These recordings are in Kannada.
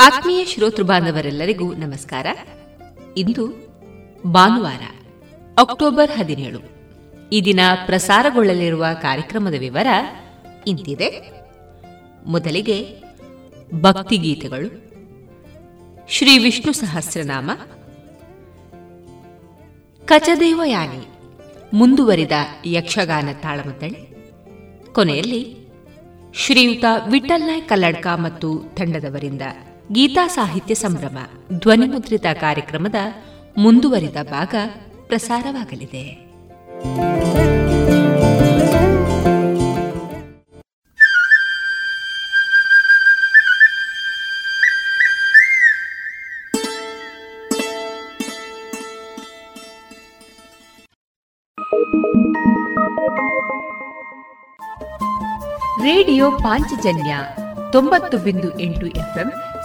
ಆತ್ಮೀಯ ಶ್ರೋತೃ ಬಾಂಧವರೆಲ್ಲರಿಗೂ ನಮಸ್ಕಾರ. ಇಂದು ಭಾನುವಾರ, ಅಕ್ಟೋಬರ್ ಹದಿನೇಳು. ಈ ದಿನ ಪ್ರಸಾರಗೊಳ್ಳಲಿರುವ ಕಾರ್ಯಕ್ರಮದ ವಿವರ ಇಂತಿದೆ. ಮೊದಲಿಗೆ ಭಕ್ತಿಗೀತೆಗಳು ಶ್ರೀ ವಿಷ್ಣು ಸಹಸ್ರನಾಮ ಕಚದೇವಯಾನಿ ಮುಂದುವರಿದ ಯಕ್ಷಗಾನ ತಾಳಮದ್ದಳೆ ಕೊನೆಯಲ್ಲಿ ಶ್ರೀಯುತ ವಿಠಲ್ ನಾಯ್ ಕಲ್ಲಡ್ಕ ಮತ್ತು ತಂಡದವರಿಂದ ಗೀತಾ ಸಾಹಿತ್ಯ ಸಂಭ್ರಮ ಧ್ವನಿಮುದ್ರಿತ ಕಾರ್ಯಕ್ರಮದ ಮುಂದುವರಿದ ಭಾಗ ಪ್ರಸಾರವಾಗಲಿದೆ. ರೇಡಿಯೋ ಪಾಂಚಜನ್ಯ ತೊಂಬತ್ತು ಬಿಂದು ಎಂಟು ಎಫ್ಎಂ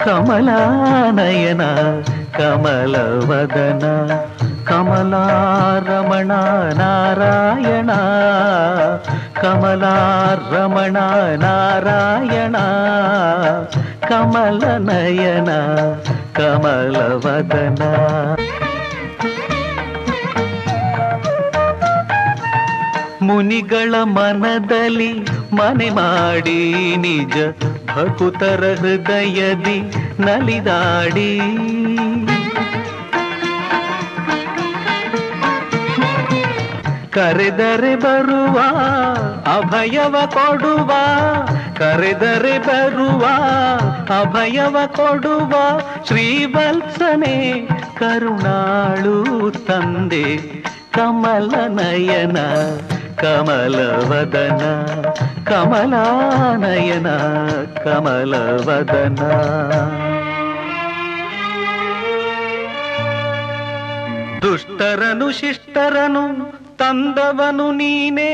ವದನ ಕಮಲಾನಯನ ಕಮಲವದನ ಕಮಲಾರಮಣ ನಾರಾಯಣ ಕಮಲಾರಮಣ ನಾರಾಯಣ ಕಮಲನಯನ ಕಮಲವದನ ಮುನಿಗಳ ಮನದಲ್ಲಿ ಮನೆ ಮಾಡಿ ನಿಜ ಭಕುತರ ಹೃದಯದಿ ನಲಿದಾಡಿ. ಕರೆದರೆ ಬರುವ ಅಭಯವ ಕೊಡುವ, ಕರೆದರೆ ಬರುವ ಅಭಯವ ಕೊಡುವ ಶ್ರೀವತ್ಸನೆ ಕರುಣಾಳು ತಂದೆ ಕಮಲ ನಯನ ಕಮಲವದನ ಕಮಲಾನಯನ ಕಮಲವದನ. ದುಷ್ಟರನು ಶಿಷ್ಟರನು ತಂದವನು ನೀನೇ.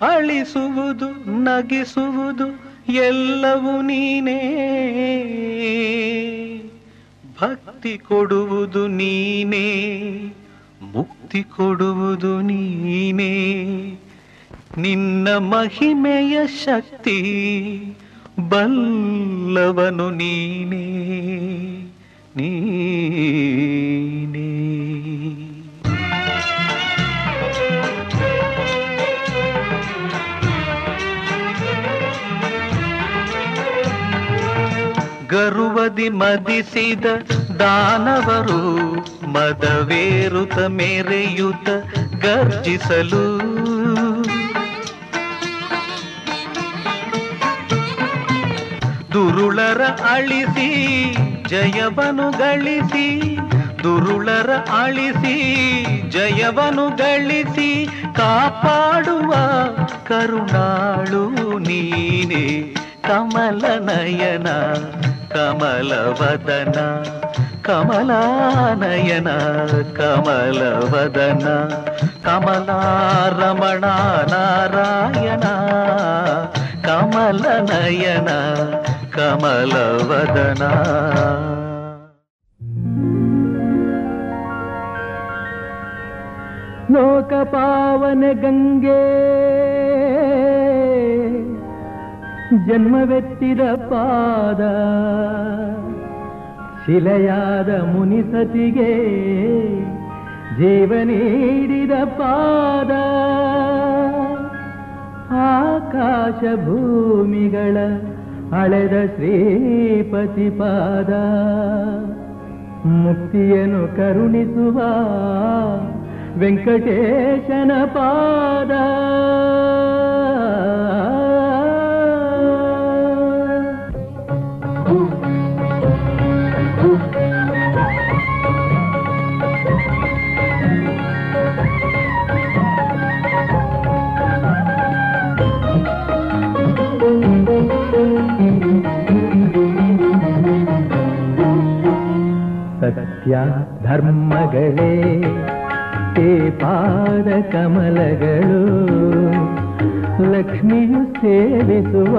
ಅಳಿಸುವುದು ನಗಿಸುವುದು ಎಲ್ಲವೂ ನೀನೇ. ಭಕ್ತಿ ಕೊಡುವುದು ನೀನೇ. ಮುಕ್ತಿ ಕೊಡುವುದು ನೀನೇ. ನಿನ್ನ ಮಹಿಮೆಯ ಶಕ್ತಿ ಬಲ್ಲವನು ನೀನೇ. ನೀನೇ. ಗರುವದಿ ಮದಿಸಿದ ದಾನವರು ಮದವೇರುತ ಮೇರೆಯುತ ಗರ್ಜಿಸಲು. ದುರುಳರ ಅಳಿಸಿ ಜಯವನು ಗಳಿಸಿ, ದುರುಳರ ಅಳಿಸಿ ಜಯವನು ಗಳಿಸಿ ಕಾಪಾಡುವ ಕರುಣಾಳು ನೀನೆ ಕಮಲ ನಯನ ಕಮಲವದನ ಕಮಲಾನಯನ ಕಮಲವದನ ಕಮಲಾರಮಣ ನಾರಾಯಣ ಕಮಲನಯನ ಕಮಲವದನ ಲೋಕ ಪಾವನ ಗಂಗೆ ಜನ್ಮವೆತ್ತಿದ ಪಾದ, ಶಿಲೆಯಾದ ಮುನಿಸತಿಗೆ ಜೀವ ನೀಡಿದ ಪಾದ. ಆಕಾಶ ಭೂಮಿಗಳ ಅಳೆದ ಶ್ರೀಪತಿ ಪಾದ, ಮುಕ್ತಿಯನ್ನು ಕರುಣಿಸುವ ವೆಂಕಟೇಶನ ಪಾದ. ಸತ್ಯ ಧರ್ಮಗಳೇ ತೇ ಪಾದ ಕಮಲಗಳು ಲಕ್ಷ್ಮಿಯು ಸೇವಿಸುವ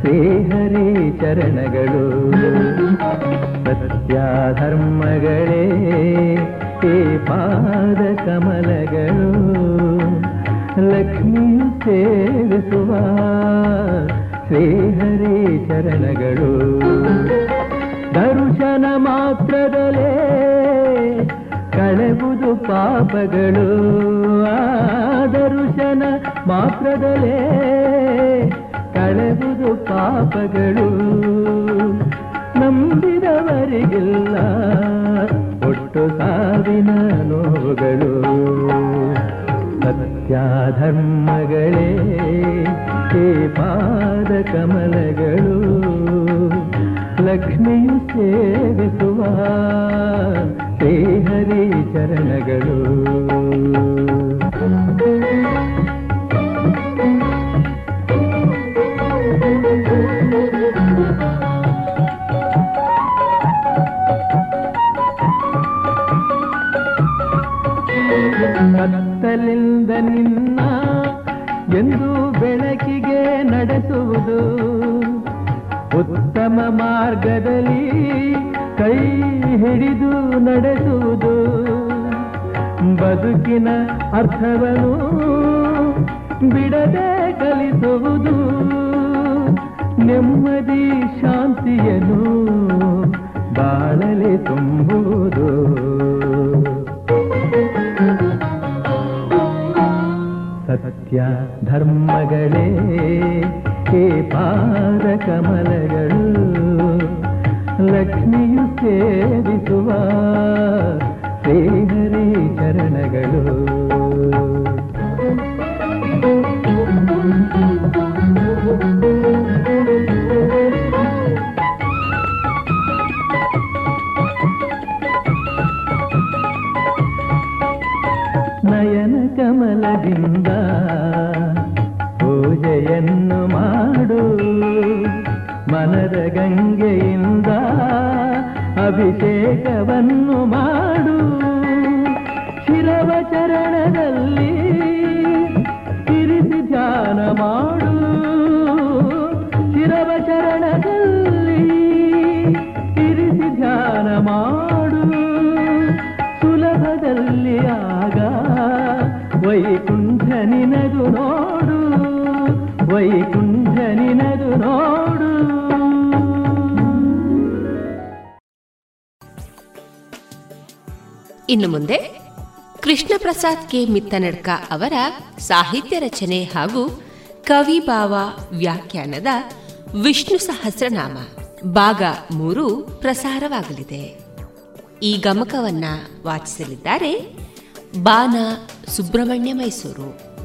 ಶ್ರೀಹರಿ ಚರಣಗಳು. ಸತ್ಯ ಧರ್ಮಗಳೇ ತೇ ಪಾದ ಕಮಲಗಳು ಲಕ್ಷ್ಮಿಯು ಸೇವಿಸುವ ಶ್ರೀಹರಿ ಚರಣಗಳು. ದರ್ಶನ ಮಾತ್ರದಲ್ಲೇ ಕಳೆಬುದು ಪಾಪಗಳು. ಆ ದರ್ಶನ ಮಾತ್ರದಲೇ ಕಳೆಬುದು ಪಾಪಗಳು. ನಂಬಿದವರಿಗಿಲ್ಲ ಒಟ್ಟು ಸಾವಿನ ನೋವುಗಳು. ಸತ್ಯಾಧರ್ಮಗಳೇ ಪಾದ ಕಮಲಗಳು ಲಕ್ಷ್ಮಿಯು ಸೇವಿಸುವ ಶ್ರೀಹರಿ ಚರಣಗಳು. ಕತ್ತಲಿಂದ ನಿನ್ನ ಎಂದು ಬೆಳಕಿಗೆ ನಡೆಸುವುದು. ಉತ್ತಮ ಮಾರ್ಗದಲ್ಲಿ ಕೈ ಹಿಡಿದು ನಡೆಸುವುದು. ಬದುಕಿನ ಅರ್ಥವನ್ನು ಬಿಡದೆ ಕಲಿಸುವುದು. ನೆಮ್ಮದಿ ಶಾಂತಿಯನ್ನು ಬಾಳಲಿ ತುಂಬುವುದು. ಸತ್ಯ ಧರ್ಮಗಳೇ ಹೇ ಪಾದ ಕಮಲಗಳು ಲಕ್ಷ್ಮಿಯು ಸೇವಿಸುವ ಶ್ರೀಹರಿ ಚರಣಗಳು ನಯನ ಕಮಲದಿಂದ ಪೂಜೆಯನ್ನು ಮಾಡು ಮನದ ಗಂಗೆಯಿಂದ ಅಭಿಷೇಕವನ್ನು ಮಾಡು. ಶಿರವ ಚರಣದಲ್ಲಿ ಇರಿಸಿ ಧ್ಯಾನ ಮಾಡು. ಶಿರವ ಚರಣದಲ್ಲಿ ಇರಿಸಿ ಧ್ಯಾನ ಮಾಡು. ಸುಲಭದಲ್ಲಿ ಆಗ ವೈಕುಂಠ ನಿನಗು ನೋಡು. ವೈಕುಂಠ ಇನ್ನು ಮುಂದೆ ಕೃಷ್ಣ ಪ್ರಸಾದ್ ಕೆ. ಮಿತ್ತನಡ್ಕ ಅವರ ಸಾಹಿತ್ಯ ರಚನೆ ಹಾಗೂ ಕವಿಭಾವ ವ್ಯಾಖ್ಯಾನದ ವಿಷ್ಣು ಸಹಸ್ರನಾಮ ಭಾಗ ಮೂರು ಪ್ರಸಾರವಾಗಲಿದೆ. ಈ ಗಮಕವನ್ನ ವಾಚಿಸಲಿದ್ದಾರೆ ಬಾನ ಸುಬ್ರಹ್ಮಣ್ಯ ಮೈಸೂರು.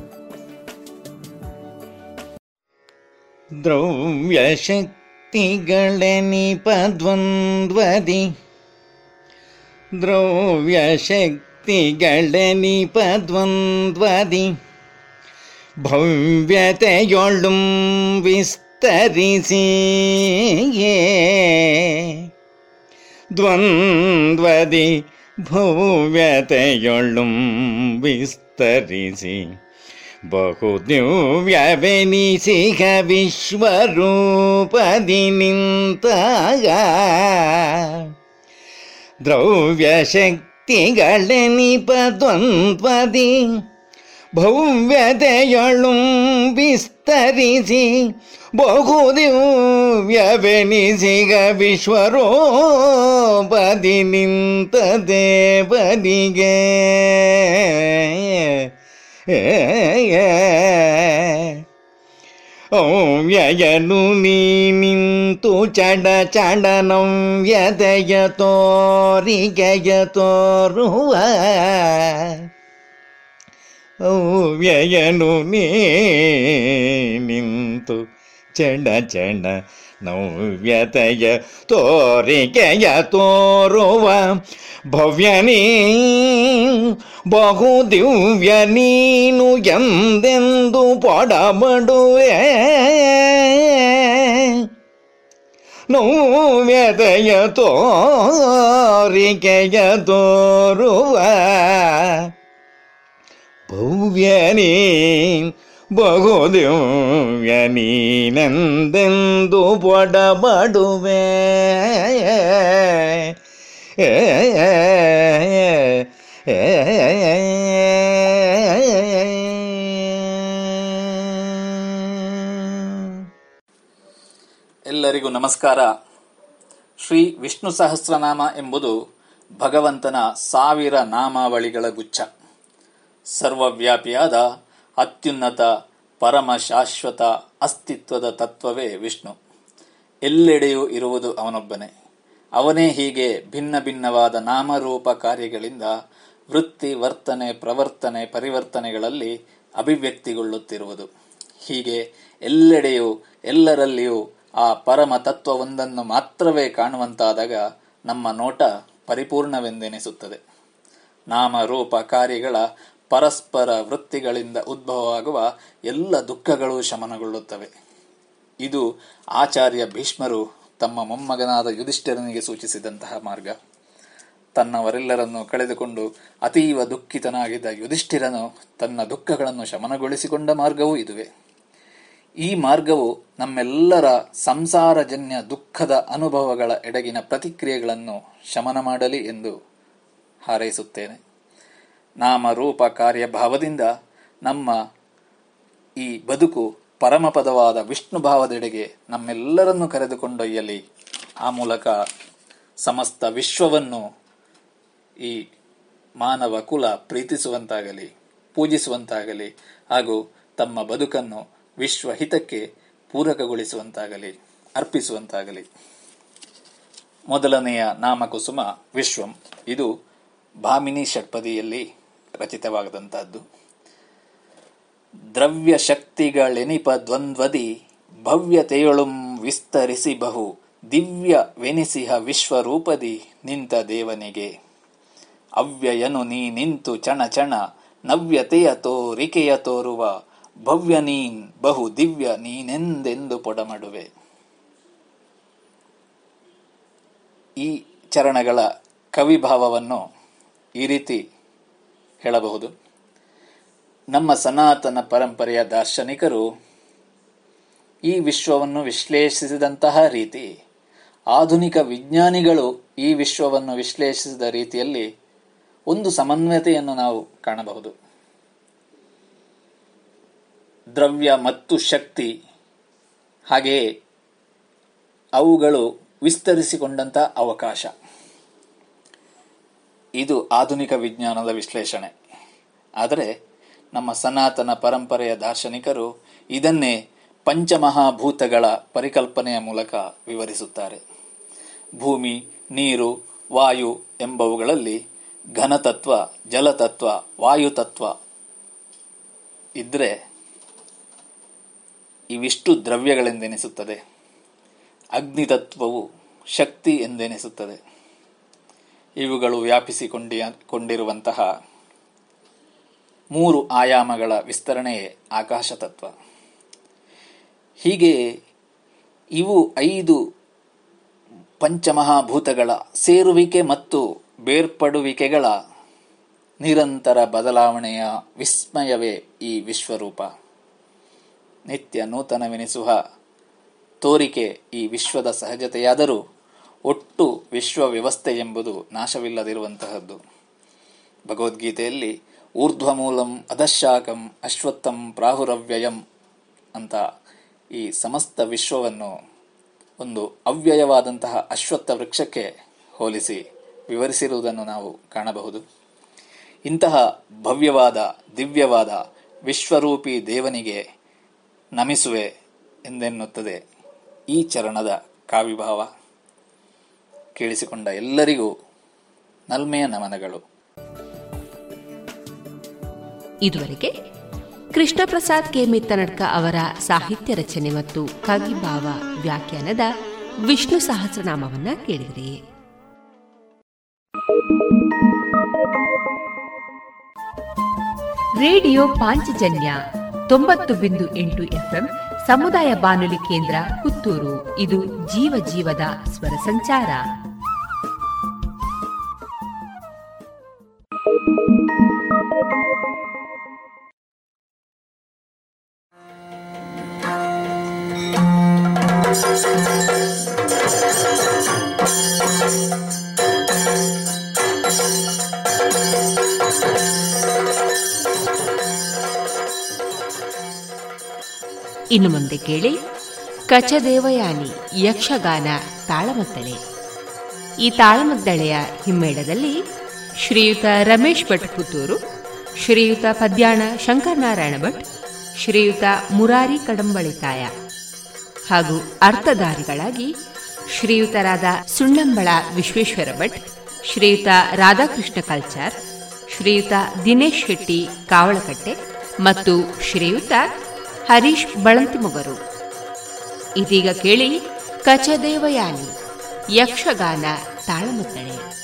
ದ್ರವ್ಯಶಕ್ತಿಗಳೆನಿಪದ್ವಂದ್ವದಿ द्रव्यशक्तिगडनिपद्वन्द्वदि भव्यतयोल्लुं विस्तरिसि द्वन्द्वदि भव्यतयोल्लुं विस्तरिसि। बहु दिव्यशिखविश्वरूपदिनिया ನಿಂತಾಗ ದ್ರವ್ಯಶಕ್ತಿಗಳೆನಿಪದ್ವಂದ್ವದಿ ಭವ್ಯತೆಯೊಳುಂ ವಿಸ್ತರಿಸಿ ಬಹುದಿವ್ಯವೆನಿಸಿಗ ವಿಶ್ವರೋಪದಿ ನಿಂತ ದೇವನಿಗೆ ಅವ್ಯಯನು ನೀ ನಿಂತು ಚಡ ಚಡನಂ ವ್ಯದಯ ತೋರಿಗೆಯ ತೋರುವ. ಅವ್ಯಯನು ನೀ ನಿಂತು ಚಡ ಚಡ ನವ್ಯತೆಯ ತೋರಿಕೆಯ ತೋರುವ. ಭವ್ಯನೀ ಬಹು ದಿವ್ಯ ನೀನು ಎಂದೆಂದು ಪಡಬಡುವೆ? ನೋವ್ಯತೆಯ ತೋರಿಕೆಯ ತೋರುವ ಬಹು ದಿವ್ಯ ನೀನೆಂದೆಂದು ಪಡಬಡುವೆ? ಎಲ್ಲರಿಗೂ ನಮಸ್ಕಾರ. ಶ್ರೀ ವಿಷ್ಣು ಸಹಸ್ರನಾಮ ಎಂಬುದು ಭಗವಂತನ ಸಾವಿರ ನಾಮಾವಳಿಗಳ ಗುಚ್ಛ. ಸರ್ವವ್ಯಾಪಿಯಾದ ಅತ್ಯುನ್ನತ ಪರಮ ಶಾಶ್ವತ ಅಸ್ತಿತ್ವದ ತತ್ವವೇ ವಿಷ್ಣು. ಎಲ್ಲೆಡೆಯೂ ಇರುವುದು ಅವನೊಬ್ಬನೇ. ಅವನೇ ಹೀಗೆ ಭಿನ್ನ ಭಿನ್ನವಾದ ನಾಮರೂಪ ಕಾರ್ಯಗಳಿಂದ ವೃತ್ತಿ, ವರ್ತನೆ, ಪ್ರವರ್ತನೆ, ಪರಿವರ್ತನೆಗಳಲ್ಲಿ ಅಭಿವ್ಯಕ್ತಿಗೊಳ್ಳುತ್ತಿರುವುದು. ಹೀಗೆ ಎಲ್ಲೆಡೆಯೂ, ಎಲ್ಲರಲ್ಲಿಯೂ ಆ ಪರಮ ತತ್ವವೊಂದನ್ನು ಮಾತ್ರವೇ ಕಾಣುವಂತಾದಾಗ ನಮ್ಮ ನೋಟ ಪರಿಪೂರ್ಣವೆಂದೆನಿಸುತ್ತದೆ. ನಾಮ ರೂಪ ಕಾರ್ಯಗಳ ಪರಸ್ಪರ ವೃತ್ತಿಗಳಿಂದ ಉದ್ಭವವಾಗುವ ಎಲ್ಲ ದುಃಖಗಳು ಶಮನಗೊಳ್ಳುತ್ತವೆ. ಇದು ಆಚಾರ್ಯ ಭೀಷ್ಮರು ತಮ್ಮ ಮೊಮ್ಮಗನಾದ ಯುಧಿಷ್ಠಿರನಿಗೆ ಸೂಚಿಸಿದಂತಹ ಮಾರ್ಗ. ತನ್ನವರೆಲ್ಲರನ್ನು ಕಳೆದುಕೊಂಡು ಅತೀವ ದುಃಖಿತನಾಗಿದ್ದ ಯುಧಿಷ್ಠಿರನು ತನ್ನ ದುಃಖಗಳನ್ನು ಶಮನಗೊಳಿಸಿಕೊಂಡ ಮಾರ್ಗವೂ ಇದುವೆ. ಈ ಮಾರ್ಗವು ನಮ್ಮೆಲ್ಲರ ಸಂಸಾರಜನ್ಯ ದುಃಖದ ಅನುಭವಗಳ ಎಡಗಿನ ಪ್ರತಿಕ್ರಿಯೆಗಳನ್ನು ಶಮನ ಮಾಡಲಿ ಎಂದು ಹಾರೈಸುತ್ತೇನೆ. ನಾಮ ರೂಪ ಕಾರ್ಯಭಾವದಿಂದ ನಮ್ಮ ಈ ಬದುಕು ಪರಮಪದವಾದ ವಿಷ್ಣು ಭಾವದೆಡೆಗೆ ನಮ್ಮೆಲ್ಲರನ್ನು ಕರೆದುಕೊಂಡೊಯ್ಯಲಿ ಆ ಮೂಲಕ ಸಮಸ್ತ ವಿಶ್ವವನ್ನು ಈ ಮಾನವ ಕುಲ ಪ್ರೀತಿಸುವಂತಾಗಲಿ, ಪೂಜಿಸುವಂತಾಗಲಿ, ಹಾಗೂ ತಮ್ಮ ಬದುಕನ್ನು ವಿಶ್ವ ಹಿತಕ್ಕೆ ಪೂರಕಗೊಳಿಸುವಂತಾಗಲಿ, ಅರ್ಪಿಸುವಂತಾಗಲಿ. ಮೊದಲನೆಯ ನಾಮಕುಸುಮ ವಿಶ್ವಂ. ಇದು ಭಾಮಿನಿ ಷಟ್ಪದಿಯಲ್ಲಿ ರಚಿತವಾಗದಂತಹದ್ದು ದ್ರವ್ಯ ಶಕ್ತಿಗಳೆನಿಪ ದ್ವಂದ್ವದಿ, ಭವ್ಯತೆಯೊಳುಂ ವಿಸ್ತರಿಸಿ ಬಹು ದಿವ್ಯ ವೆನಿಸಿಹ ವಿಶ್ವರೂಪದಿ ನಿಂತ ದೇವನಿಗೆ. ಅವ್ಯಯನು ನೀ ನಿಂತು ಚಣ ಚಣ ನವ್ಯತೆಯ ತೋರಿಕೆಯ ತೋರುವ, ಭವ್ಯ ನೀನ್ ಬಹು ದಿವ್ಯ ನೀನೆಂದೆಂದು ಪೊಡಮಡುವೆ. ಈ ಚರಣಗಳ ಕವಿಭಾವವನ್ನು ಈ ರೀತಿ ಹೇಳಬಹುದು. ನಮ್ಮ ಸನಾತನ ಪರಂಪರೆಯ ದಾರ್ಶನಿಕರು ಈ ವಿಶ್ವವನ್ನು ವಿಶ್ಲೇಷಿಸಿದಂತಹ ರೀತಿ, ಆಧುನಿಕ ವಿಜ್ಞಾನಿಗಳು ಈ ವಿಶ್ವವನ್ನು ವಿಶ್ಲೇಷಿಸಿದ ರೀತಿಯಲ್ಲಿ ಒಂದು ಸಮನ್ವಯತೆಯನ್ನು ನಾವು ಕಾಣಬಹುದು. ದ್ರವ್ಯ ಮತ್ತು ಶಕ್ತಿ, ಹಾಗೆಯೇ ಅವುಗಳು ವಿಸ್ತರಿಸಿಕೊಂಡಂತ ಅವಕಾಶ. ಇದು ಆಧುನಿಕ ವಿಜ್ಞಾನದ ವಿಶ್ಲೇಷಣೆ. ಆದರೆ ನಮ್ಮ ಸನಾತನ ಪರಂಪರೆಯ ದಾರ್ಶನಿಕರು ಇದನ್ನೇ ಪಂಚಮಹಾಭೂತಗಳ ಪರಿಕಲ್ಪನೆಯ ಮೂಲಕ ವಿವರಿಸುತ್ತಾರೆ. ಭೂಮಿ, ನೀರು, ವಾಯು ಎಂಬವುಗಳಲ್ಲಿ ಘನತತ್ವ, ಜಲತತ್ವ, ವಾಯುತತ್ವ ಇದ್ರೆ ಇವಿಷ್ಟು ದ್ರವ್ಯಗಳೆಂದೆನಿಸುತ್ತದೆ. ಅಗ್ನಿತತ್ವವು ಶಕ್ತಿ ಎಂದೆನಿಸುತ್ತದೆ. ಇವುಗಳು ವ್ಯಾಪಿಸಿಕೊಂಡಿ ಕೊಂಡಿರುವಂತಹ ಮೂರು ಆಯಾಮಗಳ ವಿಸ್ತರಣೆಯೇ ಆಕಾಶ ತತ್ವ ಹೀಗೆ ಇವು ಐದು ಪಂಚಮಹಾಭೂತಗಳ ಸೇರುವಿಕೆ ಮತ್ತು ಬೇರ್ಪಡುವಿಕೆಗಳ ನಿರಂತರ ಬದಲಾವಣೆಯ ವಿಸ್ಮಯವೇ ಈ ವಿಶ್ವರೂಪ. ನಿತ್ಯ ನೂತನವೆನಿಸುವ ತೋರಿಕೆ ಈ ವಿಶ್ವದ ಸಹಜತೆಯಾದರೂ ಒಟ್ಟು ವಿಶ್ವ ವ್ಯವಸ್ಥೆ ಎಂಬುದು ನಾಶವಿಲ್ಲದಿರುವಂತಹದ್ದು. ಭಗವದ್ಗೀತೆಯಲ್ಲಿ ಊರ್ಧ್ವಮೂಲಂ ಅಧಶಾಕಂ ಅಶ್ವತ್ಥಂ ಪ್ರಾಹುರವ್ಯಯಂ ಅಂತ ಈ ಸಮಸ್ತ ವಿಶ್ವವನ್ನು ಒಂದು ಅವ್ಯಯವಾದಂತಹ ಅಶ್ವತ್ಥ ವೃಕ್ಷಕ್ಕೆ ಹೋಲಿಸಿ ವಿವರಿಸಿರುವುದನ್ನು ನಾವು ಕಾಣಬಹುದು. ಇಂತಹ ಭವ್ಯವಾದ, ದಿವ್ಯವಾದ, ವಿಶ್ವರೂಪಿ ದೇವನಿಗೆ ನಮಿಸುವೆ ಎಂದೆನ್ನುತ್ತದೆ ಈ ಚರಣದ ಕಾವಿಭಾವ. ಕೇಳಿಸಿಕೊಂಡ ಎಲ್ಲರಿಗೂ ನಲ್ಮೆಯ ನಮನಗಳು. ಇದುವರೆಗೆ ಕೃಷ್ಣಪ್ರಸಾದ್ ಕೆ. ಮಿತ್ತನಡ್ಕ ಅವರ ಸಾಹಿತ್ಯ ರಚನೆ ಮತ್ತು ಕವಿಭಾವ ವ್ಯಾಖ್ಯಾನದ ವಿಷ್ಣು ಸಹಸ್ರನಾಮವನ್ನ ಕೇಳಿದ್ರಿ. ರೇಡಿಯೋ ಪಾಂಚಜನ್ಯ ತೊಂಬತ್ತು ಬಿಂದು ಎಂಟು ಎಫ್ಎಂ ಸಮುದಾಯ ಬಾನುಲಿ ಕೇಂದ್ರ ಪುತ್ತೂರು. ಇದು ಜೀವ ಜೀವದ ಸ್ವರ ಸಂಚಾರ. ಇನ್ನು ಮುಂದೆ ಕೇಳಿ ಕಚದೇವಯಾನಿ ಯಕ್ಷಗಾನ ತಾಳಮದ್ದಳೆ ಈ ತಾಳಮದ್ದಳೆಯ ಹಿಮ್ಮೇಳದಲ್ಲಿ ಶ್ರೀಯುತ ರಮೇಶ್ ಭಟ್ ಪುತ್ತೂರು, ಶ್ರೀಯುತ ಪದ್ಯಾಣ ಶಂಕರನಾರಾಯಣ ಭಟ್, ಶ್ರೀಯುತ ಮುರಾರಿ ಕಡಂಬಳಿತಾಯ ಹಾಗೂ ಅರ್ಥಧಾರಿಗಳಾಗಿ ಶ್ರೀಯುತರಾದ ಸುಣ್ಣಂಬಳ ವಿಶ್ವೇಶ್ವರ ಭಟ್, ಶ್ರೀಯುತ ರಾಧಾಕೃಷ್ಣ ಕಲ್ಚಾರ್, ಶ್ರೀಯುತ ದಿನೇಶ್ ಶೆಟ್ಟಿ ಕಾವಳಕಟ್ಟೆ ಮತ್ತು ಶ್ರೀಯುತ ಹರೀಶ್ ಬಳಂತಿಮೊಗರು. ಇದೀಗ ಕೇಳಿ ಕಚದೇವಯಾನಿ, ಯಕ್ಷಗಾನ ತಾಳಮದ್ದಳೆ.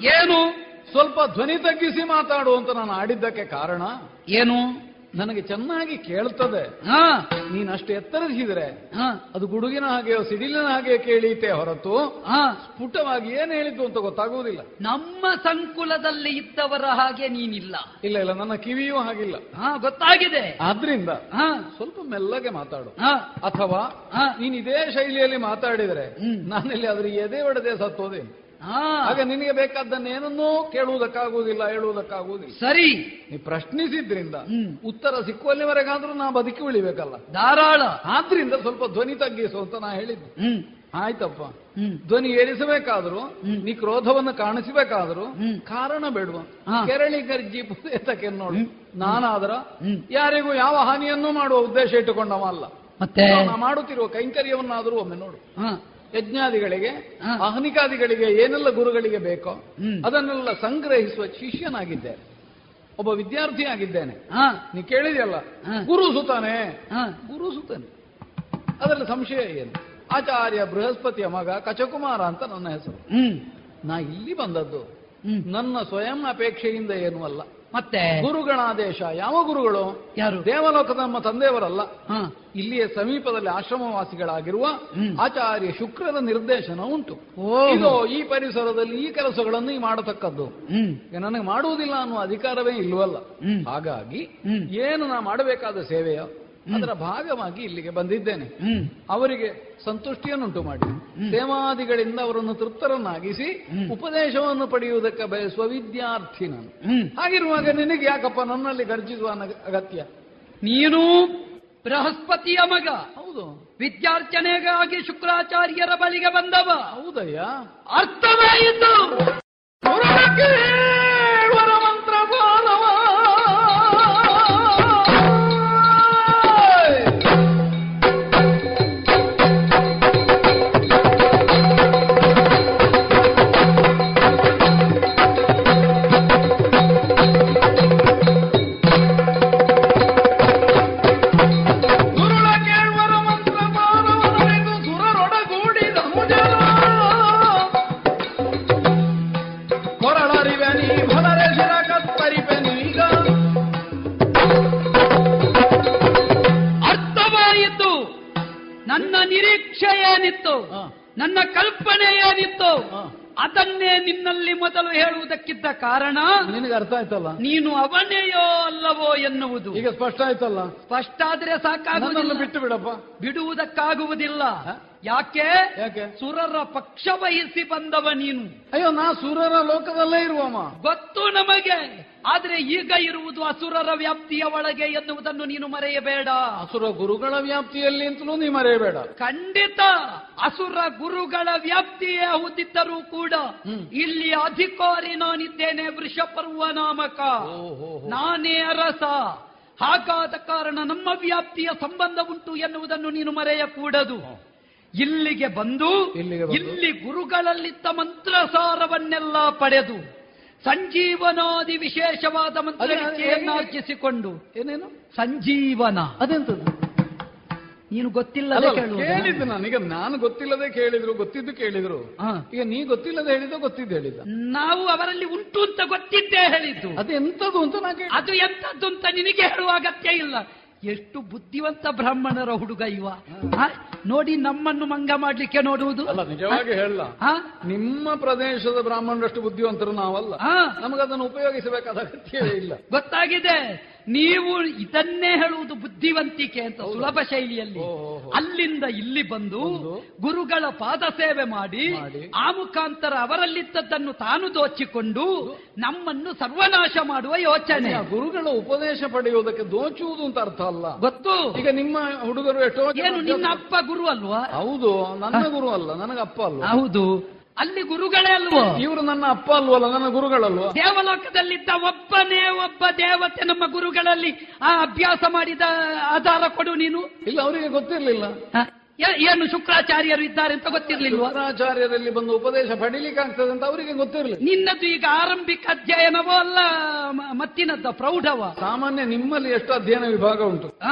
ಏನು? ಸ್ವಲ್ಪ ಧ್ವನಿ ತಗ್ಗಿಸಿ ಮಾತಾಡು ಅಂತ ನಾನು ಆಡಿದ್ದಕ್ಕೆ ಕಾರಣ? ಏನು? ನನಗೆ ಚೆನ್ನಾಗಿ ಕೇಳ್ತದೆ. ಹಾ. ನೀನ್ ಅಷ್ಟು ಎತ್ತರಿಸಿದ್ರೆ ಹಾ. ಅದು ಗುಡುಗಿನ ಹಾಗೆಯೋ ಸಿಡಿಲಿನ ಹಾಗೆ ಕೇಳೀತೆ ಹೊರತು ಹಾ. ಸ್ಫುಟವಾಗಿ ಏನ್ ಹೇಳಿದ್ದು ಅಂತ ಗೊತ್ತಾಗುವುದಿಲ್ಲ. ನಮ್ಮ ಸಂಕುಲದಲ್ಲಿ ಇದ್ದವರ ಹಾಗೆ ನೀನಿಲ್ಲ. ಇಲ್ಲ ಇಲ್ಲ ನನ್ನ ಕಿವಿಯೂ ಹಾಗಿಲ್ಲ. ಹಾ ಗೊತ್ತಾಗಿದೆ. ಆದ್ರಿಂದ ಹಾ. ಸ್ವಲ್ಪ ಮೆಲ್ಲಗೆ ಮಾತಾಡು. ಅಥವಾ ಹಾ. ನೀನ್ ಇದೇ ಶೈಲಿಯಲ್ಲಿ ಮಾತಾಡಿದ್ರೆ. ನಾನೆಲ್ಲಿ ಅದ್ರ ಎದೆ ಒಡೆದೆ ಸತ್ತೋದೇನು ಹಾ. ಆಗ ನಿನಗೆ ಬೇಕಾದ್ದನ್ನೇನನ್ನೂ ಕೇಳುವುದಕ್ಕಾಗುವುದಿಲ್ಲ ಹೇಳುವುದಕ್ಕಾಗುವುದಿಲ್ಲ. ಸರಿ. ನೀ ಪ್ರಶ್ನಿಸಿದ್ರಿಂದ ಉತ್ತರ ಸಿಕ್ಕುವಲ್ಲಿವರೆಗಾದ್ರೂ ನಾ ಬದುಕಿ ಉಳಿಬೇಕಲ್ಲ ಧಾರಾಳ. ಆದ್ರಿಂದ ಸ್ವಲ್ಪ ಧ್ವನಿ ತಗ್ಗಿಸು ಅಂತ ನಾ ಹೇಳಿದ್ದು. ಆಯ್ತಪ್ಪ. ಧ್ವನಿ ಏರಿಸಬೇಕಾದ್ರೂ ನೀ ಕ್ರೋಧವನ್ನು ಕಾಣಿಸಬೇಕಾದ್ರೂ ಕಾರಣ ಬೇಡುವ. ಕೆರಳಿ ಗರ್ಜಿ ಪುಸ್ತಕಕ್ಕೆ ನೋಡು. ನಾನಾದ್ರ ಯಾರಿಗೂ ಯಾವ ಹಾನಿಯನ್ನೂ ಮಾಡುವ ಉದ್ದೇಶ ಇಟ್ಟುಕೊಂಡವ ಅಲ್ಲ ಮತ್ತೆ ಮಾಡುತ್ತಿರುವ ಕೈಂಕರ್ಯವನ್ನಾದರೂ ಒಮ್ಮೆ ನೋಡು. ಯಜ್ಞಾದಿಗಳಿಗೆ. ಅಹನಿಕಾದಿಗಳಿಗೆ ಏನೆಲ್ಲ ಗುರುಗಳಿಗೆ ಬೇಕೋ. ಅದನ್ನೆಲ್ಲ ಸಂಗ್ರಹಿಸುವ ಶಿಷ್ಯನಾಗಿದ್ದೇನೆ ಒಬ್ಬ ವಿದ್ಯಾರ್ಥಿ ಆಗಿದ್ದೇನೆ. ನೀ ಕೇಳಿದೆಯಲ್ಲ. ಗುರು ಸುತಾನೆ. ಗುರು ಸುತಾನೆ. ಅದರಲ್ಲಿ ಸಂಶಯ ಏನು? ಆಚಾರ್ಯ ಬೃಹಸ್ಪತಿಯ ಮಗ ಕಚಕುಮಾರ ಅಂತ ನನ್ನ ಹೆಸರು. ನಾ ಇಲ್ಲಿ ಬಂದದ್ದು. ನನ್ನ ಸ್ವಯಂ ಅಪೇಕ್ಷೆಯಿಂದ ಏನೂ ಅಲ್ಲ. ಮತ್ತೆ ಗುರುಗಳ ಆದೇಶ ಯಾವ ಗುರುಗಳು? ಯಾರು? ದೇವಲೋಕದ ನಮ್ಮ ತಂದೆಯವರಲ್ಲ. ಇಲ್ಲಿಯೇ ಸಮೀಪದಲ್ಲಿ ಆಶ್ರಮವಾಸಿಗಳಾಗಿರುವ ಆಚಾರ್ಯ ಶುಕ್ರದ ನಿರ್ದೇಶನ ಉಂಟು. ಇದು ಈ ಪರಿಸರದಲ್ಲಿ ಈ ಕೆಲಸಗಳನ್ನು ಈ ಮಾಡತಕ್ಕದ್ದು. ನನಗೆ ಮಾಡುವುದಿಲ್ಲ ಅನ್ನುವ ಅಧಿಕಾರವೇ ಇಲ್ವಲ್ಲ ಹಾಗಾಗಿ ಏನು ನಾ ಮಾಡಬೇಕಾದ ಸೇವೆಯ ಅದರ ಭಾಗವಾಗಿ ಇಲ್ಲಿಗೆ ಬಂದಿದ್ದೇನೆ. ಅವರಿಗೆ ಸಂತುಷ್ಟಿಯನ್ನುಂಟು ಮಾಡಿ. ಸೇವಾದಿಗಳಿಂದ ಅವರನ್ನು ತೃಪ್ತರನ್ನಾಗಿಸಿ ಉಪದೇಶವನ್ನು ಪಡೆಯುವುದಕ್ಕೆ ಬಯಸುವ ವಿದ್ಯಾರ್ಥಿ ನಾನು. ಹಾಗಿರುವಾಗ ನಿನಗೆ ಯಾಕಪ್ಪ ನನ್ನಲ್ಲಿ ಗರ್ಜಿಸುವ ಅಗತ್ಯ? ನೀನು ಬೃಹಸ್ಪತಿಯ ಮಗ. ಹೌದು. ವಿದ್ಯಾರ್ಚನೆಗಾಗಿ ಶುಕ್ರಾಚಾರ್ಯರ ಬಳಿಗೆ ಬಂದವ. ಹೌದಯ್ಯ. ಅರ್ಥವಾಯಿತು ನನ್ನ ಕಲ್ಪನೆ ಏನಿತ್ತು ಅದನ್ನೇ ನಿನ್ನಲ್ಲಿ ಮೊದಲು ಹೇಳುವುದಕ್ಕಿದ್ದ ಕಾರಣ ನಿನಗೆ ಅರ್ಥ ಆಯ್ತಲ್ಲ? ನೀನು ಅವನೆಯೋ ಅಲ್ಲವೋ ಎನ್ನುವುದು. ಈಗ ಸ್ಪಷ್ಟ ಆಯ್ತಲ್ಲ? ಸ್ಪಷ್ಟ ಆದ್ರೆ ಸಾಕಾಗುವುದಿಲ್ಲ. ಬಿಟ್ಟು ಬಿಡಪ್ಪ. ಬಿಡುವುದಕ್ಕಾಗುವುದಿಲ್ಲ? ಯಾಕೆ? ಯಾಕೆ? ಸುರರ ಪಕ್ಷ ವಹಿಸಿ ಬಂದವ ನೀನು. ಅಯ್ಯೋ ನಾ ಸುರರ ಲೋಕದಲ್ಲೇ ಇರುವಮ್ಮ ಗೊತ್ತು ನಮಗೆ. ಆದ್ರೆ ಈಗ ಇರುವುದು ಅಸುರರ ವ್ಯಾಪ್ತಿಯ ಒಳಗೆ ಎನ್ನುವುದನ್ನು ನೀನು ಮರೆಯಬೇಡ. ಅಸುರ ಗುರುಗಳ ವ್ಯಾಪ್ತಿಯಲ್ಲಿ ಅಂತಲೂ ನೀ ಮರೆಯಬೇಡ. ಖಂಡಿತ ಅಸುರ ಗುರುಗಳ ವ್ಯಾಪ್ತಿಯೇ ಹೌದಿದ್ದರೂ ಕೂಡ ಇಲ್ಲಿ ಅಧಿಕಾರಿ ನಾನಿದ್ದೇನೆ ವೃಷಪರ್ವ ನಾಮಕ. ನಾನೇ ಅರಸ. ಹಾಗಾದ ಕಾರಣ ನಮ್ಮ ವ್ಯಾಪ್ತಿಯ ಸಂಬಂಧ ಉಂಟು ಎನ್ನುವುದನ್ನು ನೀನು ಮರೆಯಕೂಡದು. ಇಲ್ಲಿಗೆ ಬಂದು ಇಲ್ಲಿ ಗುರುಗಳಲ್ಲಿದ್ದ ಮಂತ್ರಸಾರವನ್ನೆಲ್ಲ ಪಡೆದು ಸಂಜೀವನಾದಿ ವಿಶೇಷವಾದ ಮಂತ್ರಿಸಿಕೊಂಡು ಏನೇನು? ಸಂಜೀವನ. ಅದೆಂತದ್ದು? ನೀನು ಕೇಳುವುದಾ? ಕೇಳಿದ್ದು ನಾನು. ಈಗ ನಾನು ಗೊತ್ತಿಲ್ಲದೆ ಕೇಳಿದ್ರು ಗೊತ್ತಿದ್ದು ಕೇಳಿದ್ರು. ಈಗ ನೀ ಗೊತ್ತಿಲ್ಲದೆ ಹೇಳಿದ್ದು ಗೊತ್ತಿದ್ದು ಹೇಳಿದ ನಾವು ಅವರಲ್ಲಿ ಉಂಟು ಅಂತ ಗೊತ್ತಿದ್ದೇ ಹೇಳಿದ್ದು. ಅದು ಎಂತದು ಅಂತ ಅದು ಎಂತದ್ದು ಅಂತ ನಿನಗೆ ಹೇಳುವ ಅಗತ್ಯ ಇಲ್ಲ. ಎಷ್ಟು ಬುದ್ಧಿವಂತ ಬ್ರಾಹ್ಮಣರ ಹುಡುಗ ಇವ? ನೋಡಿ ನಮ್ಮನ್ನು ಮಂಗ ಮಾಡ್ಲಿಕ್ಕೆ ನೋಡುವುದು. ಅಲ್ಲ ನಿಜವಾಗಿ ಹೇಳಲ್ಲ ಆ? ನಿಮ್ಮ ಪ್ರದೇಶದ ಬ್ರಾಹ್ಮಣರಷ್ಟು ಬುದ್ಧಿವಂತರು ನಾವಲ್ಲ? ನಮಗದನ್ನು ಉಪಯೋಗಿಸಬೇಕಾದ ಅಗತ್ಯವೇ ಇಲ್ಲ. ಗೊತ್ತಾಗಿದೆ. ನೀವು ಇದನ್ನೇ ಹೇಳುವುದು ಬುದ್ಧಿವಂತಿಕೆ ಅಂತ ಸುಲಭ ಶೈಲಿಯಲ್ಲಿ. ಅಲ್ಲಿಂದ ಇಲ್ಲಿ ಬಂದು ಗುರುಗಳ ಪಾದ ಸೇವೆ ಮಾಡಿ. ಆ ಮುಖಾಂತರ ಅವರಲ್ಲಿದ್ದದ್ದನ್ನು ತಾನು ದೋಚಿಕೊಂಡು ನಮ್ಮನ್ನು ಸರ್ವನಾಶ ಮಾಡುವ ಯೋಚನೆ. ಗುರುಗಳ ಉಪದೇಶ ಪಡೆಯುವುದಕ್ಕೆ ದೋಚುವುದು ಅಂತ ಅರ್ಥ ಅಲ್ಲ. ಗೊತ್ತು. ಈಗ ನಿಮ್ಮ ಹುಡುಗರು ಎಷ್ಟೋ ಏನು ನಿನ್ನ ಅಪ್ಪ ಗುರು ಅಲ್ವಾ? ಹೌದು ನನ್ನ ಗುರು ಅಲ್ಲ ನನಗೆ ಅಪ್ಪ ಅಲ್ವಾ? ಹೌದು. ಅಲ್ಲಿ ಗುರುಗಳೇ ಅಲ್ವೋ? ಇವರು ನನ್ನ ಅಪ್ಪ ಅಲ್ವಲ್ಲ ನನ್ನ ಗುರುಗಳಲ್ವಾ? ದೇವಲೋಕದಲ್ಲಿದ್ದ ಒಬ್ಬನೇ ಒಬ್ಬ ದೇವತೆ ನಮ್ಮ ಗುರುಗಳಲ್ಲಿ ಆ ಅಭ್ಯಾಸ ಮಾಡಿದ ಆಧಾರ ಕೊಡು ನೀನು. ಇಲ್ಲ ಅವರಿಗೆ ಗೊತ್ತಿರಲಿಲ್ಲ. ಏನು ಶುಕ್ರಾಚಾರ್ಯರು ಇದ್ದಾರೆ ಅಂತ ಗೊತ್ತಿರಲಿಲ್ಲ ಶುಕ್ರಾಚಾರ್ಯರಲ್ಲಿ ಬಂದು ಉಪದೇಶ ಪಡಿಲಿಕ್ಕೆ ಆಗ್ತದೆ ಅಂತ ಅವರಿಗೆ ಗೊತ್ತಿರಲಿಲ್ಲ. ನಿನ್ನದು ಈಗ ಆರಂಭಿಕ ಅಧ್ಯಯನವೋ ಅಲ್ಲ ಮತ್ತಿನದ್ದ ಪ್ರೌಢವ? ಸಾಮಾನ್ಯ ನಿಮ್ಮಲ್ಲಿ ಎಷ್ಟು ಅಧ್ಯಯನ ವಿಭಾಗ ಉಂಟು. ಹ.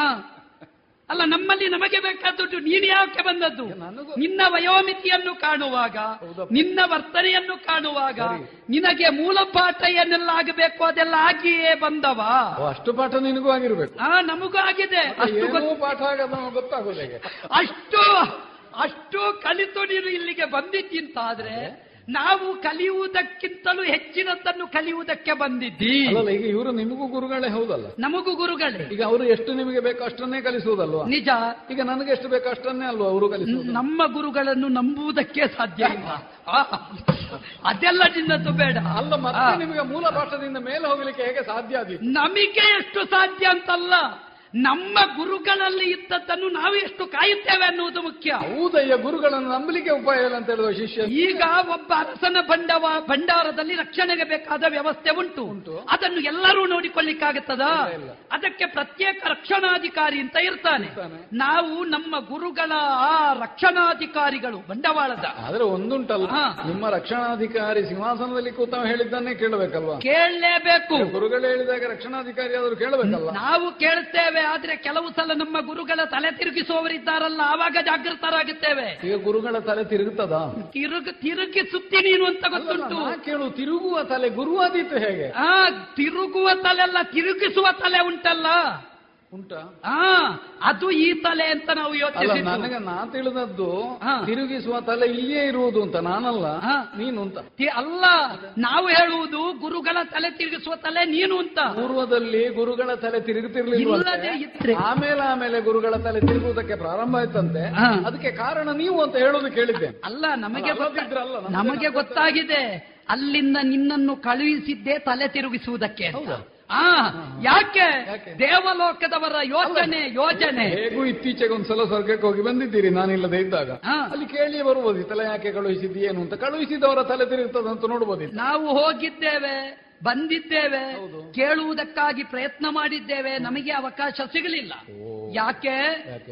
ಅಲ್ಲ ನಮ್ಮಲ್ಲಿ ನಮಗೆ ಬೇಕಾದದ್ದು ನೀನು ಯಾಕೆ ಬಂದದ್ದು? ನನಗೂ- ನಿನ್ನ ವಯೋಮಿತಿಯನ್ನು ಕಾಣುವಾಗ ನಿನ್ನ ವರ್ತನೆಯನ್ನು ಕಾಣುವಾಗ ನಿನಗೆ ಮೂಲ ಪಾಠ ಏನೆಲ್ಲ ಆಗಬೇಕು ಅದೆಲ್ಲ ಆಗಿಯೇ ಬಂದವ? ಅಷ್ಟು ಪಾಠ ನಿನಗೂ ಆಗಿರ್ಬೇಕು. ಹಾ ನಮಗೂ ಆಗಿದೆ. ಅಷ್ಟು ಪಾಠ ಗೊತ್ತಾಗೋದು ಅಷ್ಟು ಅಷ್ಟು ಕಲಿತು ನೀನು ಇಲ್ಲಿಗೆ ಬಂದಿದ್ದಿಂತಾದ್ರೆ ನಾವು ಕಲಿಯುವುದಕ್ಕಿಂತಲೂ ಹೆಚ್ಚಿನದನ್ನು ಕಲಿಯುವುದಕ್ಕೆ ಬಂದಿದ್ದಿ. ಅಲ್ಲಲ್ಲ ಈಗ ಇವರು ನಿಮಗೂ ಗುರುಗಳೇ ಹೌದಲ್ಲ? ನಮಗೂ ಗುರುಗಳೇ. ಈಗ ಅವರು ಎಷ್ಟು ನಿಮಗೆ ಬೇಕೋ ಅಷ್ಟನ್ನೇ ಕಲಿಸುವುದಲ್ವಾ? ನಿಜ. ಈಗ ನನಗೆ ಎಷ್ಟು ಬೇಕೋ ಅಷ್ಟನ್ನೇ ಅಲ್ವಾ ಅವರು ಕಲಿಸುವುದು? ನಮ್ಮ ಗುರುಗಳನ್ನು ನಂಬುವುದಕ್ಕೆ ಸಾಧ್ಯ ಇಲ್ಲ. ಅದೆಲ್ಲ ನಿನ್ನದು ಬೇಡ. ಅಲ್ಲ ಮತ್ತೆ ನಿಮಗೆ ಮೂಲ ಭಾಷದಿಂದ ಮೇಲೆ ಹೋಗ್ಲಿಕ್ಕೆ ಹೇಗೆ ಸಾಧ್ಯ ಅದು ನಮಗೆ ಎಷ್ಟು ಸಾಧ್ಯ ಅಂತಲ್ಲ. ನಮ್ಮ ಗುರುಗಳಲ್ಲಿ ಇದ್ದದ್ದನ್ನು ನಾವು ಎಷ್ಟು ಕಾಯುತ್ತೇವೆ ಅನ್ನುವುದು ಮುಖ್ಯ. ಹೌದಯ್ಯ ಗುರುಗಳನ್ನು ನಂಬಲಿಕ್ಕೆ ಉಪಾಯ ಇಲ್ಲ ಅಂತ ಹೇಳುವ ಶಿಷ್ಯ. ಈಗ ಒಬ್ಬ ಅರಸನ ಬಂಡವ ಭಂಡಾರದಲ್ಲಿ ರಕ್ಷಣೆಗೆ ಬೇಕಾದ ವ್ಯವಸ್ಥೆ ಉಂಟು. ಅದನ್ನು ಎಲ್ಲರೂ ನೋಡಿಕೊಳ್ಳಿಕ್ಕಾಗುತ್ತದ? ಅದಕ್ಕೆ ಪ್ರತ್ಯೇಕ ರಕ್ಷಣಾಧಿಕಾರಿ ಅಂತ ಇರ್ತಾನೆ. ನಾವು ನಮ್ಮ ಗುರುಗಳ ಆ ರಕ್ಷಣಾಧಿಕಾರಿಗಳು ಬಂಡವಾಳದ. ಆದ್ರೆ ಒಂದುಂಟಲ್ಲ. ನಿಮ್ಮ ರಕ್ಷಣಾಧಿಕಾರಿ ಸಿಂಹಾಸನದಲ್ಲಿ ಕೂತ ಹೇಳಿದ್ದನ್ನೇ ಕೇಳಬೇಕಲ್ವಾ? ಕೇಳಲೇಬೇಕು. ಗುರುಗಳು ಹೇಳಿದಾಗ ರಕ್ಷಣಾಧಿಕಾರಿ ಆದರೂ ಕೇಳಬೇಕಲ್ಲ? ನಾವು ಕೇಳುತ್ತೇವೆ ಆದ್ರೆ ಕೆಲವು ಸಲ ನಮ್ಮ ಗುರುಗಳ ತಲೆ ತಿರುಗಿಸುವವರಿದ್ದಾರಲ್ಲ ಆವಾಗ ಜಾಗೃತರಾಗುತ್ತೇವೆ ಈಗ ಗುರುಗಳ ತಲೆ ತಿರುಗುತ್ತದ ತಿರುಗ ತಿರುಗಿಸುತ್ತಿ ನೀನು ಅಂತ ಗೊತ್ತುಂಟು. ಕೇಳು ತಿರುಗುವ ತಲೆ ಗುರುವಾದೀತು ಹೇಗೆ? ಆ ತಿರುಗುವ ತಲೆ ಅಲ್ಲ ತಿರುಗಿಸುವ ತಲೆ ಉಂಟಲ್ಲ. ಉಂಟಾ? ಅದು ಈ ತಲೆ ಅಂತ ನಾವು ಯೋಚನೆ ನನಗೆ ನಾ ತಿಳಿದದ್ದು. ತಿರುಗಿಸುವ ತಲೆ ಇಲ್ಲಿಯೇ ಇರುವುದು ಅಂತ ನಾನಲ್ಲ ನೀನು ಅಂತ. ಅಲ್ಲ ನಾವು ಹೇಳುವುದು ಗುರುಗಳ ತಲೆ ತಿರುಗಿಸುವ ತಲೆ ನೀನು ಅಂತ. ಪೂರ್ವದಲ್ಲಿ ಗುರುಗಳ ತಲೆ ತಿರುಗುತ್ತಿರಲಿಲ್ಲ ಆಮೇಲೆ ಆಮೇಲೆ ಗುರುಗಳ ತಲೆ ತಿರುಗುವುದಕ್ಕೆ ಪ್ರಾರಂಭ ಆಯ್ತಂತೆ. ಅದಕ್ಕೆ ಕಾರಣ ನೀವು ಅಂತ ಹೇಳೋದು ಕೇಳಿದ್ದೆ ಅಲ್ಲ ನಮಗೆ ನಮಗೆ ಗೊತ್ತಾಗಿದೆ. ಅಲ್ಲಿಂದ ನಿನ್ನನ್ನು ಕಳುಹಿಸಿದ್ದೇ ತಲೆ ತಿರುಗಿಸುವುದಕ್ಕೆ? ಆ ಯಾಕೆ? ದೇವಲೋಕದವರ ಯೋಚನೆ ಯೋಜನೆ. ಹೇಗೂ ಇತ್ತೀಚೆಗೆ ಒಂದ್ಸಲ ಸ್ವರ್ಗಕ್ಕೆ ಹೋಗಿ ಬಂದಿದ್ದೀರಿ ನಾನಿಲ್ಲದೆ ಇದ್ದಾಗ. ಹಾ. ಅಲ್ಲಿ ಕೇಳಿ ಬರ್ಬೋದು ತಲೆ ಯಾಕೆ ಕಳುಹಿಸಿದ್ದೀ ಏನು ಅಂತ. ಕಳುಹಿಸಿದವರ ತಲೆ ತಿರುಗುತ್ತದಂತ ನೋಡ್ಬೋದಿತ್ತು ನಾವು ಹೋಗಿದ್ದೇವೆ. ಬಂದಿದ್ದೇವೆ ಕೇಳುವುದಕ್ಕಾಗಿ ಪ್ರಯತ್ನ ಮಾಡಿದ್ದೇವೆ ನಮಗೆ ಅವಕಾಶ ಸಿಗಲಿಲ್ಲ. ಯಾಕೆ?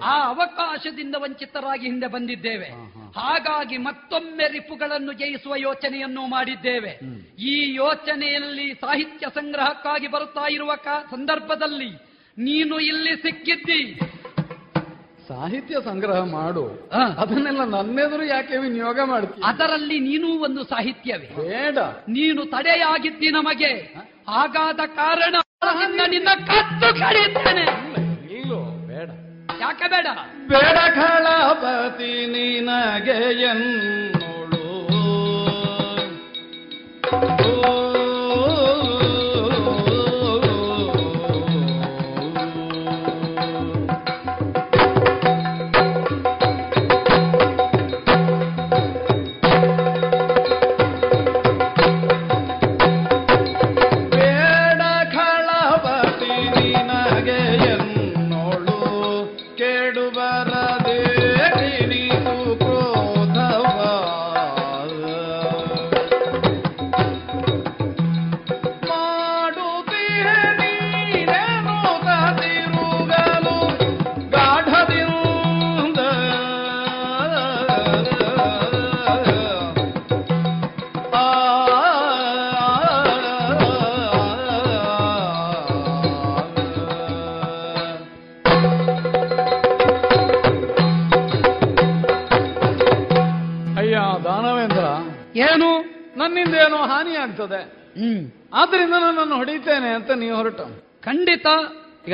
ಆ ಅವಕಾಶದಿಂದ ವಂಚಿತರಾಗಿ ಹಿಂದೆ ಬಂದಿದ್ದೇವೆ. ಹಾಗಾಗಿ ಮತ್ತೊಮ್ಮೆ ರಿಪುಗಳನ್ನು ಜಯಿಸುವ ಯೋಚನೆಯನ್ನು ಮಾಡಿದ್ದೇವೆ. ಈ ಯೋಚನೆಯಲ್ಲಿ ಸಾಹಿತ್ಯ ಸಂಗ್ರಹಕ್ಕಾಗಿ ಬರುತ್ತಾ ಇರುವ ಸಂದರ್ಭದಲ್ಲಿ ನೀನು ಇಲ್ಲಿ ಸಿಕ್ಕಿದ್ದಿ. ಸಾಹಿತ್ಯ ಸಂಗ್ರಹ ಮಾಡು. ಅದನ್ನೆಲ್ಲ ನನ್ನೆದುರು ಯಾಕೆ ವಿನಿಯೋಗ ಮಾಡ್ತೀಯ ಅದರಲ್ಲಿ ನೀನೂ ಒಂದು ಸಾಹಿತ್ಯವೇ. ಬೇಡ. ನೀನು ತಡೆಯಾಗಿದ್ದಿ ನಮಗೆ. ಹಾಗಾದ ಕಾರಣ ನಿನ್ನ ಕತ್ತು ಕಡಿತಾನೆ ಇಲ್ಲೋ ಬೇಡ. ಯಾಕೆ ಬೇಡ? ಬೇಡ ಖಳಪತಿ ನಿನಗೆ ಎನ್ನೋಳು.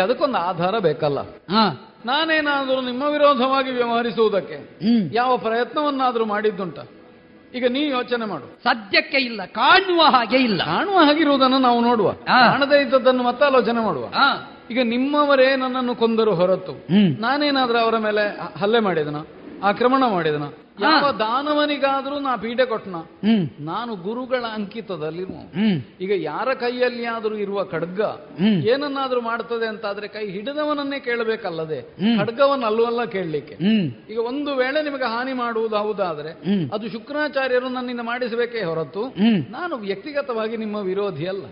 ಅದಕ್ಕೊಂದು ಆಧಾರ ಬೇಕಲ್ಲ. ನಾನೇನಾದರೂ ನಿಮ್ಮ ವಿರೋಧವಾಗಿ ವ್ಯವಹರಿಸುವುದಕ್ಕೆ ಯಾವ ಪ್ರಯತ್ನವನ್ನಾದರೂ ಮಾಡಿದ್ದುಂಟ. ಈಗ ನೀ ಯೋಚನೆ ಮಾಡು. ಸದ್ಯಕ್ಕೆ ಇಲ್ಲ ಕಾಣುವ ಹಾಗೆ ಇಲ್ಲ. ಕಾಣುವ ಹಾಗಿರುವುದನ್ನು ನಾವು ನೋಡುವ. ಕಾಣದೇ ಇದ್ದದ್ದನ್ನು ಮತ್ತೆ ಆಲೋಚನೆ ಮಾಡುವ. ಈಗ ನಿಮ್ಮವರೇ ನನ್ನನ್ನು ಕೊಂದರು ಹೊರತು ನಾನೇನಾದ್ರೂ ಅವರ ಮೇಲೆ ಹಲ್ಲೆ ಮಾಡಿದನ? ಆಕ್ರಮಣ ಮಾಡಿದನ? ಯಾವ ದಾನವನಿಗಾದ್ರೂ ನಾ ಪೀಡೆ ಕೊಟ್ಟನ ನಾನು ಗುರುಗಳ ಅಂಕಿತದಲ್ಲಿ ಈಗ ಯಾರ ಕೈಯಲ್ಲಿ ಆದರೂ ಇರುವ ಖಡ್ಗ. ಏನನ್ನಾದ್ರೂ ಮಾಡ್ತದೆ ಅಂತಾದ್ರೆ ಕೈ ಹಿಡಿದವನನ್ನೇ ಕೇಳಬೇಕಲ್ಲದೆ. ಖಡ್ಗವನ್ನಲ್ವಲ್ಲ ಕೇಳಲಿಕ್ಕೆ. ಈಗ ಒಂದು ವೇಳೆ ನಿಮಗೆ ಹಾನಿ ಮಾಡುವುದು ಹೌದಾದ್ರೆ. ಅದು ಶುಕ್ರಾಚಾರ್ಯರು ನನ್ನಿಂದ ಮಾಡಿಸಬೇಕೇ ಹೊರತು ನಾನು ವ್ಯಕ್ತಿಗತವಾಗಿ ನಿಮ್ಮ ವಿರೋಧಿ ಅಲ್ಲ.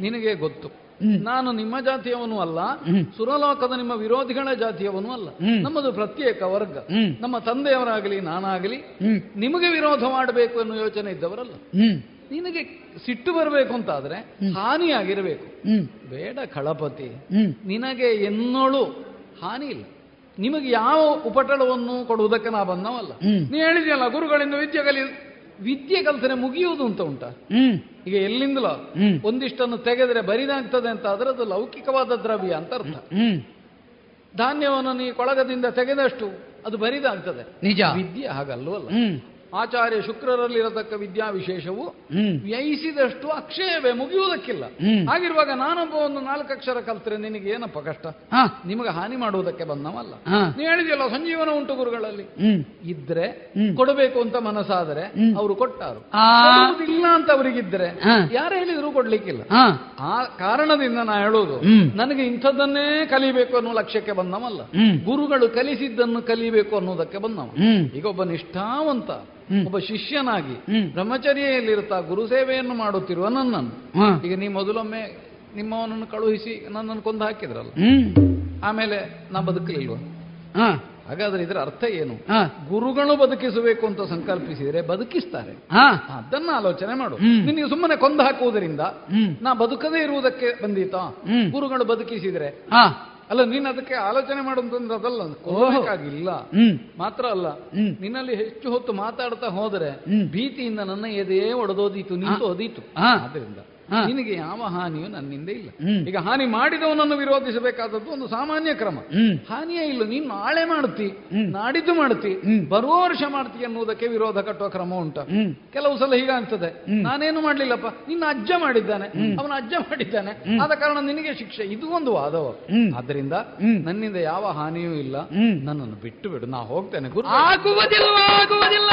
ನಿನಗೆ ಗೊತ್ತು. ನಾನು ನಿಮ್ಮ ಜಾತಿಯವನು ಅಲ್ಲ. ಸುರಲೋಕದ ನಿಮ್ಮ ವಿರೋಧಿಗಳ ಜಾತಿಯವನು ಅಲ್ಲ. ನಮ್ಮದು ಪ್ರತ್ಯೇಕ ವರ್ಗ. ನಮ್ಮ ತಂದೆಯವರಾಗಲಿ ನಾನಾಗಲಿ ನಿಮಗೆ ವಿರೋಧ ಮಾಡಬೇಕು ಎನ್ನುವ ಯೋಚನೆ ಇದ್ದವರಲ್ಲ. ನಿನಗೆ ಸಿಟ್ಟು ಬರಬೇಕು ಅಂತಾದ್ರೆ ಹಾನಿಯಾಗಿರಬೇಕು. ಬೇಡ ಕಳಪತಿ. ನಿನಗೆ ಎನ್ನೋಳು ಹಾನಿ ಇಲ್ಲ. ನಿಮಗೆ ಯಾವ ಉಪಟಳವನ್ನು ಕೊಡುವುದಕ್ಕೆ ನಾ ಬಂದವಲ್ಲ. ನೀ ಹೇಳಿದ್ಯಲ್ಲ ಗುರುಗಳಿಂದ ವಿದ್ಯೆ ಕಲಿ ವಿದ್ಯೆ ಕಲ್ತನೆ ಮುಗಿಯುವುದು ಅಂತ ಉಂಟ? ಈಗ ಎಲ್ಲಿಂದಲೋ. ಒಂದಿಷ್ಟನ್ನು ತೆಗೆದ್ರೆ ಬರಿದಾಗ್ತದೆ ಅಂತ ಆದ್ರೆ ಅದು ಲೌಕಿಕವಾದ ದ್ರವ್ಯ ಅಂತ ಅರ್ಥ. ಧಾನ್ಯವನ್ನು ನೀ ಕೊಳಗದಿಂದ ತೆಗೆದಷ್ಟು ಅದು ಬರಿದಾಗ್ತದೆ. ನಿಜ. ವಿದ್ಯೆ ಹಾಗಲ್ವಲ್ಲ ಆಚಾರ್ಯ ಶುಕ್ರರಲ್ಲಿರತಕ್ಕ ವಿದ್ಯಾ ವಿಶೇಷವು ವ್ಯಯಿಸಿದಷ್ಟು ಅಕ್ಷಯವೇ ಮುಗಿಯುವುದಕ್ಕಿಲ್ಲ. ಹಾಗಿರುವಾಗ ನಾನೊಬ್ಬ ಒಂದು ನಾಲ್ಕು ಅಕ್ಷರ ಕಲ್ತ್ರೆ ನಿನಗೆ ಏನಪ್ಪ ಕಷ್ಟ? ನಿಮಗೆ ಹಾನಿ ಮಾಡುವುದಕ್ಕೆ ಬಂದವಲ್ಲ. ನೀವು ಹೇಳಿದೆಯಲ್ಲ ಸಂಜೀವನ ಉಂಟು ಗುರುಗಳಲ್ಲಿ. ಇದ್ರೆ. ಕೊಡಬೇಕು ಅಂತ ಮನಸ್ಸಾದರೆ ಅವರು ಕೊಟ್ಟಾರು. ಇಲ್ಲ ಅಂತ ಅವರಿಗಿದ್ರೆ. ಯಾರು ಹೇಳಿದ್ರು ಕೊಡ್ಲಿಕ್ಕಿಲ್ಲ. ಆ ಕಾರಣದಿಂದ ನಾ ಹೇಳೋದು ನನಗೆ ಇಂಥದ್ದನ್ನೇ ಕಲಿಬೇಕು ಅನ್ನೋ ಲಕ್ಷ್ಯಕ್ಕೆ ಬಂದವಲ್ಲ. ಗುರುಗಳು ಕಲಿಸಿದ್ದನ್ನು ಕಲಿಬೇಕು ಅನ್ನೋದಕ್ಕೆ ಬಂದವ. ಈಗ ಒಬ್ಬ ನಿಷ್ಠಾವಂತ. ಒಬ್ಬ ಶಿಷ್ಯನಾಗಿ ಹ್ಮ್. ಬ್ರಹ್ಮಚರ್ಯೆಯಲ್ಲಿರುತ್ತಾ ಗುರು ಸೇವೆಯನ್ನು ಮಾಡುತ್ತಿರುವ ನನ್ನನ್ನು. ಈಗ ನೀ ಮೊದಲೊಮ್ಮೆ ನಿಮ್ಮವನನ್ನು ಕಳುಹಿಸಿ ನನ್ನನ್ನು ಕೊಂದು ಹಾಕಿದ್ರಲ್ಲ. ಆಮೇಲೆ ನಾ ಬದುಕಲಿಲ್ವ? ಹಾ. ಹಾಗಾದ್ರೆ ಇದರ ಅರ್ಥ ಏನು? ಗುರುಗಳು ಬದುಕಿಸಬೇಕು ಅಂತ ಸಂಕಲ್ಪಿಸಿದರೆ ಬದುಕಿಸ್ತಾರೆ. ಅದನ್ನ ಆಲೋಚನೆ ಮಾಡು. ನೀವು ನಿನಗೆ ಸುಮ್ಮನೆ ಕೊಂದು ಹಾಕುವುದರಿಂದ ನಾ ಬದುಕದೇ ಇರುವುದಕ್ಕೆ ಬಂದೀತಾ? ಗುರುಗಳು ಬದುಕಿಸಿದ್ರೆ ಅಲ್ಲ ನೀನ್ ಅದಕ್ಕೆ ಆಲೋಚನೆ ಮಾಡುವಂತಂದ್ರೆ ಅದಲ್ಲ ಕೊಲ್ಲಬೇಕಾಗಿಲ್ಲ ಮಾತ್ರ ಅಲ್ಲ. ನಿನ್ನಲ್ಲಿ ಹೆಚ್ಚು ಹೊತ್ತು ಮಾತಾಡ್ತಾ ಹೋದರೆ. ಭೀತಿಯಿಂದ ನನ್ನ ಎದೆಯೇ ಒಡೆದೋದೀತು ನಿಂತು ಓದೀತು ಹಾ. ಆದ್ರಿಂದ. ನಿನಗೆ ಯಾವ ಹಾನಿಯೂ ನನ್ನಿಂದ ಇಲ್ಲ. ಈಗ ಹಾನಿ ಮಾಡಿದವನನ್ನು ವಿರೋಧಿಸಬೇಕಾದದ್ದು ಒಂದು ಸಾಮಾನ್ಯ ಕ್ರಮ. ಹಾನಿಯೇ ಇಲ್ಲ ನೀನು ನಾಳೆ ಮಾಡ್ತಿ ಹ್ಮ್. ನಾಡಿದ್ದು ಮಾಡ್ತಿ. ಬರುವ ವರ್ಷ ಮಾಡ್ತಿ ಅನ್ನುವುದಕ್ಕೆ ವಿರೋಧ ಕಟ್ಟುವ ಕ್ರಮ ಉಂಟ. ಕೆಲವು ಸಲ ಹೀಗಾಗ್ತದೆ. ನಾನೇನು ಮಾಡ್ಲಿಲ್ಲಪ್ಪ? ನಿನ್ನ ಅಜ್ಜ ಮಾಡಿದ್ದಾನೆ. ಅವನ ಅಜ್ಜ ಮಾಡಿದ್ದಾನೆ. ಆದ ಕಾರಣ ನಿನಗೆ ಶಿಕ್ಷೆ. ಇದು ಒಂದು ವಾದವ. ಅದರಿಂದ ಆದ್ರಿಂದ ನನ್ನಿಂದ ಯಾವ ಹಾನಿಯೂ ಇಲ್ಲ. ನನ್ನನ್ನು ಬಿಟ್ಟು ಬಿಡು. ನಾ ಹೋಗ್ತೇನೆ ಗುರು ಆಗುವುದಿಲ್ಲ ಆಗುವುದಿಲ್ಲ.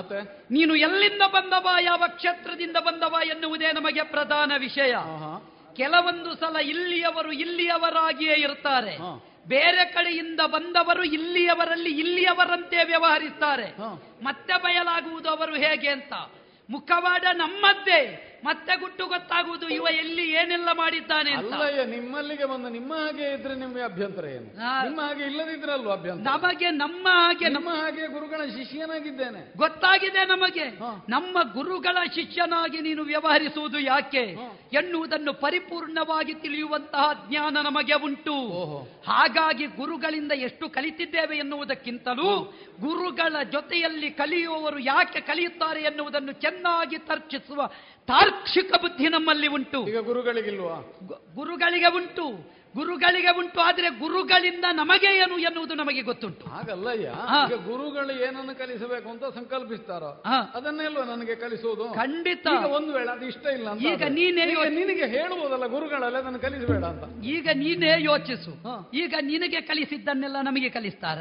ಮತ್ತೆ ನೀನು ಎಲ್ಲಿಂದ ಬಂದವ ಯಾವ ಕ್ಷೇತ್ರದಿಂದ ಬಂದವ ಎನ್ನುವುದೇ ನಮಗೆ ಪ್ರಧಾನ ವಿಷಯ. ಕೆಲವೊಂದು ಸಲ ಇಲ್ಲಿಯವರು ಇಲ್ಲಿಯವರಾಗಿಯೇ ಇರ್ತಾರೆ. ಬೇರೆ ಕಡೆಯಿಂದ ಬಂದವರು ಇಲ್ಲಿಯವರಲ್ಲಿ ಇಲ್ಲಿಯವರಂತೆ ವ್ಯವಹರಿಸ್ತಾರೆ. ಮತ್ತೆ ಬಯಲಾಗುವುದು ಅವರು ಹೇಗೆ ಅಂತ. ಮುಖವಾಡ ನಮ್ಮದ್ದೇ. ಮತ್ತೆ ಗುಟ್ಟು ಗೊತ್ತಾಗುವುದು. ಇವ ಎಲ್ಲಿ ಏನೆಲ್ಲ ಮಾಡಿದ್ದಾನೆ ಅಂತ. ಅಲ್ಲಯ್ಯ ನಿಮ್ಮಲ್ಲಿಗೆ ಬಂದು ನಿಮ್ಮ ಹಾಗೆ ಇದ್ರೆ ನಿಮ್ಗೆ ಅಭ್ಯಂತರ ಏನು? ನಿಮ್ಮ ಹಾಗೆ ಇಲ್ಲದಿದ್ರಲ್ವ ಅಭ್ಯಂತರ? ನಮಗೆ ನಮ್ಮ ಹಾಗೆ ನಮ್ಮ ಹಾಗೆ ಗುರುಗಳ ಶಿಷ್ಯನಾಗಿದ್ದೇನೆ. ಗೊತ್ತಾಗಿದೆ ನಮಗೆ. ನಮ್ಮ ಗುರುಗಳ ಶಿಷ್ಯನಾಗಿ ನೀನು ವ್ಯವಹರಿಸುವುದು ಯಾಕೆ? ಎನ್ನುವುದನ್ನು ಪರಿಪೂರ್ಣವಾಗಿ ತಿಳಿಯುವಂತಹ ಜ್ಞಾನ ನಮಗೆ ಉಂಟು. ಹಾಗಾಗಿ ಗುರುಗಳಿಂದ ಎಷ್ಟು ಕಲಿತಿದ್ದೇವೆ ಎನ್ನುವುದಕ್ಕಿಂತಲೂ ಗುರುಗಳ ಜೊತೆಯಲ್ಲಿ ಕಲಿಯುವವರು ಯಾಕೆ ಕಲಿಯುತ್ತಾರೆ ಎನ್ನುವುದನ್ನು ಚೆನ್ನಾಗಿ ತರ್ಕಿಸುವ ತಾರ್ಕ್ಷಿಕ ಬುದ್ಧಿ ನಮ್ಮಲ್ಲಿ ಉಂಟು. ಈಗ ಗುರುಗಳಿಗಿಲ್ವಾ? ಗುರುಗಳಿಗೆ ಉಂಟು. ಗುರುಗಳಿಗೆ ಉಂಟು ಆದರೆ ಗುರುಗಳಿಂದ ನಮಗೆ ಏನು ಎನ್ನುವುದು ನಮಗೆ ಗೊತ್ತುಂಟು. ಹಾಗಲ್ಲಯ್ಯ ಈಗ ಗುರುಗಳು ಏನನ್ನು ಕಲಿಸಬೇಕು ಅಂತ ಸಂಕಲ್ಪಿಸ್ತಾರೋ ಅದನ್ನೆಲ್ಲ ನನಗೆ ಕಲಿಸುವುದು ಖಂಡಿತ. ಒಂದು ವೇಳೆ ಅದು ಇಷ್ಟ ಇಲ್ಲ ಈಗ ನೀನೇ ನಿನಗೆ ಹೇಳುವುದಲ್ಲ ಗುರುಗಳಲ್ಲ ಅದನ್ನು ಕಲಿಸಬೇಡ ಅಂತ. ಈಗ ನೀನೇ ಯೋಚಿಸು. ಈಗ ನಿನಗೆ ಕಲಿಸಿದ್ದನ್ನೆಲ್ಲ ನಮಗೆ ಕಲಿಸ್ತಾರ?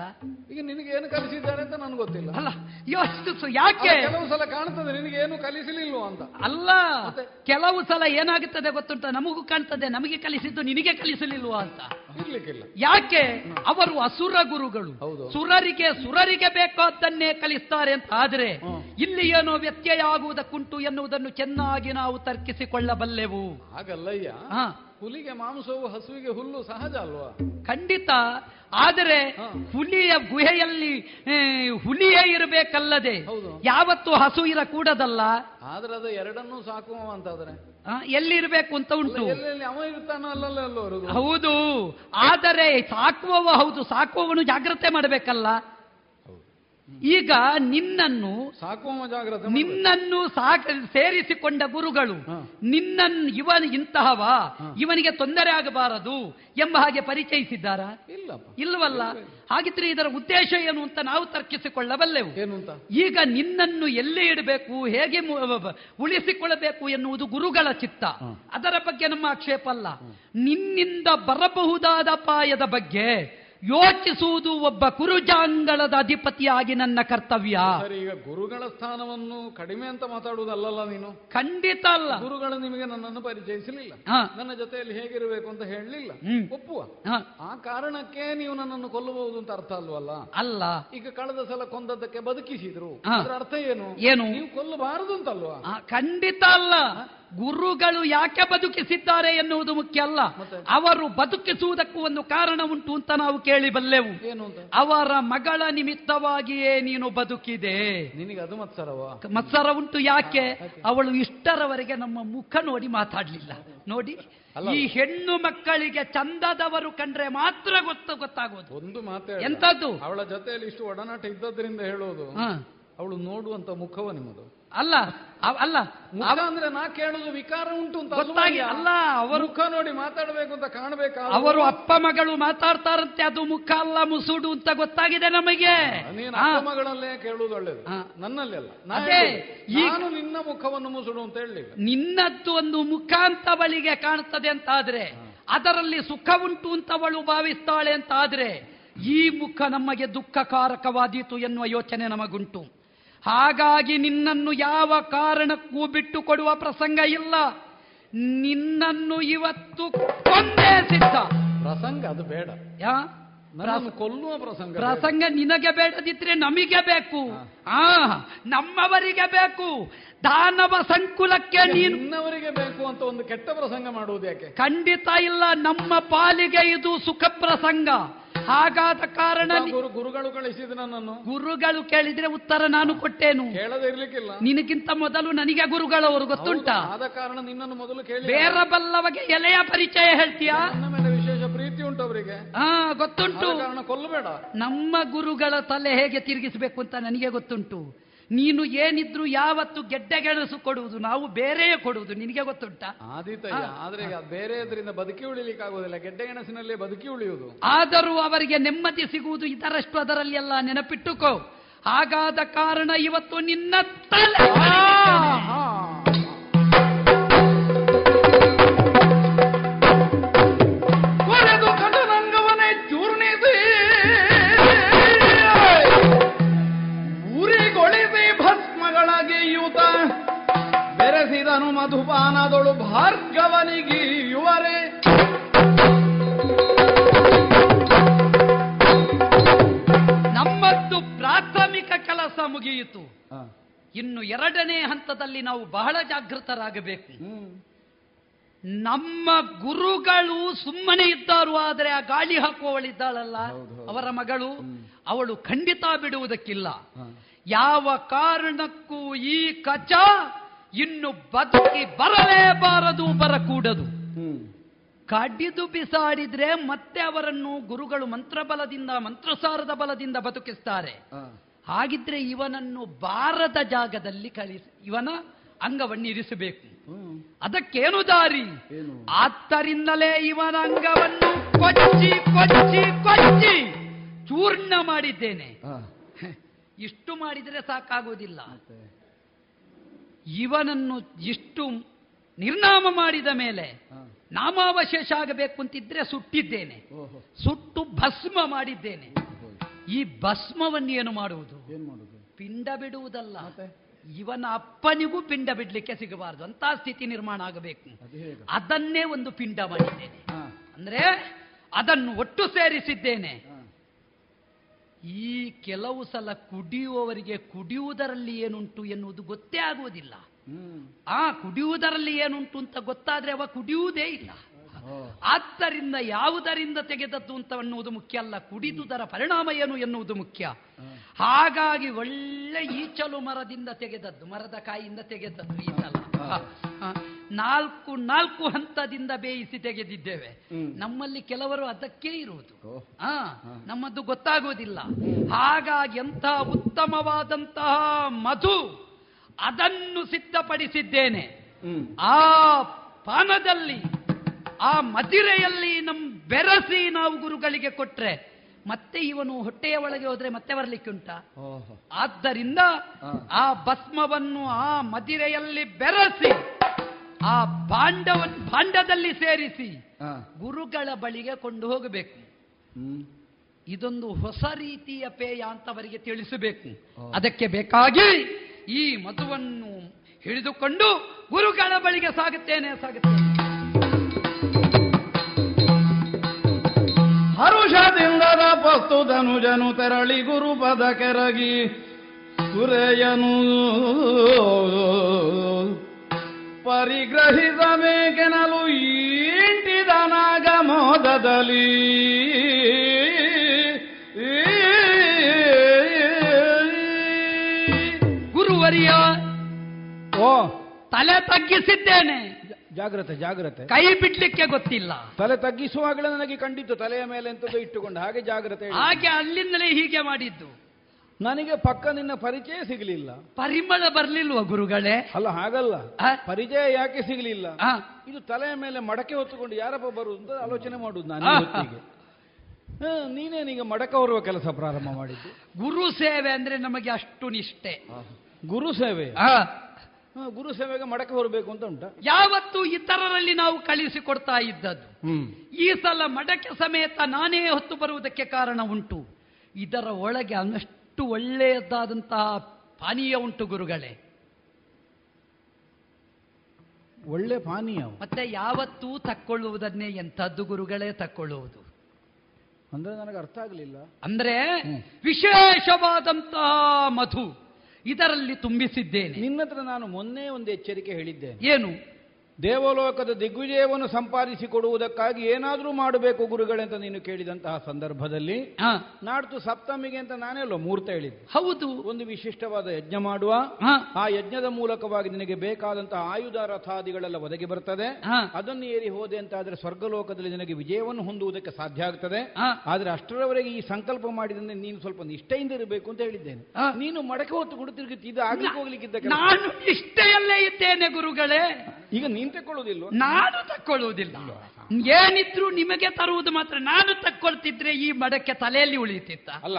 ಈಗ ನಿನಗೆ ಏನು ಕಲಿಸಿದ್ದಾರೆ ಅಂತ ನನಗೆ ಗೊತ್ತಿಲ್ಲ. ಅಲ್ಲ ಯೋಚಿಸು ಯಾಕೆ? ಕೆಲವು ಸಲ ಕಾಣ್ತದೆ ನಿನಗೆ ಏನು ಕಲಿಸಲಿಲ್ಲ ಅಂತ. ಅಲ್ಲ ಕೆಲವು ಸಲ ಏನಾಗುತ್ತದೆ ಗೊತ್ತುಂಟ? ನಮಗೂ ಕಾಣ್ತದೆ ನಮಗೆ ಕಲಿಸಿದ್ದು ನಿನಗೆ ಕಲಿಸಲಿಲ್ಲ. ಇಲ್ವಾ ಅಂತ? ಇರ್ಲಿಕ್ಕಿಲ್ಲ. ಯಾಕೆ? ಅವರು ಅಸುರ ಗುರುಗಳು. ಸುರರಿಗೆ ಸುರರಿಗೆ ಬೇಕಾದ್ದನ್ನೇ ಕಲಿಸ್ತಾರೆ ಅಂತ. ಆದ್ರೆ ಇಲ್ಲಿ ಏನೋ ವ್ಯತ್ಯಯ ಆಗುವುದಕ್ಕುಂಟು ಎನ್ನುವುದನ್ನು ಚೆನ್ನಾಗಿ ನಾವು ತರ್ಕಿಸಿಕೊಳ್ಳಬಲ್ಲೆವು. ಹಾಗಲ್ಲಯ್ಯ. ಹಾ. ಹುಲಿಗೆ ಮಾಂಸವು ಹಸುವಿಗೆ ಹುಲ್ಲು ಸಹಜ ಅಲ್ವಾ? ಖಂಡಿತ. ಆದರೆ. ಹುಲಿಯ ಗುಹೆಯಲ್ಲಿ ಹುಲಿಯೇ ಇರಬೇಕಲ್ಲದೆ ಹೌದು. ಯಾವತ್ತು ಹಸು ಇರಕೂಡದಲ್ಲ. ಆದ್ರೆ ಅದು ಎರಡನ್ನೂ ಸಾಕುವ ಅಂತಾದ್ರೆ. ಎಲ್ಲಿ ಎಲ್ಲಿರ್ಬೇಕು ಅಂತ ಉಂಟು. ಹೌದು. ಆದರೆ ಸಾಕುವವ ಹೌದು ಸಾಕುವವನು ಜಾಗ್ರತೆ ಮಾಡಬೇಕಲ್ಲ. ಈಗ ನಿನ್ನನ್ನು ನಿನ್ನನ್ನು ಸಾಕ ಸೇರಿಸಿಕೊಂಡ ಗುರುಗಳು. ನಿನ್ನನ್ನು ಇವನ್ ಇಂತಹವ ಇವನಿಗೆ ತೊಂದರೆ ಆಗಬಾರದು ಎಂಬ ಹಾಗೆ ಪರಿಚಯಿಸಿದ್ದಾರ? ಇಲ್ಲ ಇಲ್ಲವಲ್ಲ ಹಾಗಿದ್ರೆ ಇದರ ಉದ್ದೇಶ ಏನು ಅಂತ ನಾವು ತರ್ಕಿಸಿಕೊಳ್ಳಬಲ್ಲೆವು. ಏನು ಅಂತ ಈಗ ನಿನ್ನನ್ನು ಎಲ್ಲಿ ಇಡಬೇಕು ಹೇಗೆ ಉಳಿಸಿಕೊಳ್ಳಬೇಕು ಎನ್ನುವುದು ಗುರುಗಳ ಚಿತ್ತ. ಅದರ ಬಗ್ಗೆ ನಮ್ಮ ಆಕ್ಷೇಪ ಅಲ್ಲ. ನಿನ್ನಿಂದ ಬರಬಹುದಾದ ಅಪಾಯದ ಬಗ್ಗೆ ಯೋಚಿಸುವುದು ಒಬ್ಬ ಕುರುಜಾಂಗಳದ ಅಧಿಪತಿಯಾಗಿ ನನ್ನ ಕರ್ತವ್ಯ. ಈಗ ಗುರುಗಳ ಸ್ಥಾನವನ್ನು ಕಡಿಮೆ ಅಂತ ಮಾತಾಡುವುದಲ್ಲಲ್ಲ ನೀನು? ಖಂಡಿತ ಅಲ್ಲ. ಗುರುಗಳು ನಿಮಗೆ ನನ್ನನ್ನು ಪರಿಚಯಿಸಲಿಲ್ಲ. ನನ್ನ ಜೊತೆಯಲ್ಲಿ ಹೇಗಿರಬೇಕು ಅಂತ ಹೇಳಲಿಲ್ಲ. ಒಪ್ಪುವ. ಆ ಕಾರಣಕ್ಕೆ ನೀವು ನನ್ನನ್ನು ಕೊಲ್ಲಬಹುದು ಅಂತ ಅರ್ಥ ಅಲ್ವಲ್ಲ? ಅಲ್ಲ. ಈಗ ಕಳೆದ ಸಲ ಕೊಂದದ್ದಕ್ಕೆ ಬದುಕಿಸಿದ್ರು. ಅದರ ಅರ್ಥ ಏನು? ಏನು? ನೀವು ಕೊಲ್ಲಬಾರದು ಅಂತಲ್ವಾ? ಖಂಡಿತ ಅಲ್ಲ. ಗುರುಗಳು ಯಾಕೆ ಬದುಕಿಸಿದ್ದಾರೆ ಎನ್ನುವುದು ಮುಖ್ಯ ಅಲ್ಲ. ಅವರು ಬದುಕಿಸುವುದಕ್ಕೂ ಒಂದು ಕಾರಣ ಉಂಟು ಅಂತ ನಾವು ಕೇಳಿ ಬಲ್ಲೆವು. ಅವರ ಮಗಳ ನಿಮಿತ್ತವಾಗಿಯೇ ನೀನು ಬದುಕಿದೆ. ನಿನಗೆ ಅದು ಮತ್ಸರವ? ಮತ್ಸರ ಉಂಟು ಯಾಕೆ? ಅವಳು ಇಷ್ಟರವರೆಗೆ ನಮ್ಮ ಮುಖ ನೋಡಿ ಮಾತಾಡ್ಲಿಲ್ಲ. ನೋಡಿ. ಈ ಹೆಣ್ಣು ಮಕ್ಕಳಿಗೆ ಚಂದದವರು ಕಂಡ್ರೆ ಮಾತ್ರ ಗೊತ್ತು ಗೊತ್ತಾಗೋದು. ಒಂದು ಮಾತು ಎಂತದ್ದು? ಅವಳ ಜೊತೆಯಲ್ಲಿ ಇಷ್ಟು ಒಡನಾಟ ಇದ್ದದ್ರಿಂದ ಹೇಳೋದು. ಅವಳು ನೋಡುವಂತ ಮುಖವ ನಿಮ್ಮದು. ಅಲ್ಲ. ಅಲ್ಲ ಮುಖ ಅಂದ್ರೆ ನಾ ಕೇಳುದು ವಿಕಾರ ಉಂಟು ಅಂತ ಗೊತ್ತಾಗಿ ಅಲ್ಲ ಅವರು ಮುಖ ನೋಡಿ ಮಾತಾಡಬೇಕು ಅಂತ ಕಾಣ್ಬೇಕ? ಅವರು ಅಪ್ಪ ಮಗಳು ಮಾತಾಡ್ತಾರಂತೆ ಅದು ಮುಖ ಅಲ್ಲ ಮುಸುಡು ಅಂತ ಗೊತ್ತಾಗಿದೆ ನಮಗೆ. ನೀನು ಅಪ್ಪ ಮಗಳಲ್ಲೇ ಕೇಳುವುದು ಒಳ್ಳೇದು. ನನ್ನಲ್ಲಿ ಅಲ್ಲ. ನಾನು ನಿನ್ನ ಮುಖವನ್ನು ಮುಸುಡು ಅಂತ ಹೇಳಲಿಲ್ಲ. ನಿನ್ನದ್ದು ಒಂದು ಮುಖ ಅಂತ ಬಳಿಗೆ ಕಾಣ್ತದೆ ಅಂತ ಆದ್ರೆ ಅದರಲ್ಲಿ ಸುಖ ಉಂಟು ಅಂತ ಅವಳು ಭಾವಿಸ್ತಾಳೆ ಅಂತ ಆದ್ರೆ ಈ ಮುಖ ನಮಗೆ ದುಃಖಕಾರಕವಾದೀತು ಎನ್ನುವ ಯೋಚನೆ ನಮಗುಂಟು. ಹಾಗಾಗಿ ನಿನ್ನನ್ನು ಯಾವ ಕಾರಣಕ್ಕೂ ಬಿಟ್ಟು ಕೊಡುವ ಪ್ರಸಂಗ ಇಲ್ಲ. ನಿನ್ನನ್ನು ಇವತ್ತು ಕೊಂದೇ ಸಿದ್ಧ. ಪ್ರಸಂಗ ಅದು ಬೇಡ. ಯಾ? ಕೊಲ್ಲುವ ಪ್ರಸಂಗ ಪ್ರಸಂಗ ನಿನಗೆ ಬೇಡದಿದ್ರೆ ನಮಗೆ ಬೇಕು. ಆ ನಮ್ಮವರಿಗೆ ಬೇಕು. ದಾನವ ಸಂಕುಲಕ್ಕೆ ನೀನು ನಿನ್ನವರಿಗೆ ಬೇಕು ಅಂತ ಒಂದು ಕೆಟ್ಟ ಪ್ರಸಂಗ ಮಾಡುವುದು ಯಾಕೆ? ಖಂಡಿತ ಇಲ್ಲ. ನಮ್ಮ ಪಾಲಿಗೆ ಇದು ಸುಖ ಪ್ರಸಂಗ. ಹಾಗಾದ ಕಾರಣ ಗುರು ಗುರುಗಳು ಕಳಿಸಿದ ನನ್ನನ್ನು. ಗುರುಗಳು ಕೇಳಿದ್ರೆ ಉತ್ತರ ನಾನು ಕೊಟ್ಟೇನು? ಹೇಳದೆ ಇರ್ಲಿಕ್ಕಿಲ್ಲ. ನಿನಗಿಂತ ಮೊದಲು ನನಗೆ ಗುರುಗಳವರು ಗೊತ್ತುಂಟ? ಆದ ಕಾರಣ ನಿನ್ನನ್ನು ಮೊದಲು ಕೇಳಿ ಬೇರೆ ಬಲ್ಲವಗೆ ಎಲೆಯ ಪರಿಚಯ ಹೇಳ್ತೀಯಾ? ನನ್ನ ಮೇಲೆ ವಿಶೇಷ ಪ್ರೀತಿ ಉಂಟು ಅವರಿಗೆ. ಹಾ ಗೊತ್ತುಂಟು. ಕಾರಣ ಕೊಲ್ಲಬೇಡ. ನಮ್ಮ ಗುರುಗಳ ತಲೆ ಹೇಗೆ ತಿರುಗಿಸಬೇಕು ಅಂತ ನನಗೆ ಗೊತ್ತುಂಟು. ನೀನು ಏನಿದ್ರು ಯಾವತ್ತು ಗೆಡ್ಡೆಗೆಣಸು ಕೊಡುವುದು ನಾವು ಬೇರೆಯೇ ಕೊಡುವುದು ನಿನಗೆ ಗೊತ್ತುಂಟ? ಆದ್ರೆ ಈಗ ಬೇರೆ ಇದರಿಂದ ಬದುಕಿ ಉಳಿಲಿಕ್ಕೆ ಆಗೋದಿಲ್ಲ ಗೆಡ್ಡೆ ಗೆಣಸಿನಲ್ಲೇ ಬದುಕಿ ಉಳಿಯುವುದು. ಆದರೂ ಅವರಿಗೆ ನೆಮ್ಮದಿ ಸಿಗುವುದು ಇತರಷ್ಟು ಅದರಲ್ಲಿ ಎಲ್ಲ ನೆನಪಿಟ್ಟುಕೋ. ಹಾಗಾದ ಕಾರಣ ಇವತ್ತು ನಿನ್ನ ತಲೆ ಮಧುಪಾನದೊಳು ಭಾರ್ಗವನಿಗಿಯುವರೆ ನಮ್ಮದ್ದು ಪ್ರಾಥಮಿಕ ಕೆಲಸ ಮುಗಿಯಿತು. ಇನ್ನು ಎರಡನೇ ಹಂತದಲ್ಲಿ ನಾವು ಬಹಳ ಜಾಗೃತರಾಗಬೇಕು. ನಮ್ಮ ಗುರುಗಳು ಸುಮ್ಮನೆ ಇದ್ದಾರು ಆದರೆ ಆ ಗಾಳಿ ಹಾಕುವವಳಿದ್ದಾಳಲ್ಲ. ಅವರ ಮಗಳು ಅವಳು ಖಂಡಿತ ಬಿಡುವುದಕ್ಕಿಲ್ಲ. ಯಾವ ಕಾರಣಕ್ಕೂ ಈ ಕಚ ಇನ್ನು ಬದುಕಿ ಬರಲೇಬಾರದು ಬರಕೂಡದು. ಕಡಿದು ಬಿಸಾಡಿದ್ರೆ ಮತ್ತೆ ಅವರನ್ನು ಗುರುಗಳು ಮಂತ್ರಬಲದಿಂದ ಮಂತ್ರಸಾರದ ಬಲದಿಂದ ಬದುಕಿಸ್ತಾರೆ. ಹಾಗಿದ್ರೆ ಇವನನ್ನು ಬಾರದ ಜಾಗದಲ್ಲಿ ಕಳಿಸಿ ಇವನ ಅಂಗವನ್ನು ಇರಿಸಬೇಕು. ಅದಕ್ಕೇನು ದಾರಿ? ಆತ್ತರಿಂದಲೇ ಇವನ ಅಂಗವನ್ನು ಕೊಚ್ಚಿ ಕೊಚ್ಚಿ ಕೊಚ್ಚಿ ಚೂರ್ಣ ಮಾಡಿದ್ದೇನೆ. ಇಷ್ಟು ಮಾಡಿದರೆ ಸಾಕಾಗುವುದಿಲ್ಲ ಇವನನ್ನು ಇಷ್ಟು ನಿರ್ನಾಮ ಮಾಡಿದ ಮೇಲೆ ನಾಮಾವಶೇಷ ಆಗಬೇಕು ಅಂತಿದ್ರೆ ಸುಟ್ಟಿದ್ದೇನೆ. ಸುಟ್ಟು ಭಸ್ಮ ಮಾಡಿದ್ದೇನೆ. ಈ ಭಸ್ಮವನ್ನು ಏನು ಮಾಡುವುದು? ಪಿಂಡ ಬಿಡುವುದಲ್ಲ. ಇವನ ಅಪ್ಪನಿಗೂ ಪಿಂಡ ಬಿಡ್ಲಿಕ್ಕೆ ಸಿಗಬಾರದು. ಅಂತ ಸ್ಥಿತಿ ನಿರ್ಮಾಣ ಆಗಬೇಕು. ಅದನ್ನೇ ಒಂದು ಪಿಂಡ ಮಾಡಿದ್ದೇನೆ. ಅಂದ್ರೆ ಅದನ್ನು ಒಟ್ಟು ಸೇರಿಸಿದ್ದೇನೆ. ಈ ಕೆಲವು ಸಲ ಕುಡಿಯುವವರಿಗೆ ಕುಡಿಯುವುದರಲ್ಲಿ ಏನುಂಟು ಎನ್ನುವುದು ಗೊತ್ತೇ ಆಗುವುದಿಲ್ಲ. ಆ ಕುಡಿಯುವುದರಲ್ಲಿ ಏನುಂಟು ಅಂತ ಗೊತ್ತಾದ್ರೆ ಅವ ಕುಡಿಯುವುದೇ ಇಲ್ಲ. ಆದ್ದರಿಂದ ಯಾವುದರಿಂದ ತೆಗೆದದ್ದು ಅಂತ ಅನ್ನುವುದು ಮುಖ್ಯ ಅಲ್ಲ ಕುಡಿದುದರ ಪರಿಣಾಮ ಏನು ಎನ್ನುವುದು ಮುಖ್ಯ. ಹಾಗಾಗಿ ಒಳ್ಳೆ ಈಚಲು ಮರದಿಂದ ತೆಗೆದದ್ದು ಮರದ ಕಾಯಿಯಿಂದ ತೆಗೆದದ್ದು ಈ ಸಲ. ಹ, ಹ. ನಾಲ್ಕು ನಾಲ್ಕು ಹಂತದಿಂದ ಬೇಯಿಸಿ ತೆಗೆದಿದ್ದೇವೆ. ನಮ್ಮಲ್ಲಿ ಕೆಲವರು ಅದಕ್ಕೆ ಇರುವುದು. ಆ ನಮ್ಮದು ಗೊತ್ತಾಗುವುದಿಲ್ಲ ಹಾಗಾಗಿ ಎಂತಹ ಉತ್ತಮವಾದಂತಹ ಮಧು ಅದನ್ನು ಸಿದ್ಧಪಡಿಸಿದ್ದೇನೆ. ಆ ಪಾನದಲ್ಲಿ ಆ ಮದಿರೆಯಲ್ಲಿ ನಮ್ಮ ಬೆರಸಿ ನಾವು ಗುರುಗಳಿಗೆ ಕೊಟ್ರೆ ಮತ್ತೆ ಇವನು ಹೊಟ್ಟೆಯ ಒಳಗೆ ಹೋದ್ರೆ ಮತ್ತೆ ಬರ್ಲಿಕ್ಕೆ ಉಂಟಾ? ಆದ್ದರಿಂದ ಆ ಭಸ್ಮವನ್ನು ಆ ಮದಿರೆಯಲ್ಲಿ ಬೆರಸಿ ಆ ಭಾಂಡವನ್ನು ಭಾಂಡದಲ್ಲಿ ಸೇರಿಸಿ ಗುರುಗಳ ಬಳಿಗೆ ಕೊಂಡು ಹೋಗಬೇಕು. ಇದೊಂದು ಹೊಸ ರೀತಿಯ ಪೇಯ ಅಂತ ಅವರಿಗೆ ತಿಳಿಸಬೇಕು. ಅದಕ್ಕೆ ಬೇಕಾಗಿ ಈ ಮಧುವನ್ನು ಹಿಡಿದುಕೊಂಡು ಗುರುಗಳ ಬಳಿಗೆ ಸಾಗುತ್ತೇನೆ ಸಾಗುತ್ತೇನೆ. ಹರುಷದಿಂದದ ಪಸ್ತುತನು ಜನು ತೆರಳಿ ಗುರುಪದ ಕೆರಗಿ ಸುರೆಯನು ಪರಿಗ್ರಹಿಸಬೇಕೆನಲು ಈಂಟಿದನಾಗ ಮೋದದಲ್ಲಿ ಗುರುವರಿಯ ಓ ತಲೆ ತಗ್ಗಿಸಿದ್ದೇನೆ. ಜಾಗ್ರತೆ ಜಾಗ್ರತೆ. ಕೈ ಬಿಡ್ಲಿಕ್ಕೆ ಗೊತ್ತಿಲ್ಲ. ತಲೆ ತಗ್ಗಿಸುವಾಗಲೇ ನನಗೆ ಕಂಡಿತ್ತು. ತಲೆಯ ಮೇಲೆ ಎಂತದ್ದು ಇಟ್ಟುಕೊಂಡು ಹಾಗೆ ಜಾಗ್ರತೆ. ಹಾಗೆ ಅಲ್ಲಿಂದಲೇ ಹೀಗೆ ಮಾಡಿದ್ದು. ನನಗೆ ಪಕ್ಕ ನಿನ್ನ ಪರಿಚಯ ಸಿಗಲಿಲ್ಲ. ಪರಿಮಳ ಬರ್ಲಿಲ್ವ ಗುರುಗಳೇ? ಅಲ್ಲ ಹಾಗಲ್ಲ. ಪರಿಚಯ ಯಾಕೆ ಸಿಗಲಿಲ್ಲ? ಇದು ತಲೆಯ ಮೇಲೆ ಮಡಕೆ ಹೊತ್ತುಕೊಂಡು ಯಾರಪ್ಪ ಬರುವುದು ಅಂತ ಆಲೋಚನೆ ಮಾಡುದು ನಾನು ನೀನೇ ಹೊತ್ತಿಗೆ ಹ, ನೀನೇನೀಗ ಮಡಕ ಹೊರುವ ಕೆಲಸ ಪ್ರಾರಂಭ ಮಾಡಿದ್ದು? ಗುರು ಸೇವೆ ಅಂದ್ರೆ ನಮಗೆ ಅಷ್ಟು ನಿಷ್ಠೆ. ಗುರು ಸೇವೆ? ಗುರು ಸೇವೆಗೆ ಮಡಕೆ ಹೊರಬೇಕು ಅಂತ ಉಂಟ? ಯಾವತ್ತು ಇತರರಲ್ಲಿ ನಾವು ಕಳಿಸಿಕೊಡ್ತಾ ಇದ್ದದ್ದು. ಈ ಸಲ ಮಡಕೆ ಸಮೇತ ನಾನೇ ಹೊತ್ತು ಬರುವುದಕ್ಕೆ ಕಾರಣ ಉಂಟು. ಇದರ ಒಳಗೆ ಅನ್ನಷ್ಟು ಒಳ್ಳೆಯದಾದಂತಹ ಪಾನೀಯ ಉಂಟು ಗುರುಗಳೇ. ಒಳ್ಳೆ ಪಾನೀಯ? ಮತ್ತೆ ಯಾವತ್ತೂ ತಕ್ಕೊಳ್ಳುವುದನ್ನೇ ಎಂಥದ್ದು ಗುರುಗಳೇ ತಕ್ಕೊಳ್ಳುವುದು. ಅಂದ್ರೆ ನನಗೆ ಅರ್ಥ ಆಗಲಿಲ್ಲ. ಅಂದ್ರೆ ವಿಶೇಷವಾದಂತಹ ಮಧು. ಇದರಲ್ಲಿ ತುಂಬಿಸಿದ್ದೇನೆ. ನಿನ್ನತ್ರ ನಾನು ಮೊನ್ನೆ ಒಂದು ಎಚ್ಚರಿಕೆ ಹೇಳಿದ್ದೇನೆ. ಏನು? ದೇವಲೋಕದ ದಿಗ್ವಿಜಯವನ್ನು ಸಂಪಾದಿಸಿ ಕೊಡುವುದಕ್ಕಾಗಿ ಏನಾದರೂ ಮಾಡಬೇಕು ಗುರುಗಳೇ ಅಂತ ನೀನು ಕೇಳಿದಂತಹ ಸಂದರ್ಭದಲ್ಲಿ ನಾಡ್ತು ನಾಡ್ದು ಸಪ್ತಮಿಗೆ ಅಂತ ನಾನೇ ಅಲ್ಲ ಮೂರ್ತ ಹೇಳಿದ್ದೆ. ಹೌದು. ಒಂದು ವಿಶಿಷ್ಟವಾದ ಯಜ್ಞ ಮಾಡುವ. ಆ ಯಜ್ಞದ ಮೂಲಕವಾಗಿ ನಿನಗೆ ಬೇಕಾದಂತಹ ಆಯುಧ ರಥಾದಿಗಳೆಲ್ಲ ಒದಗಿ ಬರ್ತದೆ. ಅದನ್ನು ಏರಿ ಹೋದೆ ಅಂತ ಆದ್ರೆ ಸ್ವರ್ಗಲೋಕದಲ್ಲಿ ನಿನಗೆ ವಿಜಯವನ್ನು ಹೊಂದುವುದಕ್ಕೆ ಸಾಧ್ಯ ಆಗ್ತದೆ. ಆದ್ರೆ ಅಷ್ಟರವರೆಗೆ ಈ ಸಂಕಲ್ಪ ಮಾಡಿದಂತೆ ನೀನು ಸ್ವಲ್ಪ ನಿಷ್ಠೆಯಿಂದ ಇರಬೇಕು ಅಂತ ಹೇಳಿದ್ದೇನೆ. ನೀನು ಮಡಕೆ ಹೊತ್ತು ಕೊಡು ತಿರುಗಿ ಇದು ಆಗ್ಲಿಕ್ಕೆ ಹೋಗ್ಲಿಕ್ಕಿದ್ದ. ನಾನು ಇಷ್ಟೆಯಲ್ಲೇ ಇದ್ದೇನೆ ಗುರುಗಳೇ. ಈಗ ನೀನ್ ತಕೊಳ್ಳೋದಿಲ್ವ ನಾನು ತಕ್ಕೊಳ್ಳುವುದಿಲ್ಲ. ಏನಿದ್ರು ನಿಮಗೆ ತರುವುದು ಮಾತ್ರ. ನಾನು ತಕ್ಕೊಳ್ತಿದ್ರೆ ಈ ಮಡಕ್ಕೆ ತಲೆಯಲ್ಲಿ ಉಳಿತಿತ್ತ ಅಲ್ಲ?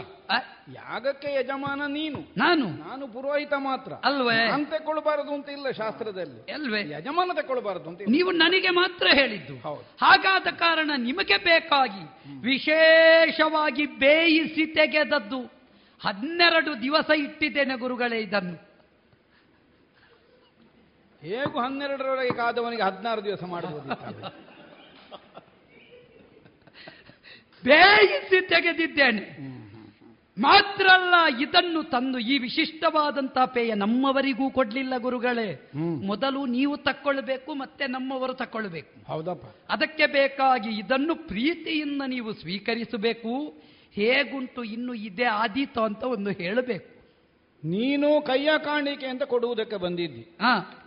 ಯಾಗಕ್ಕೆ ಯಜಮಾನ ನೀನು? ನಾನು? ನಾನು ಪುರೋಹಿತ ಮಾತ್ರ. ಅಲ್ವೇ? ನಾನು ತಗೊಳ್ಬಾರದು ಅಂತ ಇಲ್ಲ ಶಾಸ್ತ್ರದಲ್ಲಿ. ಅಲ್ವೇ? ಯಜಮಾನ ತಗೊಳ್ಬಾರದು ಅಂತ. ನೀವು ನನಗೆ ಮಾತ್ರ ಹೇಳಿದ್ದು. ಹೌದು. ಹಾಗಾದ ಕಾರಣ ನಿಮಗೆ ಬೇಕಾಗಿ ವಿಶೇಷವಾಗಿ ಬೇಯಿಸಿ ತೆಗೆದದ್ದು. ಹನ್ನೆರಡು ದಿವಸ ಇಟ್ಟಿದ್ದೇನೆ ಗುರುಗಳೇ ಇದನ್ನು. ಹೇಗೂ ಹನ್ನೆರಡರವರೆಗೆ ಕಾದವನಿಗೆ ಹದಿನಾರು ದಿವಸ ಮಾಡಬಹುದು ಬೇಯಿಸಿ ತೆಗೆದಿದ್ದೇನೆ. ಮಾತ್ರ ಅಲ್ಲ ಇದನ್ನು ತಂದು ಈ ವಿಶಿಷ್ಟವಾದಂತಹ ಪೇಯ ನಮ್ಮವರಿಗೂ ಕೊಡ್ಲಿಲ್ಲ ಗುರುಗಳೇ. ಮೊದಲು ನೀವು ತಕ್ಕೊಳ್ಬೇಕು ಮತ್ತೆ ನಮ್ಮವರು ತಕ್ಕೊಳ್ಬೇಕು. ಹೌದಪ್ಪ. ಅದಕ್ಕೆ ಬೇಕಾಗಿ ಇದನ್ನು ಪ್ರೀತಿಯಿಂದ ನೀವು ಸ್ವೀಕರಿಸಬೇಕು. ಹೇಗುಂಟು ಇನ್ನು ಇದೆ ಆದೀತು ಅಂತ ಒಂದು ಹೇಳಬೇಕು. ನೀನು ಕೈಯ ಕಾಣಿಕೆ ಅಂತ ಕೊಡುವುದಕ್ಕೆ ಬಂದಿದ್ದಿ. ಹಾ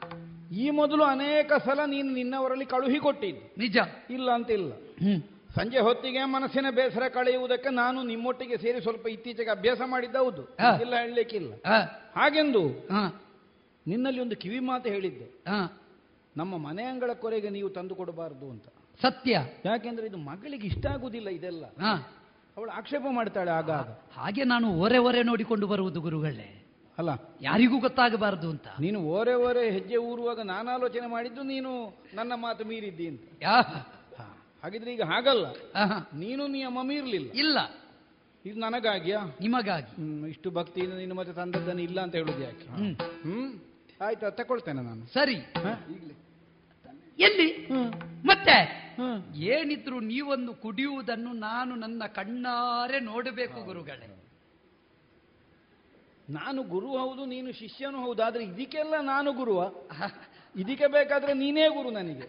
ಈ ಮೊದಲು ಅನೇಕ ಸಲ ನೀನು ನಿನ್ನವರಲ್ಲಿ ಕಳುಹಿ ಕೊಟ್ಟಿದ್ದು ನಿಜ. ಇಲ್ಲ ಅಂತ ಇಲ್ಲ ಸಂಜೆ ಹೊತ್ತಿಗೆ ಮನಸ್ಸಿನ ಬೇಸರ ಕಳೆಯುವುದಕ್ಕೆ ನಾನು ನಿಮ್ಮೊಟ್ಟಿಗೆ ಸೇರಿ ಸ್ವಲ್ಪ ಇತ್ತೀಚೆಗೆ ಅಭ್ಯಾಸ ಮಾಡಿದ್ದ ಹೌದು ಇಲ್ಲ ಹೇಳಲಿಕ್ಕಿಲ್ಲ. ಹಾಗೆಂದು ನಿನ್ನಲ್ಲಿ ಒಂದು ಕಿವಿ ಮಾತು ಹೇಳಿದ್ದೆ. ನಮ್ಮ ಮನೆ ಅಂಗಳ ಕೊರೆಗೆ ನೀವು ತಂದು ಕೊಡಬಾರದು ಅಂತ. ಸತ್ಯ. ಯಾಕೆಂದ್ರೆ ಇದು ಮಗಳಿಗೆ ಇಷ್ಟ ಆಗುದಿಲ್ಲ ಇದೆಲ್ಲ. ಅವಳು ಆಕ್ಷೇಪ ಮಾಡ್ತಾಳೆ ಆಗಾಗ. ಹಾಗೆ ನಾನು ಒರೆ ಒರೆ ನೋಡಿಕೊಂಡು ಬರುವುದು ಗುರುಗಳೇ. ಅಲ್ಲ? ಯಾರಿಗೂ ಗೊತ್ತಾಗಬಾರದು ಅಂತ. ನೀನು ಓರೆ ಓರೆ ಹೆಜ್ಜೆ ಊರುವಾಗ ನಾನು ಆಲೋಚನೆ ಮಾಡಿದ್ದು ನೀನು ನನ್ನ ಮಾತು ಮೀರಿದ್ದಿ ಅಂತ. ಯಾ. ಹಾಗಿದ್ರೆ ಈಗ ಹಾಗಲ್ಲ. ಆಹಾ. ನೀನು ನಿಯಮ ಮೀರ್ಲಿಲ್ಲ. ಇಲ್ಲ. ಇದು ನನಗಾಗಿಯಾ? ನಿಮಗಾಗಿ. ಇಷ್ಟು ಭಕ್ತಿಯಿಂದ ನಿನ್ನ ಮತ್ತೆ ತಂದದ್ದನ್ನು ಇಲ್ಲ ಅಂತ ಹೇಳುದು ಯಾಕೆ? ಹ್ಮ್. ಹ್ಮ್ ಆಯ್ತು ತಕೊಳ್ತೇನೆ ನಾನು. ಸರಿ. ಎಲ್ಲಿ? ಮತ್ತೆ? ಏನಿದ್ರು ನೀವೊಂದು ಕುಡಿಯುವುದನ್ನು ನಾನು ನನ್ನ ಕಣ್ಣಾರೆ ನೋಡಬೇಕು ಗುರುಗಳೇ. ನಾನು ಗುರು ಹೌದು ನೀನು ಶಿಷ್ಯನು ಹೌದು ಆದ್ರೆ ಇದಕ್ಕೆಲ್ಲ ನಾನು ಗುರುವ? ಇದಕ್ಕೆ ಬೇಕಾದ್ರೆ ನೀನೇ ಗುರು ನನಗೆ.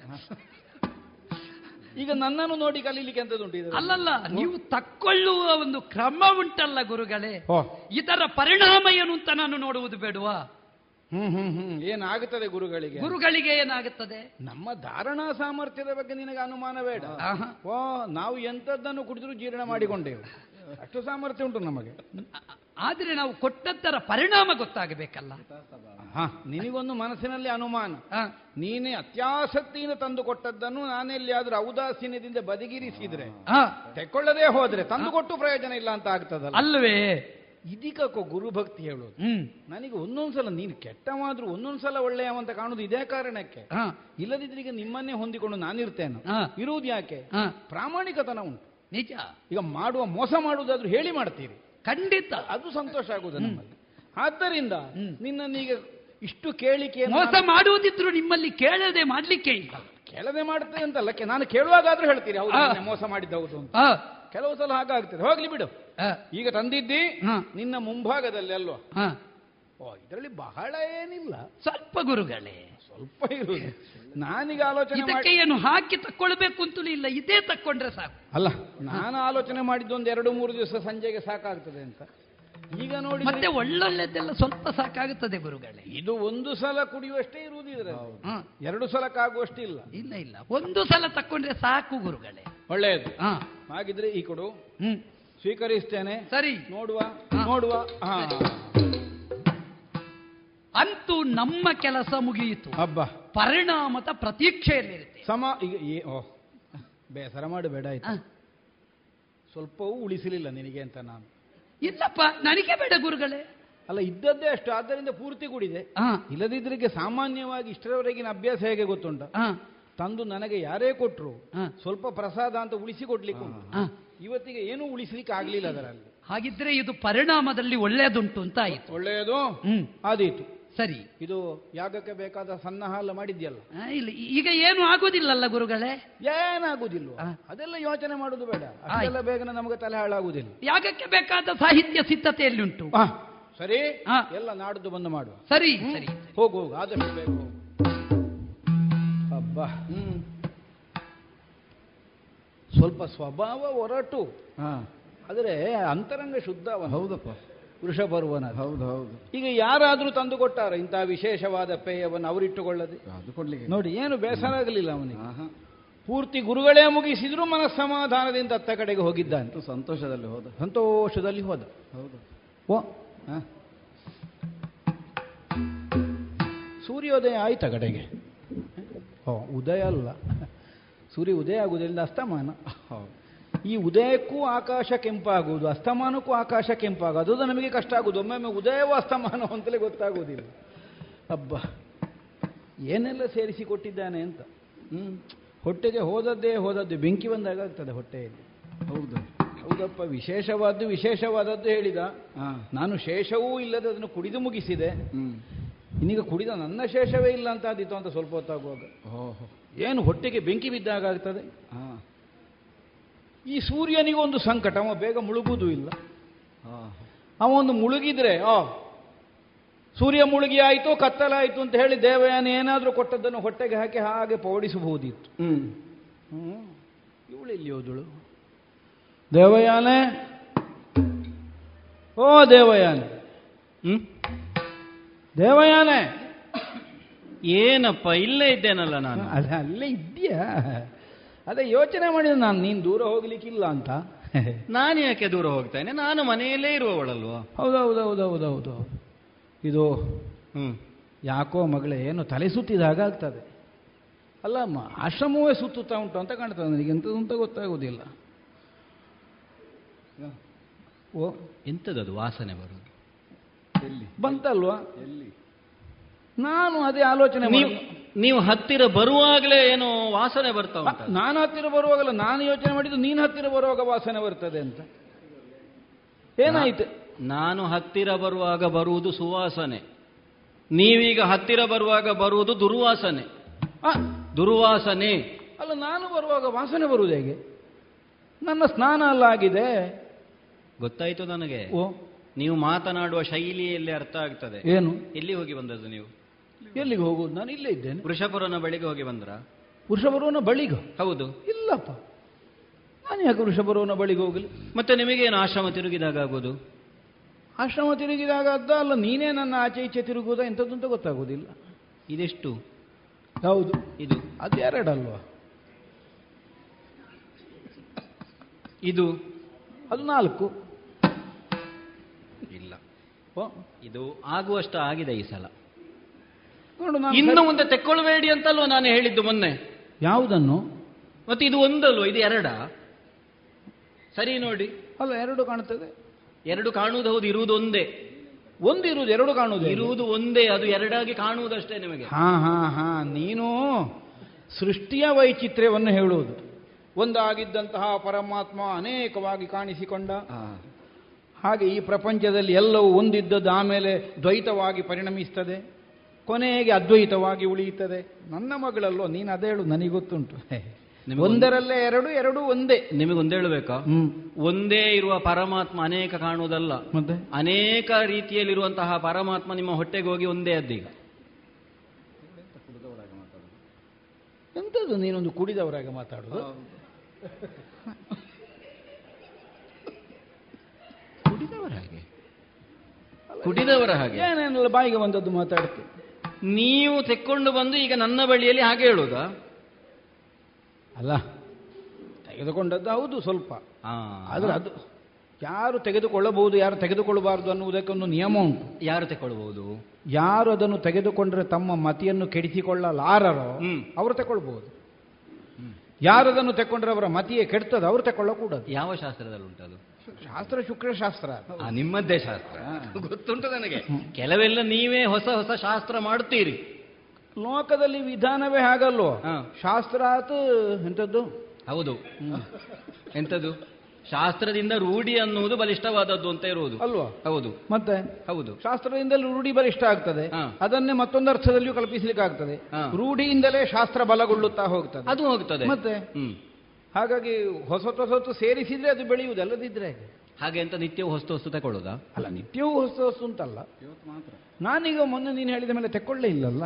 ಈಗ ನನ್ನನ್ನು ನೋಡಿ ಕಲೀಲಿಕ್ಕೆ ಇದರಲ್ಲಿ? ಅಲ್ಲಲ್ಲ ನೀವು ತಕ್ಕೊಳ್ಳುವ ಒಂದು ಕ್ರಮ ಉಂಟಲ್ಲ ಗುರುಗಳೇ. ಇದರ ಪರಿಣಾಮ ಏನು ಅಂತ ನಾನು ನೋಡುವುದು ಬೇಡವಾ. ಹ್ಮ್ ಹ್ಮ್ ಹ್ಮ್. ಏನಾಗುತ್ತದೆ ಗುರುಗಳಿಗೆ? ಗುರುಗಳಿಗೆ ಏನಾಗುತ್ತದೆ? ನಮ್ಮ ಧಾರಣಾ ಸಾಮರ್ಥ್ಯದ ಬಗ್ಗೆ ನಿನಗೆ ಅನುಮಾನ ಬೇಡ. ಓ ನಾವು ಎಂತದ್ದನ್ನು ಕುಡಿದ್ರು ಜೀರ್ಣ ಮಾಡಿಕೊಂಡೆವು. ಅಷ್ಟು ಸಾಮರ್ಥ್ಯ ಉಂಟು ನಮಗೆ. ಆದ್ರೆ ನಾವು ಕೊಟ್ಟದ್ದರ ಪರಿಣಾಮ ಗೊತ್ತಾಗಬೇಕಲ್ಲ. ನಿನಗೊಂದು ಮನಸ್ಸಿನಲ್ಲಿ ಅನುಮಾನ. ನೀನೇ ಅತ್ಯಾಸಕ್ತಿಯಿಂದ ತಂದು ಕೊಟ್ಟದ್ದನ್ನು ನಾನೆಲ್ಲಿಯಾದ್ರೂ ಔದಾಸೀನ್ಯದಿಂದ ಬದಿಗಿರಿಸಿದ್ರೆ ತೆಕ್ಕೊಳ್ಳದೆ ಹೋದ್ರೆ ತಂದು ಕೊಟ್ಟು ಪ್ರಯೋಜನ ಇಲ್ಲ ಅಂತ ಆಗ್ತದಲ್ಲ. ಅಲ್ವೇ ಇದಕ್ಕೋ ಗುರುಭಕ್ತಿ ಹೇಳೋದು. ಹ್ಮ್. ನನಗೆ ಒಂದೊಂದ್ಸಲ ನೀನು ಕೆಟ್ಟವಾದ್ರೂ ಒಂದೊಂದ್ಸಲ ಒಳ್ಳೆಯವ ಅಂತ ಕಾಣುದು ಇದೇ ಕಾರಣಕ್ಕೆ. ಇಲ್ಲದಿದ್ರೆ ಈಗ ನಿಮ್ಮನ್ನೇ ಹೊಂದಿಕೊಂಡು ನಾನಿರ್ತೇನೆ. ಇರುವುದು ಯಾಕೆ? ಪ್ರಾಮಾಣಿಕತನ ಉಂಟು. ನಿಜ. ಈಗ ಮಾಡುವ ಮೋಸ ಮಾಡುವುದಾದ್ರೂ ಹೇಳಿ ಮಾಡ್ತೀರಿ. ಖಂಡಿತ ಅದು ಸಂತೋಷ ಆಗುವುದು ನಮ್ಮಲ್ಲಿ. ಆದ್ದರಿಂದ ನಿನ್ನನ್ನೀಗ ಇಷ್ಟು ಕೇಳಿಕೆ ಮೋಸ ಮಾಡುವುದಿದ್ರು ನಿಮ್ಮಲ್ಲಿ ಕೇಳದೆ ಮಾಡ್ಲಿಕ್ಕೆ ಇಲ್ಲ. ಕೇಳದೆ ಮಾಡ್ತೇನೆ ಅಂತಲ್ಲ ನಾನು ಕೇಳುವಾಗಾದ್ರೂ ಹೇಳ್ತೀರಿ ಹೌದು. ಮೋಸ ಮಾಡಿದ್ದ ಹೌದು ಅಂತ ಕೆಲವು ಸಲ ಹಾಗಾಗ್ತದೆ. ಹೋಗ್ಲಿ ಬಿಡು. ಈಗ ತಂದಿದ್ದಿ. ನಿನ್ನ ಮುಂಭಾಗದಲ್ಲಿ ಅಲ್ವಾ? ಇದರಲ್ಲಿ ಬಹಳ ಏನಿಲ್ಲ. ಸ್ವಲ್ಪ ಗುರುಗಳೇ. ಸ್ವಲ್ಪ ಇರುವುದು ನಾನೀಗ ಆಲೋಚನೆ ಏನು ಹಾಕಿ ತಕ್ಕೊಳ್ಬೇಕು ಅಂತಲೂ ಇಲ್ಲ ಇದೇ ತಕ್ಕೊಂಡ್ರೆ ಸಾಕು. ಅಲ್ಲ ನಾನು ಆಲೋಚನೆ ಮಾಡಿದ್ದು ಒಂದು ಎರಡು ಮೂರು ದಿವಸ ಸಂಜೆಗೆ ಸಾಕಾಗ್ತದೆ ಅಂತ. ಈಗ ನೋಡಿ ಮತ್ತೆ ಒಳ್ಳೊಳ್ಳೆದೆಲ್ಲ ಸ್ವಲ್ಪ ಸಾಕಾಗುತ್ತದೆ ಗುರುಗಳೇ. ಇದು ಒಂದು ಸಲ ಕುಡಿಯುವಷ್ಟೇ ಇರುವುದು ಇದರಲ್ಲಿ. ಎರಡು ಎರಡು ಸಲಕ್ಕಾಗುವಷ್ಟಿಲ್ಲ ಇಲ್ಲ. ಇಲ್ಲ ಒಂದು ಸಲ ತಕ್ಕೊಂಡ್ರೆ ಸಾಕು ಗುರುಗಳೇ. ಒಳ್ಳೆಯದು. ಹಾಗಿದ್ರೆ ಈ ಕೊಡು. ಹ್ಮ್. ಸ್ವೀಕರಿಸ್ತೇನೆ. ಸರಿ. ನೋಡುವ. ನೋಡುವ. ಹಾ. ಅಂತೂ ನಮ್ಮ ಕೆಲಸ ಮುಗಿಯಿತು. ಹಬ್ಬ. ಪರಿಣಾಮದ ಪ್ರತೀಕ್ಷೆಯಲ್ಲಿರುತ್ತೆ. ಸಮ ಈಗ ಬೇಸರ ಮಾಡಬೇಡ ಆಯ್ತು. ಸ್ವಲ್ಪವೂ ಉಳಿಸಲಿಲ್ಲ ನಿನಗೆ ಅಂತ ನಾನು. ಇಲ್ಲಪ್ಪ ನನಗೆ ಬೇಡ ಗುರುಗಳೇ. ಅಲ್ಲ ಇದ್ದದ್ದೇ ಅಷ್ಟು ಆದ್ದರಿಂದ ಪೂರ್ತಿ ಕೂಡಿದೆ. ಇಲ್ಲದಿದ್ದರಿಗೆ ಇಲ್ಲದಿದ್ರಿಗೆ ಸಾಮಾನ್ಯವಾಗಿ ಇಷ್ಟರವರೆಗಿನ ಅಭ್ಯಾಸ ಹೇಗೆ ಗೊತ್ತುಂಟ? ತಂದು ನನಗೆ ಯಾರೇ ಕೊಟ್ಟರು. ಸ್ವಲ್ಪ ಪ್ರಸಾದ ಅಂತ ಉಳಿಸಿ ಕೊಡ್ಲಿಕ್ಕೆ. ಇವತ್ತಿಗೆ ಏನೂ ಉಳಿಸ್ಲಿಕ್ಕೆ ಆಗ್ಲಿಲ್ಲ ಅದರಲ್ಲಿ. ಹಾಗಿದ್ರೆ ಇದು ಪರಿಣಾಮದಲ್ಲಿ ಒಳ್ಳೆಯದುಂಟು ಅಂತ ಆಯ್ತು. ಒಳ್ಳೆಯದು? ಆದೀತು. ಸರಿ. ಇದು ಯಾಗಕ್ಕೆ ಬೇಕಾದ ಸಣ್ಣ ಹಾಲು ಮಾಡಿದ್ಯಲ್ಲ? ಆ, ಇಲ್ಲ ಈಗ ಏನು ಆಗೋದಿಲ್ಲಲ್ಲ ಗುರುಗಳೇ? ಏನಾಗುದಿಲ್ಲ. ಅದೆಲ್ಲ ಯೋಚನೆ ಮಾಡುದು ಬೇಡ. ಅದೆಲ್ಲ ಬೇಗನೆ ನಮಗೆ ತಲೆ ಹಾಳಾಗುದಿಲ್ಲ. ಯಾಗಕ್ಕೆ ಬೇಕಾದ ಸಾಹಿತ್ಯ ಸಿದ್ಧತೆಯಲ್ಲಿ ಉಂಟು ಆ, ಸರಿ? ಆ. ಎಲ್ಲ ನಾಡ್ದು ಬಂದು ಮಾಡುವ. ಸರಿ ಸರಿ. ಹೋಗು ಹೋಗು ಆದಷ್ಟು ಬೇಕು ಹೋಗು. ಅಬ್ಬಾ. ಹ್ಮ್. ಸ್ವಲ್ಪ ಸ್ವಭಾವ ಹೊರಟು. ಆದರೆ ಅಂತರಂಗ ಶುದ್ಧ ಹೌದಪ್ಪ. ವೃಷಭರ್ವನ. ಹೌದು ಹೌದು. ಈಗ ಯಾರಾದರೂ ತಂದು ಕೊಟ್ಟಾರ ಇಂತಹ ವಿಶೇಷವಾದ ಪೇಯವನ್ನು ಅವರಿಟ್ಟುಕೊಳ್ಳದೆ ಅದು ಕೊಡ್ಲಿಕ್ಕೆ. ನೋಡಿ ಏನು ಬೇಸರ ಆಗಲಿಲ್ಲ ಅವನಿಗೆ ಪೂರ್ತಿ ಗುರುಗಳೇ ಮುಗಿಸಿದ್ರು ಮನಸ್ಸಮಾಧಾನದಿಂದ ಅತ್ತ ಕಡೆಗೆ ಹೋಗಿದ್ದಾನೆ. ಅಂತೂ ಸಂತೋಷದಲ್ಲಿ ಹೋದ. ಸಂತೋಷದಲ್ಲಿ ಹೋದ. ಹೌದು. ಓ. ಸೂರ್ಯೋದಯ ಆಯ್ತ ಕಡೆಗೆ? ಓ ಉದಯ ಅಲ್ಲ. ಸೂರ್ಯ ಉದಯ ಆಗುವುದರಿಂದ ಅಸ್ತಮಾನ. ಹೌದು. ಈ ಉದಯಕ್ಕೂ ಆಕಾಶ ಕೆಂಪಾಗುವುದು ಅಸ್ತಮಾನಕ್ಕೂ ಆಕಾಶ ಕೆಂಪಾಗೋದು ಅದು ನಮಗೆ ಕಷ್ಟ ಆಗುವುದು. ಒಮ್ಮೊಮ್ಮೆ ಉದಯವೋ ಅಸ್ತಮಾನ ಅಂತಲೇ ಗೊತ್ತಾಗುವುದಿಲ್ಲ. ಅಬ್ಬ ಏನೆಲ್ಲ ಸೇರಿಸಿ ಕೊಟ್ಟಿದ್ದಾನೆ ಅಂತ? ಹ್ಮ್ ಹೊಟ್ಟೆಗೆ ಹೋದದ್ದೇ ಹೋದದ್ದು ಬೆಂಕಿ ಬಂದಾಗ ಆಗ್ತದೆ ಹೊಟ್ಟೆಯಲ್ಲಿ. ಹೌದು. ಹೌದಪ್ಪ ವಿಶೇಷವಾದ್ದು ವಿಶೇಷವಾದದ್ದು ಹೇಳಿದ. ಹಾ. ನಾನು ಶೇಷವೂ ಇಲ್ಲದೆ ಅದನ್ನು ಕುಡಿದು ಮುಗಿಸಿದೆ. ಹ್ಮ್. ಇನ್ನೀಗ ಕುಡಿದ ನನ್ನ ಶೇಷವೇ ಇಲ್ಲ ಅಂತ ಆದಿತ್ತು ಅಂತ ಸ್ವಲ್ಪ ಹೊತ್ತಾಗುವಾಗ. ಓಹೋ. ಏನು ಹೊಟ್ಟೆಗೆ ಬೆಂಕಿ ಬಿದ್ದಾಗ ಆಗ್ತದೆ? ಹಾ. ಈ ಸೂರ್ಯನಿಗೊಂದು ಸಂಕಟ ಅವ ಬೇಗ ಮುಳುಗುವುದು ಇಲ್ಲ. ಆ ಅವ ಒಂದು ಮುಳುಗಿದ್ರೆ ಆ ಸೂರ್ಯ ಮುಳುಗಿ ಆಯಿತು ಕತ್ತಲಾಯಿತು ಅಂತ ಹೇಳಿ ದೇವಯಾನ ಏನಾದರೂ ಕೊಟ್ಟದ್ದನ್ನು ಹೊಟ್ಟೆಗೆ ಹಾಕಿ ಹಾಗೆ ಪೋಡಿಸಬಹುದಿತ್ತು. ಹ್ಞೂ ಇವಳು ಇಲ್ಲಿ ಹೋದಳು? ದೇವಯಾನೆ? ಓ ದೇವಯಾನೆ. ಹ್ಞೂ ದೇವಯಾನೆ? ಏನಪ್ಪ ಇಲ್ಲೇ ಇದ್ದೇನಲ್ಲ ನಾನು? ಅಲ್ಲ ಅಲ್ಲೇ ಇದ್ದೀಯಾ? ಅದೇ ಯೋಚನೆ ಮಾಡಿದ ನಾನು ನೀನು ದೂರ ಹೋಗ್ಲಿಕ್ಕಿಲ್ಲ ಅಂತ. ನಾನು ಯಾಕೆ ದೂರ ಹೋಗ್ತೇನೆ? ನಾನು ಮನೆಯಲ್ಲೇ ಇರುವವಳಲ್ವಾ? ಹೌದೌದೌದೌದೌದು. ಇದು ಹ್ಞೂ ಯಾಕೋ ಮಗಳೇ ಏನು ತಲೆ ಸುತ್ತಿದಾಗ ಆಗ್ತದೆ. ಅಲ್ಲಮ್ಮ ಆಶ್ರಮವೇ ಸುತ್ತುತ್ತಾ ಉಂಟು ಅಂತ ಕಾಣ್ತದೆ ನನಗೆ. ಎಂಥದ್ದು ಅಂತ ಗೊತ್ತಾಗೋದಿಲ್ಲ. ಓ ಎಂಥದ್ದು ವಾಸನೆ ಬರೋದು ಎಲ್ಲಿ ಬಂತಲ್ವಾ? ಎಲ್ಲಿ? ನಾನು ಅದೇ ಆಲೋಚನೆ ನೀವು ನೀವು ಹತ್ತಿರ ಬರುವಾಗಲೇ ಏನು ವಾಸನೆ ಬರ್ತಾವ ನಾನು ಹತ್ತಿರ ಬರುವಾಗಲ್ಲ ನಾನು ಯೋಚನೆ ಮಾಡಿದ್ದು ನೀನು ಹತ್ತಿರ ಬರುವಾಗ ವಾಸನೆ ಬರ್ತದೆ ಅಂತ. ಏನಾಯ್ತು? ನಾನು ಹತ್ತಿರ ಬರುವಾಗ ಬರುವುದು ಸುವಾಸನೆ. ನೀವೀಗ ಹತ್ತಿರ ಬರುವಾಗ ಬರುವುದು ದುರ್ವಾಸನೆ. ದುರ್ವಾಸನೆ. ಅಲ್ಲ ನಾನು ಬರುವಾಗ ವಾಸನೆ ಬರುವುದು ಹೇಗೆ? ನನ್ನ ಸ್ನಾನ ಅಲ್ಲ ಆಗಿದೆ. ಗೊತ್ತಾಯ್ತು ನನಗೆ. ಓ. ನೀವು ಮಾತನಾಡುವ ಶೈಲಿಯಲ್ಲಿ ಅರ್ಥ ಆಗ್ತದೆ. ಏನು? ಎಲ್ಲಿ ಹೋಗಿ ಬಂದದ್ದು ನೀವು? ಎಲ್ಲಿಗೆ ಹೋಗುವುದು? ನಾನು ಇಲ್ಲೇ ಇದ್ದೇನೆ. ವೃಷಪುರನ ಬಳಿಗೆ ಹೋಗಿ ಬಂದ್ರ? ವೃಷಪುರವನ ಬಳಿಗೆ? ಹೌದು. ಇಲ್ಲಪ್ಪ. ನಾನು ಯಾಕೆ ವೃಷಪುರವನ ಬಳಿಗೆ ಹೋಗಲಿ? ಮತ್ತೆ ನಿಮಗೇನು ಆಶ್ರಮ ತಿರುಗಿದಾಗ ಆಗೋದು? ಆಶ್ರಮ ತಿರುಗಿದಾಗ ಅದ್ದ ಅಲ್ಲ ನೀನೇ ನನ್ನ ಆಚೆ ಈಚೆ ತಿರುಗುವುದ? ಎಂಥದ್ದು ಅಂತ ಗೊತ್ತಾಗೋದಿಲ್ಲ. ಇದೆಷ್ಟು? ಹೌದು. ಇದು. ಅದು ಎರಡಲ್ವಾ? ಇದು. ಅದು ನಾಲ್ಕು. ಇಲ್ಲ. ಓ, ಇದು ಆಗುವಷ್ಟು ಆಗಿದೆ ಈ ಸಲ. ಇನ್ನು ಮುಂದೆ ತೆಕ್ಕೊಳ್ಬೇಡಿ ಅಂತಲ್ವ ನಾನು ಹೇಳಿದ್ದು ಮೊನ್ನೆ. ಯಾವುದನ್ನು? ಮತ್ತೆ ಇದು ಒಂದಲ್ವ? ಇದು ಎರಡ? ಸರಿ ನೋಡಿ. ಅಲ್ಲ ಎರಡು ಕಾಣುತ್ತದೆ. ಎರಡು ಕಾಣುವುದು ಹೌದು ಇರುವುದು ಒಂದೇ. ಒಂದು ಇರುವುದು ಎರಡು ಕಾಣುವುದು ಇರುವುದು ಒಂದೇ ಅದು ಎರಡಾಗಿ ಕಾಣುವುದಷ್ಟೇ ನಿಮಗೆ. ಹಾ ಹಾ ಹಾ ನೀನು ಸೃಷ್ಟಿಯ ವೈಚಿತ್ರ್ಯವನ್ನು ಹೇಳುವುದು. ಒಂದಾಗಿದ್ದಂತಹ ಪರಮಾತ್ಮ ಅನೇಕವಾಗಿ ಕಾಣಿಸಿಕೊಂಡ. ಹಾಗೆ ಈ ಪ್ರಪಂಚದಲ್ಲಿ ಎಲ್ಲವೂ ಒಂದಿದ್ದದ್ದು ಆಮೇಲೆ ದ್ವೈತವಾಗಿ ಪರಿಣಮಿಸ್ತದೆ. ಕೊನೆಗೆ ಅದ್ವೈತವಾಗಿ ಉಳಿಯುತ್ತದೆ. ನನ್ನ ಮಗಳಲ್ಲೋ ನೀನು ಅದೇ ಹೇಳು ನನಗೆ ಗೊತ್ತುಂಟು. ಒಂದರಲ್ಲೇ ಎರಡು ಎರಡು ಒಂದೇ. ನಿಮಗೊಂದು ಹೇಳಬೇಕಾ? ಹ್ಮ್. ಒಂದೇ ಇರುವ ಪರಮಾತ್ಮ ಅನೇಕ ಕಾಣುವುದಲ್ಲ. ಮತ್ತೆ? ಅನೇಕ ರೀತಿಯಲ್ಲಿರುವಂತಹ ಪರಮಾತ್ಮ ನಿಮ್ಮ ಹೊಟ್ಟೆಗೆ ಹೋಗಿ ಒಂದೇ ಅದ್ದೀಗ. ಎಂಥದ್ದು ನೀನೊಂದು ಕುಡಿದವರಾಗ ಮಾತಾಡುದು? ಕುಡಿದವರ ಹಾಗೆ ಕುಡಿದವರ ಹಾಗೆ. ಏನೇನೆಲ್ಲ ಬಾಯಿಗೆ ಬಂದದ್ದು ಮಾತಾಡ್ತೀನಿ ನೀವು ತೆಕ್ಕೊಂಡು ಬಂದು ಈಗ ನನ್ನ ಬಳಿಯಲ್ಲಿ ಹಾಗೆ ಹೇಳುವುದಾ? ಅಲ್ಲ ತೆಗೆದುಕೊಂಡದ್ದು ಹೌದು ಸ್ವಲ್ಪ. ಆದ್ರೆ ಅದು ಯಾರು ತೆಗೆದುಕೊಳ್ಳಬಹುದು ಯಾರು ತೆಗೆದುಕೊಳ್ಳಬಾರದು ಅನ್ನುವುದಕ್ಕೊಂದು ನಿಯಮ ಉಂಟು. ಯಾರು ತೆಕ್ಕೊಳ್ಬಹುದು? ಯಾರು ಅದನ್ನು ತೆಗೆದುಕೊಂಡ್ರೆ ತಮ್ಮ ಮತಿಯನ್ನು ಕೆಡಿಸಿಕೊಳ್ಳಲಾರರೋ. ಅವರು ತಗೊಳ್ಬಹುದು ಯಾರು ಅದನ್ನು ತೆಕ್ಕೊಂಡ್ರೆ ಅವರ ಮತಿಯೇ ಕೆಡ್ತದೆ ಅವರು ತಗೊಳ್ಳಕೂಡದು ಯಾವ ಶಾಸ್ತ್ರದಲ್ಲಿ ಉಂಟದು? ಶಾಸ್ತ್ರ ಶುಕ್ರಶಾಸ್ತ್ರ ಆ, ನಿಮ್ಮದ್ದೇ ಶಾಸ್ತ್ರ. ಗೊತ್ತುಂಟು ನನಗೆ. ಕೆಲವೆಲ್ಲ ನೀವೇ ಹೊಸ ಹೊಸ ಶಾಸ್ತ್ರ ಮಾಡುತ್ತೀರಿ. ಲೋಕದಲ್ಲಿ ವಿಧಾನವೇ ಹಾಗಲ್ವೋ? ಶಾಸ್ತ್ರ ಆತು ಎಂಥದ್ದು? ಹೌದು. ಎಂಥದ್ದು? ಶಾಸ್ತ್ರದಿಂದ ರೂಢಿ ಅನ್ನುವುದು ಬಲಿಷ್ಠವಾದದ್ದು ಅಂತ ಇರುವುದು. ಅಲ್ವಾ? ಹೌದು. ಮತ್ತೆ? ಹೌದು. ಶಾಸ್ತ್ರದಿಂದಲೂ ರೂಢಿ ಬಲಿಷ್ಠ ಆಗ್ತದೆ. ಅದನ್ನೇ ಮತ್ತೊಂದು ಅರ್ಥದಲ್ಲಿಯೂ ಕಲ್ಪಿಸಲಿಕ್ಕೆ ಆಗ್ತದೆ. ರೂಢಿಯಿಂದಲೇ ಶಾಸ್ತ್ರ ಬಲಗೊಳ್ಳುತ್ತಾ ಹೋಗ್ತದೆ. ಅದು ಹೋಗ್ತದೆ. ಮತ್ತೆ? ಹಾಗಾಗಿ ಹೊಸತು ಹೊಸತು ಸೇರಿಸಿದ್ರೆ ಅದು ಬೆಳೆಯುವುದು ಅಲ್ಲದಿದ್ರೆ ಹಾಗೆ ಅಂತ ನಿತ್ಯವೂ ಹೊಸ ಹೊಸ್ತು ತಗೊಳ್ಳೋದಾ? ಅಲ್ಲ ನಿತ್ಯವೂ ಹೊಸ ಹೊಸ ಅಂತಲ್ಲ ನಾನೀಗ ಮೊನ್ನೆ ನೀನು ಹೇಳಿದ ಮೇಲೆ ತೆಕ್ಕೊಳ್ಳೇ ಇಲ್ಲಲ್ಲ?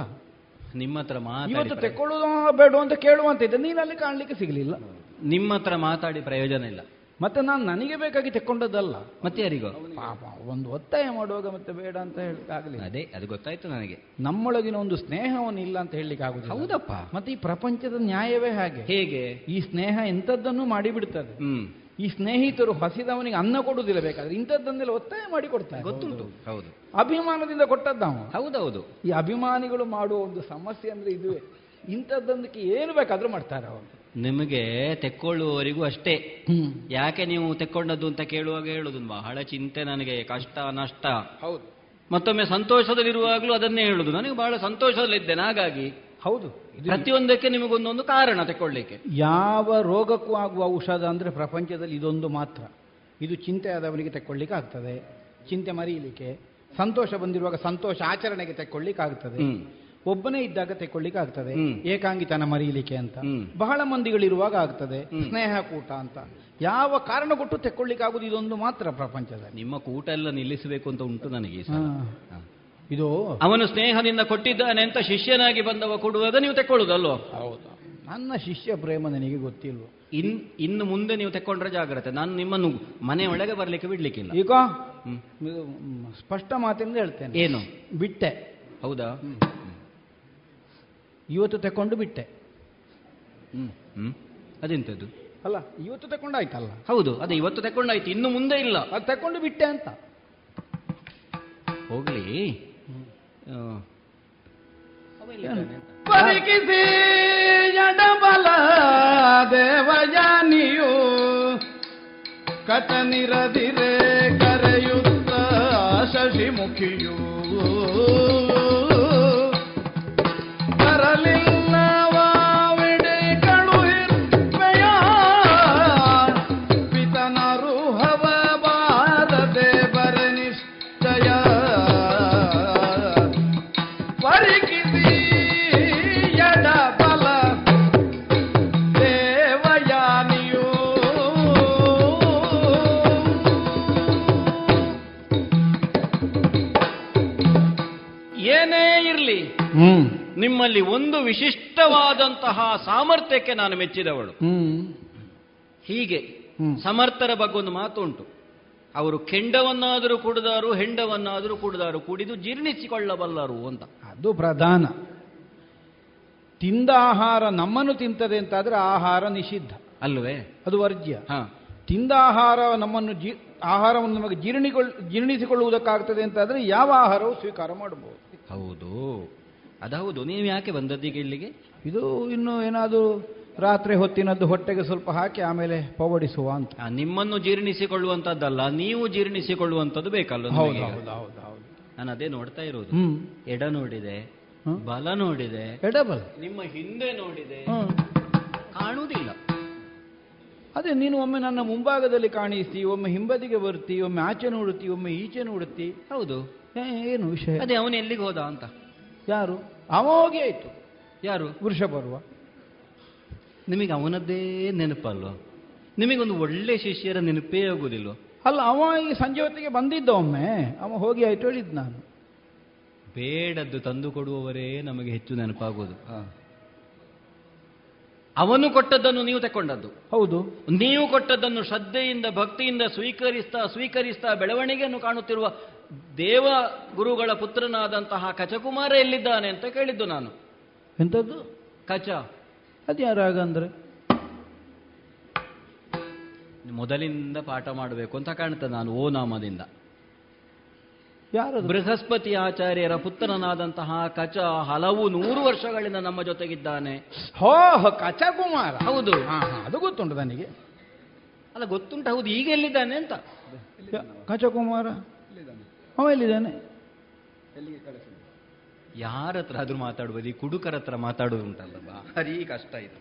ನಿಮ್ಮ ಹತ್ರ ಮಾತಾಡಿ ಇವತ್ತು ತೆಕ್ಕೊಳ್ಳೋದು ಬೇಡ ಅಂತ ಕೇಳುವಂತ ಇದ್ದೆ. ನೀನು ಅಲ್ಲಿ ಕಾಣಲಿಕ್ಕೆ ಸಿಗಲಿಲ್ಲ. ನಿಮ್ಮ ಹತ್ರ ಮಾತಾಡಿ ಪ್ರಯೋಜನ ಇಲ್ಲ. ಮತ್ತೆ ನಾನು ನನಗೆ ಬೇಕಾಗಿ ತೆಕ್ಕೊಂಡದ್ದಲ್ಲ. ಮತ್ತೆ ಯಾರಿಗೋ ಪಾಪ ಒಂದು ಒತ್ತಾಯ ಮಾಡುವಾಗ ಮತ್ತೆ ಬೇಡ ಅಂತ ಹೇಳಕ್ಕಾಗಲಿಲ್ಲ ಅದೇ ಅದು ಗೊತ್ತಾಯ್ತು ನನಗೆ. ನಮ್ಮೊಳಗಿನ ಒಂದು ಸ್ನೇಹವನ್ನು ಇಲ್ಲ ಅಂತ ಹೇಳಲಿಕ್ಕೆ ಆಗುದಿಲ್ಲ. ಹೌದಪ್ಪ. ಮತ್ತೆ ಈ ಪ್ರಪಂಚದ ನ್ಯಾಯವೇ ಹಾಗೆ. ಹೇಗೆ? ಈ ಸ್ನೇಹ ಎಂಥದ್ದನ್ನು ಮಾಡಿಬಿಡ್ತದೆ. ಹ್ಮ್. ಈ ಸ್ನೇಹಿತರು ಹಸಿದವನಿಗೆ ಅನ್ನ ಕೊಡುವುದಿಲ್ಲ ಬೇಕಾದ್ರೆ ಇಂಥದ್ದನ್ನೆಲ್ಲ ಒತ್ತಾಯ ಮಾಡಿ ಕೊಡ್ತಾರೆ. ಗೊತ್ತುಂಟು. ಹೌದು. ಅಭಿಮಾನದಿಂದ ಕೊಟ್ಟದ್ದು ನಾವು. ಹೌದೌದು. ಈ ಅಭಿಮಾನಿಗಳು ಮಾಡುವ ಒಂದು ಸಮಸ್ಯೆ ಅಂದ್ರೆ ಇದುವೇ. ಇಂಥದ್ದೊಂದಕ್ಕೆ ಏನು ಬೇಕಾದ್ರೂ ಮಾಡ್ತಾರೆ ಅವರು. ನಿಮಗೆ ತೆಕ್ಕೊಳ್ಳುವವರಿಗೂ ಅಷ್ಟೇ. ಯಾಕೆ ನೀವು ತೆಕ್ಕೊಂಡದ್ದು ಅಂತ ಕೇಳುವಾಗ ಹೇಳುದು ಬಹಳ ಚಿಂತೆ ನನಗೆ ಕಷ್ಟ ನಷ್ಟ. ಹೌದು. ಮತ್ತೊಮ್ಮೆ ಸಂತೋಷದಲ್ಲಿರುವಾಗಲೂ ಅದನ್ನೇ ಹೇಳುದು. ನನಗೆ ಬಹಳ ಸಂತೋಷದಲ್ಲಿದ್ದೇನೆ ಹಾಗಾಗಿ ಹೌದು. ಪ್ರತಿಯೊಂದಕ್ಕೆ ನಿಮಗೊಂದೊಂದು ಕಾರಣ ತೆಕ್ಕೊಳ್ಳಿಕ್ಕೆ. ಯಾವ ರೋಗಕ್ಕೂ ಆಗುವ ಔಷಧ ಅಂದ್ರೆ ಪ್ರಪಂಚದಲ್ಲಿ ಇದೊಂದು ಮಾತ್ರ. ಇದು ಚಿಂತೆ ಆದವನಿಗೆ ತೆಕ್ಕೊಳ್ಳಿಕ್ಕೆ ಆಗ್ತದೆ. ಚಿಂತೆ ಮರೀಲಿಕ್ಕೆ. ಸಂತೋಷ ಬಂದಿರುವಾಗ ಸಂತೋಷ ಆಚರಣೆಗೆ ತೆಕ್ಕೊಳ್ಳಿಕ್ಕೆ ಆಗ್ತದೆ. ಒಬ್ಬನೇ ಇದ್ದಾಗ ತೆಕ್ಕೊಳ್ಳಿಕ್ಕೆ ಆಗ್ತದೆ ಏಕಾಂಗಿತನ ಮರೀಲಿಕ್ಕೆ ಅಂತ. ಬಹಳ ಮಂದಿಗಳಿರುವಾಗ ಆಗ್ತದೆ. ಸ್ನೇಹ ಕೂಟ ಅಂತ. ಯಾವ ಕಾರಣ ಕೊಟ್ಟು ತೆಕ್ಕೊಳ್ಳಿಕ್ಕೆ ಆಗುದು ಇದೊಂದು ಮಾತ್ರ ಪ್ರಪಂಚದ ನಿಮ್ಮ ಕೂಟ ಎಲ್ಲ ನಿಲ್ಲಿಸಬೇಕು ಅಂತ ಉಂಟು ನನಗೆ. ಇದು ಅವನು ಸ್ನೇಹದಿಂದ ಕೊಟ್ಟಿದ್ದಾನೆ ಅಂತ ಶಿಷ್ಯನಾಗಿ ಬಂದವ ಕೊಡುವಾಗ ನೀವು ತೆಕ್ಕೊಳ್ಳುದಲ್ವ? ಹೌದು. ನನ್ನ ಶಿಷ್ಯ ಪ್ರೇಮ ನನಗೆ ಗೊತ್ತಿಲ್ವ? ಇನ್ ಇನ್ನು ಮುಂದೆ ನೀವು ತೆಕ್ಕೊಂಡ್ರೆ ಜಾಗ್ರತೆ. ನಾನು ನಿಮ್ಮನ್ನು ಮನೆ ಒಳಗೆ ಬರ್ಲಿಕ್ಕೆ ಬಿಡ್ಲಿಕ್ಕಿಲ್ಲ. ಈಗ ಸ್ಪಷ್ಟ ಮಾತಿಂದ ಹೇಳ್ತೇನೆ. ಏನು? ಬಿಟ್ಟೆ. ಹೌದಾ? ಇವತ್ತು ತಕೊಂಡು ಬಿಟ್ಟೆ. ಹ್ಮ್ ಅಲ್ಲ ಇವತ್ತು ತಕೊಂಡಾಯ್ತಲ್ಲ ಹೌದು ಅದೇ ಇವತ್ತು ತಕೊಂಡಾಯ್ತು ಇನ್ನು ಮುಂದೆ ಇಲ್ಲ. ಅದು ತಕೊಂಡು ಬಿಟ್ಟೆ ಅಂತ. ಹೋಗ್ಲಿ. ಪರಿಕಿಸಿ ಎಡಬಲ ದೇವಯಾನಿಯು ಕರೆಯುತ್ತ ನಿಮ್ಮಲ್ಲಿ ಒಂದು ವಿಶಿಷ್ಟವಾದಂತಹ ಸಾಮರ್ಥ್ಯಕ್ಕೆ ನಾನು ಮೆಚ್ಚಿದವಳು. ಹೀಗೆ ಸಮರ್ಥರ ಬಗ್ಗೆ ಒಂದು ಮಾತು ಉಂಟು ಅವರು ಕೆಂಡವನ್ನಾದರೂ ಕುಡಿದಾರು ಹೆಂಡವನ್ನಾದರೂ ಕುಡಿದಾರು ಕುಡಿದು ಜೀರ್ಣಿಸಿಕೊಳ್ಳಬಲ್ಲರು ಅಂತ. ಅದು ಪ್ರಧಾನ. ತಿಂದ ಆಹಾರ ನಮ್ಮನ್ನು ತಿಂತದೆ ಅಂತಾದ್ರೆ ಆಹಾರ ನಿಷಿದ್ಧ. ಅಲ್ವೇ? ಅದು ವರ್ಜ್ಯ. ಹಾ. ತಿಂದ ಆಹಾರ ನಮ್ಮನ್ನು ಜೀ ಆಹಾರವನ್ನು ನಮಗೆ ಜೀರ್ಣಿಗೊಳ್ ಜೀರ್ಣಿಸಿಕೊಳ್ಳುವುದಕ್ಕಾಗ್ತದೆ ಅಂತಾದ್ರೆ ಯಾವ ಆಹಾರವು ಸ್ವೀಕಾರ ಮಾಡಬಹುದು. ಹೌದು. ಅದೌದು ನೀವು ಯಾಕೆ ಬಂದದ್ದೀಗ ಇಲ್ಲಿಗೆ? ಇದು ಇನ್ನು ಏನಾದರೂ ರಾತ್ರಿ ಹೊತ್ತಿನದ್ದು ಹೊಟ್ಟೆಗೆ ಸ್ವಲ್ಪ ಹಾಕಿ ಆಮೇಲೆ ಪವಡಿಸುವ ಅಂತ. ನಿಮ್ಮನ್ನು ಜೀರ್ಣಿಸಿಕೊಳ್ಳುವಂತದ್ದಲ್ಲ ನೀವು ಜೀರ್ಣಿಸಿಕೊಳ್ಳುವಂಥದ್ದು ಬೇಕಲ್ಲ ನಾನು ಅದೇ ನೋಡ್ತಾ ಇರೋದು. ಎಡ ನೋಡಿದೆ ಬಲ ನೋಡಿದೆ ಎಡಬಲ್ ನಿಮ್ಮ ಹಿಂದೆ ನೋಡಿದೆ ಕಾಣುವುದಿಲ್ಲ. ಅದೇ ನೀನು ಒಮ್ಮೆ ನನ್ನ ಮುಂಭಾಗದಲ್ಲಿ ಕಾಣಿಸ್ತಿ ಒಮ್ಮೆ ಹಿಂಬದಿಗೆ ಬರ್ತಿ ಒಮ್ಮೆ ಆಚೆ ನೋಡುತ್ತಿ ಒಮ್ಮೆ ಈಚೆ ನೋಡುತ್ತಿ. ಹೌದು. ಏನು ವಿಷಯ? ಅದೇ ಅವನು ಎಲ್ಲಿಗೆ ಹೋದ ಅಂತ? ಯಾರು? ಅವ ಆಯಿತು ಯಾರು? ಬರುವ. ನಿಮಗೆ ಅವನದ್ದೇ ನೆನಪಲ್ವ ನಿಮಗೊಂದು ಒಳ್ಳೆ ಶಿಷ್ಯರ ನೆನಪೇ ಆಗುದಿಲ್ವ? ಅಲ್ಲ ಅವ ಈ ಸಂಜೆ ಹೊತ್ತಿಗೆ ಬಂದಿದ್ದ ಒಮ್ಮೆ. ಅವ ಹೋಗಿ ಆಯ್ತು ಹೇಳಿದ್ ನಾನು. ಬೇಡದ್ದು ತಂದು ಕೊಡುವವರೇ ನಮಗೆ ಹೆಚ್ಚು ನೆನಪಾಗೋದು ಅವನು ಕೊಟ್ಟದ್ದನ್ನು ನೀವು ತಕೊಂಡದ್ದು. ಹೌದು. ನೀವು ಕೊಟ್ಟದ್ದನ್ನು ಶ್ರದ್ಧೆಯಿಂದ ಭಕ್ತಿಯಿಂದ ಸ್ವೀಕರಿಸ್ತಾ ಸ್ವೀಕರಿಸ್ತಾ ಬೆಳವಣಿಗೆಯನ್ನು ಕಾಣುತ್ತಿರುವ ದೇವ ಗುರುಗಳ ಪುತ್ರನಾದಂತಹ ಕಚಕುಮಾರ ಎಲ್ಲಿದ್ದಾನೆ ಅಂತ ಕೇಳಿದ್ದು ನಾನು. ಎಂಥದ್ದು ಕಚ. ಅದು ಯಾರಾಗ ಅಂದ್ರೆ? ಮೊದಲಿಂದ ಪಾಠ ಮಾಡಬೇಕು ಅಂತ ಕಾಣ್ತದೆ ನಾನು ಓ ನಾಮದಿಂದ. ಯಾರು ಬೃಹಸ್ಪತಿ ಆಚಾರ್ಯರ ಪುತ್ರನಾದಂತಹ ಕಚ ಹಲವು ನೂರು ವರ್ಷಗಳಿಂದ ನಮ್ಮ ಜೊತೆಗಿದ್ದಾನೆ. ಹೋ ಕಚಕುಮಾರ. ಹೌದು. ಹಾ ಹಾ ಅದು ಗೊತ್ತುಂಟು ನನಗೆ. ಅಲ್ಲ ಗೊತ್ತುಂಟು ಹೌದು ಈಗ ಎಲ್ಲಿದ್ದಾನೆ ಅಂತ. ಕಚ ಕಚಕುಮಾರ? ಅವ ಎಲ್ಲಿದ್ದಾನೆ? ಯಾರ ಹತ್ರ ಆದ್ರೂ ಮಾತಾಡುವುದು ಈ ಕುಡುಕರ ಹತ್ರ ಮಾತಾಡುವುದು ಉಂಟಲ್ಲ ಭಾರಿ ಕಷ್ಟ ಇದು.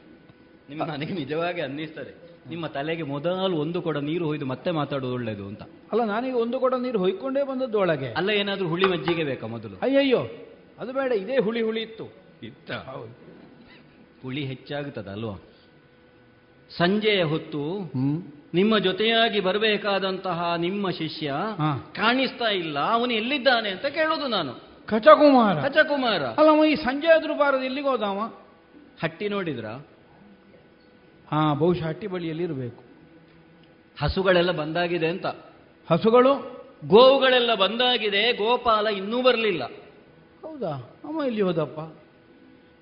ನಿಮ್ಮ ನನಗೆ ನಿಜವಾಗಿ ಅನ್ನಿಸ್ತದೆ. ನಿಮ್ಮ ತಲೆಗೆ ಮೊದಲು ಒಂದು ಕೊಡ ನೀರು ಹೊಯ್ದು ಮತ್ತೆ ಮಾತಾಡೋದು ಒಳ್ಳೇದು ಅಂತ. ಅಲ್ಲ ನಾನೀಗ ಒಂದು ಕೊಡ ನೀರು ಹೊಯ್ಕೊಂಡೇ ಬಂದದ್ದು ಒಳಗೆ ಅಲ್ಲ ಏನಾದ್ರೂ ಹುಳಿ ಮಜ್ಜಿಗೆ ಬೇಕಾ ಮೊದಲು? ಅಯ್ಯಯ್ಯೋ ಅದು ಬೇಡ ಇದೇ ಹುಳಿ ಹುಳಿ ಇತ್ತು. ಇತ್ತ? ಹೌದು. ಹುಳಿ ಹೆಚ್ಚಾಗುತ್ತದೆ ಅಲ್ವಾ ಸಂಜೆಯ ಹೊತ್ತು ಹ್ಮ್. ನಿಮ್ಮ ಜೊತೆಯಾಗಿ ಬರಬೇಕಾದಂತಹ ನಿಮ್ಮ ಶಿಷ್ಯ ಕಾಣಿಸ್ತಾ ಇಲ್ಲ ಅವನು ಎಲ್ಲಿದ್ದಾನೆ ಅಂತ ಕೇಳೋದು ನಾನು. ಕಚಕುಮಾರ. ಕಚಕುಮಾರ. ಅಲ್ಲ ಅವ ಈ ಸಂಜೆ ಆದ್ರೂ ಬಾರದು ಎಲ್ಲಿಗೆ ಹೋದವ ಹಟ್ಟಿ ನೋಡಿದ್ರ? ಹಾ ಬಹುಶಃ ಹಟ್ಟಿ ಬಳಿಯಲ್ಲಿ ಇರಬೇಕು. ಹಸುಗಳೆಲ್ಲ ಬಂದಾಗಿದೆ ಅಂತ. ಹಸುಗಳು? ಗೋವುಗಳೆಲ್ಲ ಬಂದಾಗಿದೆ ಗೋಪಾಲ ಇನ್ನೂ ಬರಲಿಲ್ಲ. ಹೌದಾ? ಅಮ್ಮ ಇಲ್ಲಿ ಹೋದಪ್ಪ?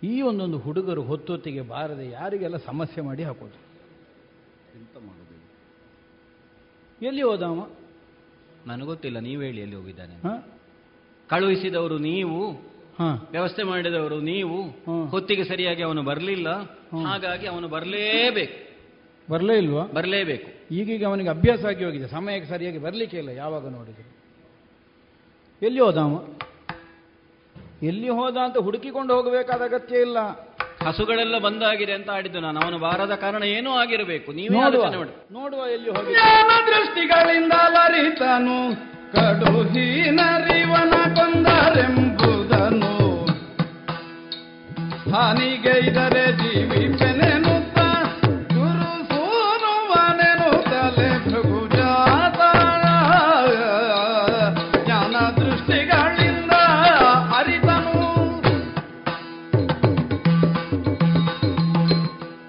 ಈ ಒಂದೊಂದು ಹುಡುಗರು ಹೊತ್ತೊತ್ತಿಗೆ ಬಾರದೆ ಯಾರಿಗೆಲ್ಲ ಸಮಸ್ಯೆ ಮಾಡಿ ಹಾಕೋದು? ಎಲ್ಲಿ ಹೋದ ನನಗೆ ಗೊತ್ತಿಲ್ಲ ನೀವು ಹೇಳಿ ಎಲ್ಲಿ ಹೋಗಿದ್ದಾನೆ ಹ? ಕಳುಹಿಸಿದವರು ನೀವು ಹ. ವ್ಯವಸ್ಥೆ ಮಾಡಿದವರು ನೀವು. ಹೊತ್ತಿಗೆ ಸರಿಯಾಗಿ ಅವನು ಬರಲಿಲ್ಲ. ಹಾಗಾಗಿ ಅವನು ಬರಲೇಬೇಕು ಬರಲೇ ಇಲ್ವಾ ಬರಲೇಬೇಕು ಈಗೀಗ ಅವನಿಗೆ ಅಭ್ಯಾಸ ಆಗಿ ಹೋಗಿದೆ ಸಮಯಕ್ಕೆ ಸರಿಯಾಗಿ ಬರಲಿಕ್ಕೆ ಇಲ್ಲ ಯಾವಾಗ ನೋಡಿದ್ರು ಎಲ್ಲಿ ಹೋದ ಅವ ಎಲ್ಲಿ ಹೋದ ಅಂತ ಹುಡುಕಿಕೊಂಡು ಹೋಗಬೇಕಾದ ಅಗತ್ಯ ಇಲ್ಲ ಹಸುಗಳೆಲ್ಲ ಬಂದಾಗಿದೆ ಅಂತ ಆಡಿದ್ದು ನಾನು. ಅವನು ಬಾರದ ಕಾರಣ ಏನೂ ಆಗಿರಬೇಕು. ನೀವೇ ನೋಡುವ. ಆಲೋಚನೆ ಮಾಡಿ. ನೋಡುವ ಎಲ್ಲಿ ಹೋಗಿ ದೃಷ್ಟಿಗಳಿಂದ ಲರಿತನು ಕಡುಹೀನರಿವನ ಕೊಂದರೆಂಬುದನು. ಹಾನಿಗೈದರೆ ಜೀವಿಪೆನೆನುತ್ತ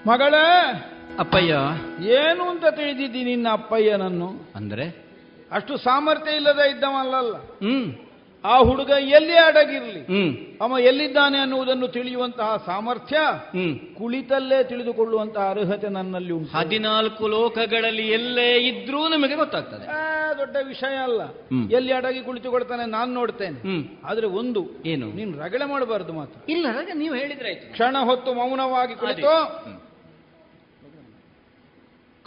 ಮಗಳೇ! ಅಪ್ಪಯ್ಯ. ಏನು ಅಂತ ತಿಳಿದಿದ್ದಿ ನಿನ್ನ ಅಪ್ಪಯ್ಯನನ್ನು? ಅಂದ್ರೆ? ಅಷ್ಟು ಸಾಮರ್ಥ್ಯ ಇಲ್ಲದ ಇದ್ದವಲ್ಲಲ್ಲ ಹ್ಮ್. ಆ ಹುಡುಗ ಎಲ್ಲಿ ಅಡಗಿರ್ಲಿ? ಅವ ಎಲ್ಲಿದ್ದಾನೆ ಅನ್ನುವುದನ್ನು ತಿಳಿಯುವಂತಹ ಸಾಮರ್ಥ್ಯ ಕುಳಿತಲ್ಲೇ ತಿಳಿದುಕೊಳ್ಳುವಂತಹ ಅರ್ಹತೆ ನನ್ನಲ್ಲಿ ಉಂಟು. ಹದಿನಾಲ್ಕು ಲೋಕಗಳಲ್ಲಿ ಎಲ್ಲೇ ಇದ್ರೂ ನಿಮಗೆ ಗೊತ್ತಾಗ್ತದೆ. ಆ, ದೊಡ್ಡ ವಿಷಯ ಅಲ್ಲ. ಎಲ್ಲಿ ಅಡಗಿ ಕುಳಿತುಕೊಳ್ತಾನೆ ನಾನು ನೋಡ್ತೇನೆ. ಆದ್ರೆ ಒಂದು ಏನು? ನೀನು ರಗಳೆ ಮಾಡಬಾರದು ಮಾತ್ರ. ಇಲ್ಲ ನೀವು ಹೇಳಿದ್ರೆ ಕ್ಷಣ ಹೊತ್ತು ಮೌನವಾಗಿ ಕುಳಿತು.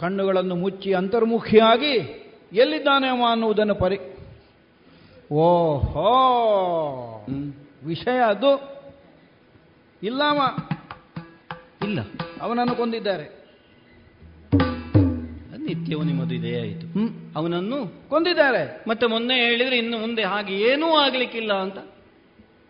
ಕಣ್ಣುಗಳನ್ನು ಮುಚ್ಚಿ ಅಂತರ್ಮುಖಿಯಾಗಿ ಎಲ್ಲಿದ್ದಾನೆ ಅವ ಅನ್ನುವುದನ್ನು ಪರಿ. ಓಹೋ! ವಿಷಯ ಅದು. ಇಲ್ಲವ? ಇಲ್ಲ. ಅವನನ್ನು ಕೊಂದಿದ್ದಾರೆ. ನಿತ್ಯವೂ ನಿಮ್ಮದು ಇದೇ ಆಯಿತು. ಹ್ಮ್. ಅವನನ್ನು ಕೊಂದಿದ್ದಾರೆ. ಮತ್ತೆ ಮೊನ್ನೆ ಹೇಳಿದ್ರೆ ಇನ್ನು ಮುಂದೆ ಹಾಗೆ ಏನೂ ಆಗ್ಲಿಕ್ಕಿಲ್ಲ ಅಂತ?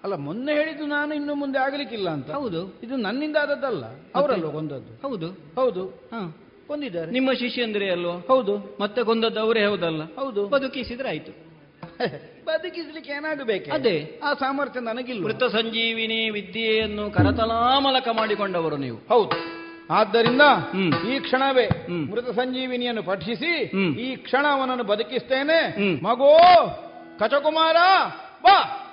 ಅಲ್ಲ ಮೊನ್ನೆ ಹೇಳಿದ್ದು ನಾನು ಇನ್ನು ಮುಂದೆ ಆಗ್ಲಿಕ್ಕಿಲ್ಲ ಅಂತ. ಹೌದು. ಇದು ನನ್ನಿಂದ ಆದದ್ದಲ್ಲ ಅವರಲ್ಲ ಕೊಂದದ್ದು. ಹೌದು. ಹೌದು. ಹಾ. ಕೊಂದಿದ್ದಾರೆ. ನಿಮ್ಮ ಶಿಷ್ಯಂದ್ರೆ ಅಲ್ವಾ? ಹೌದು. ಮತ್ತೆ ಕೊಂದದ್ದು ಅವರೇ ಹೌದಲ್ಲ? ಹೌದು. ಬದುಕಿಸಿದ್ರೆ ಆಯ್ತು. ಬದುಕಿಸ್ಲಿಕ್ಕೆ ಏನಾಗಬೇಕು ಅದೇ. ಆ ಸಾಮರ್ಥ್ಯ ನನಗಿಲ್ಲ ಮೃತ ಸಂಜೀವಿನಿ ವಿದ್ಯೆಯನ್ನು ಕರತಲಾಮಲಕ ಮಾಡಿಕೊಂಡವರು ನೀವು. ಹೌದು. ಆದ್ದರಿಂದ. ಈ ಕ್ಷಣವೇ. ಮೃತ ಸಂಜೀವಿನಿಯನ್ನು ಪಠಿಸಿ ಈ ಕ್ಷಣ ಅವನನ್ನು ಬದುಕಿಸ್ತೇನೆ. ಮಗೋ ಕಚಕುಮಾರ ಬಾ.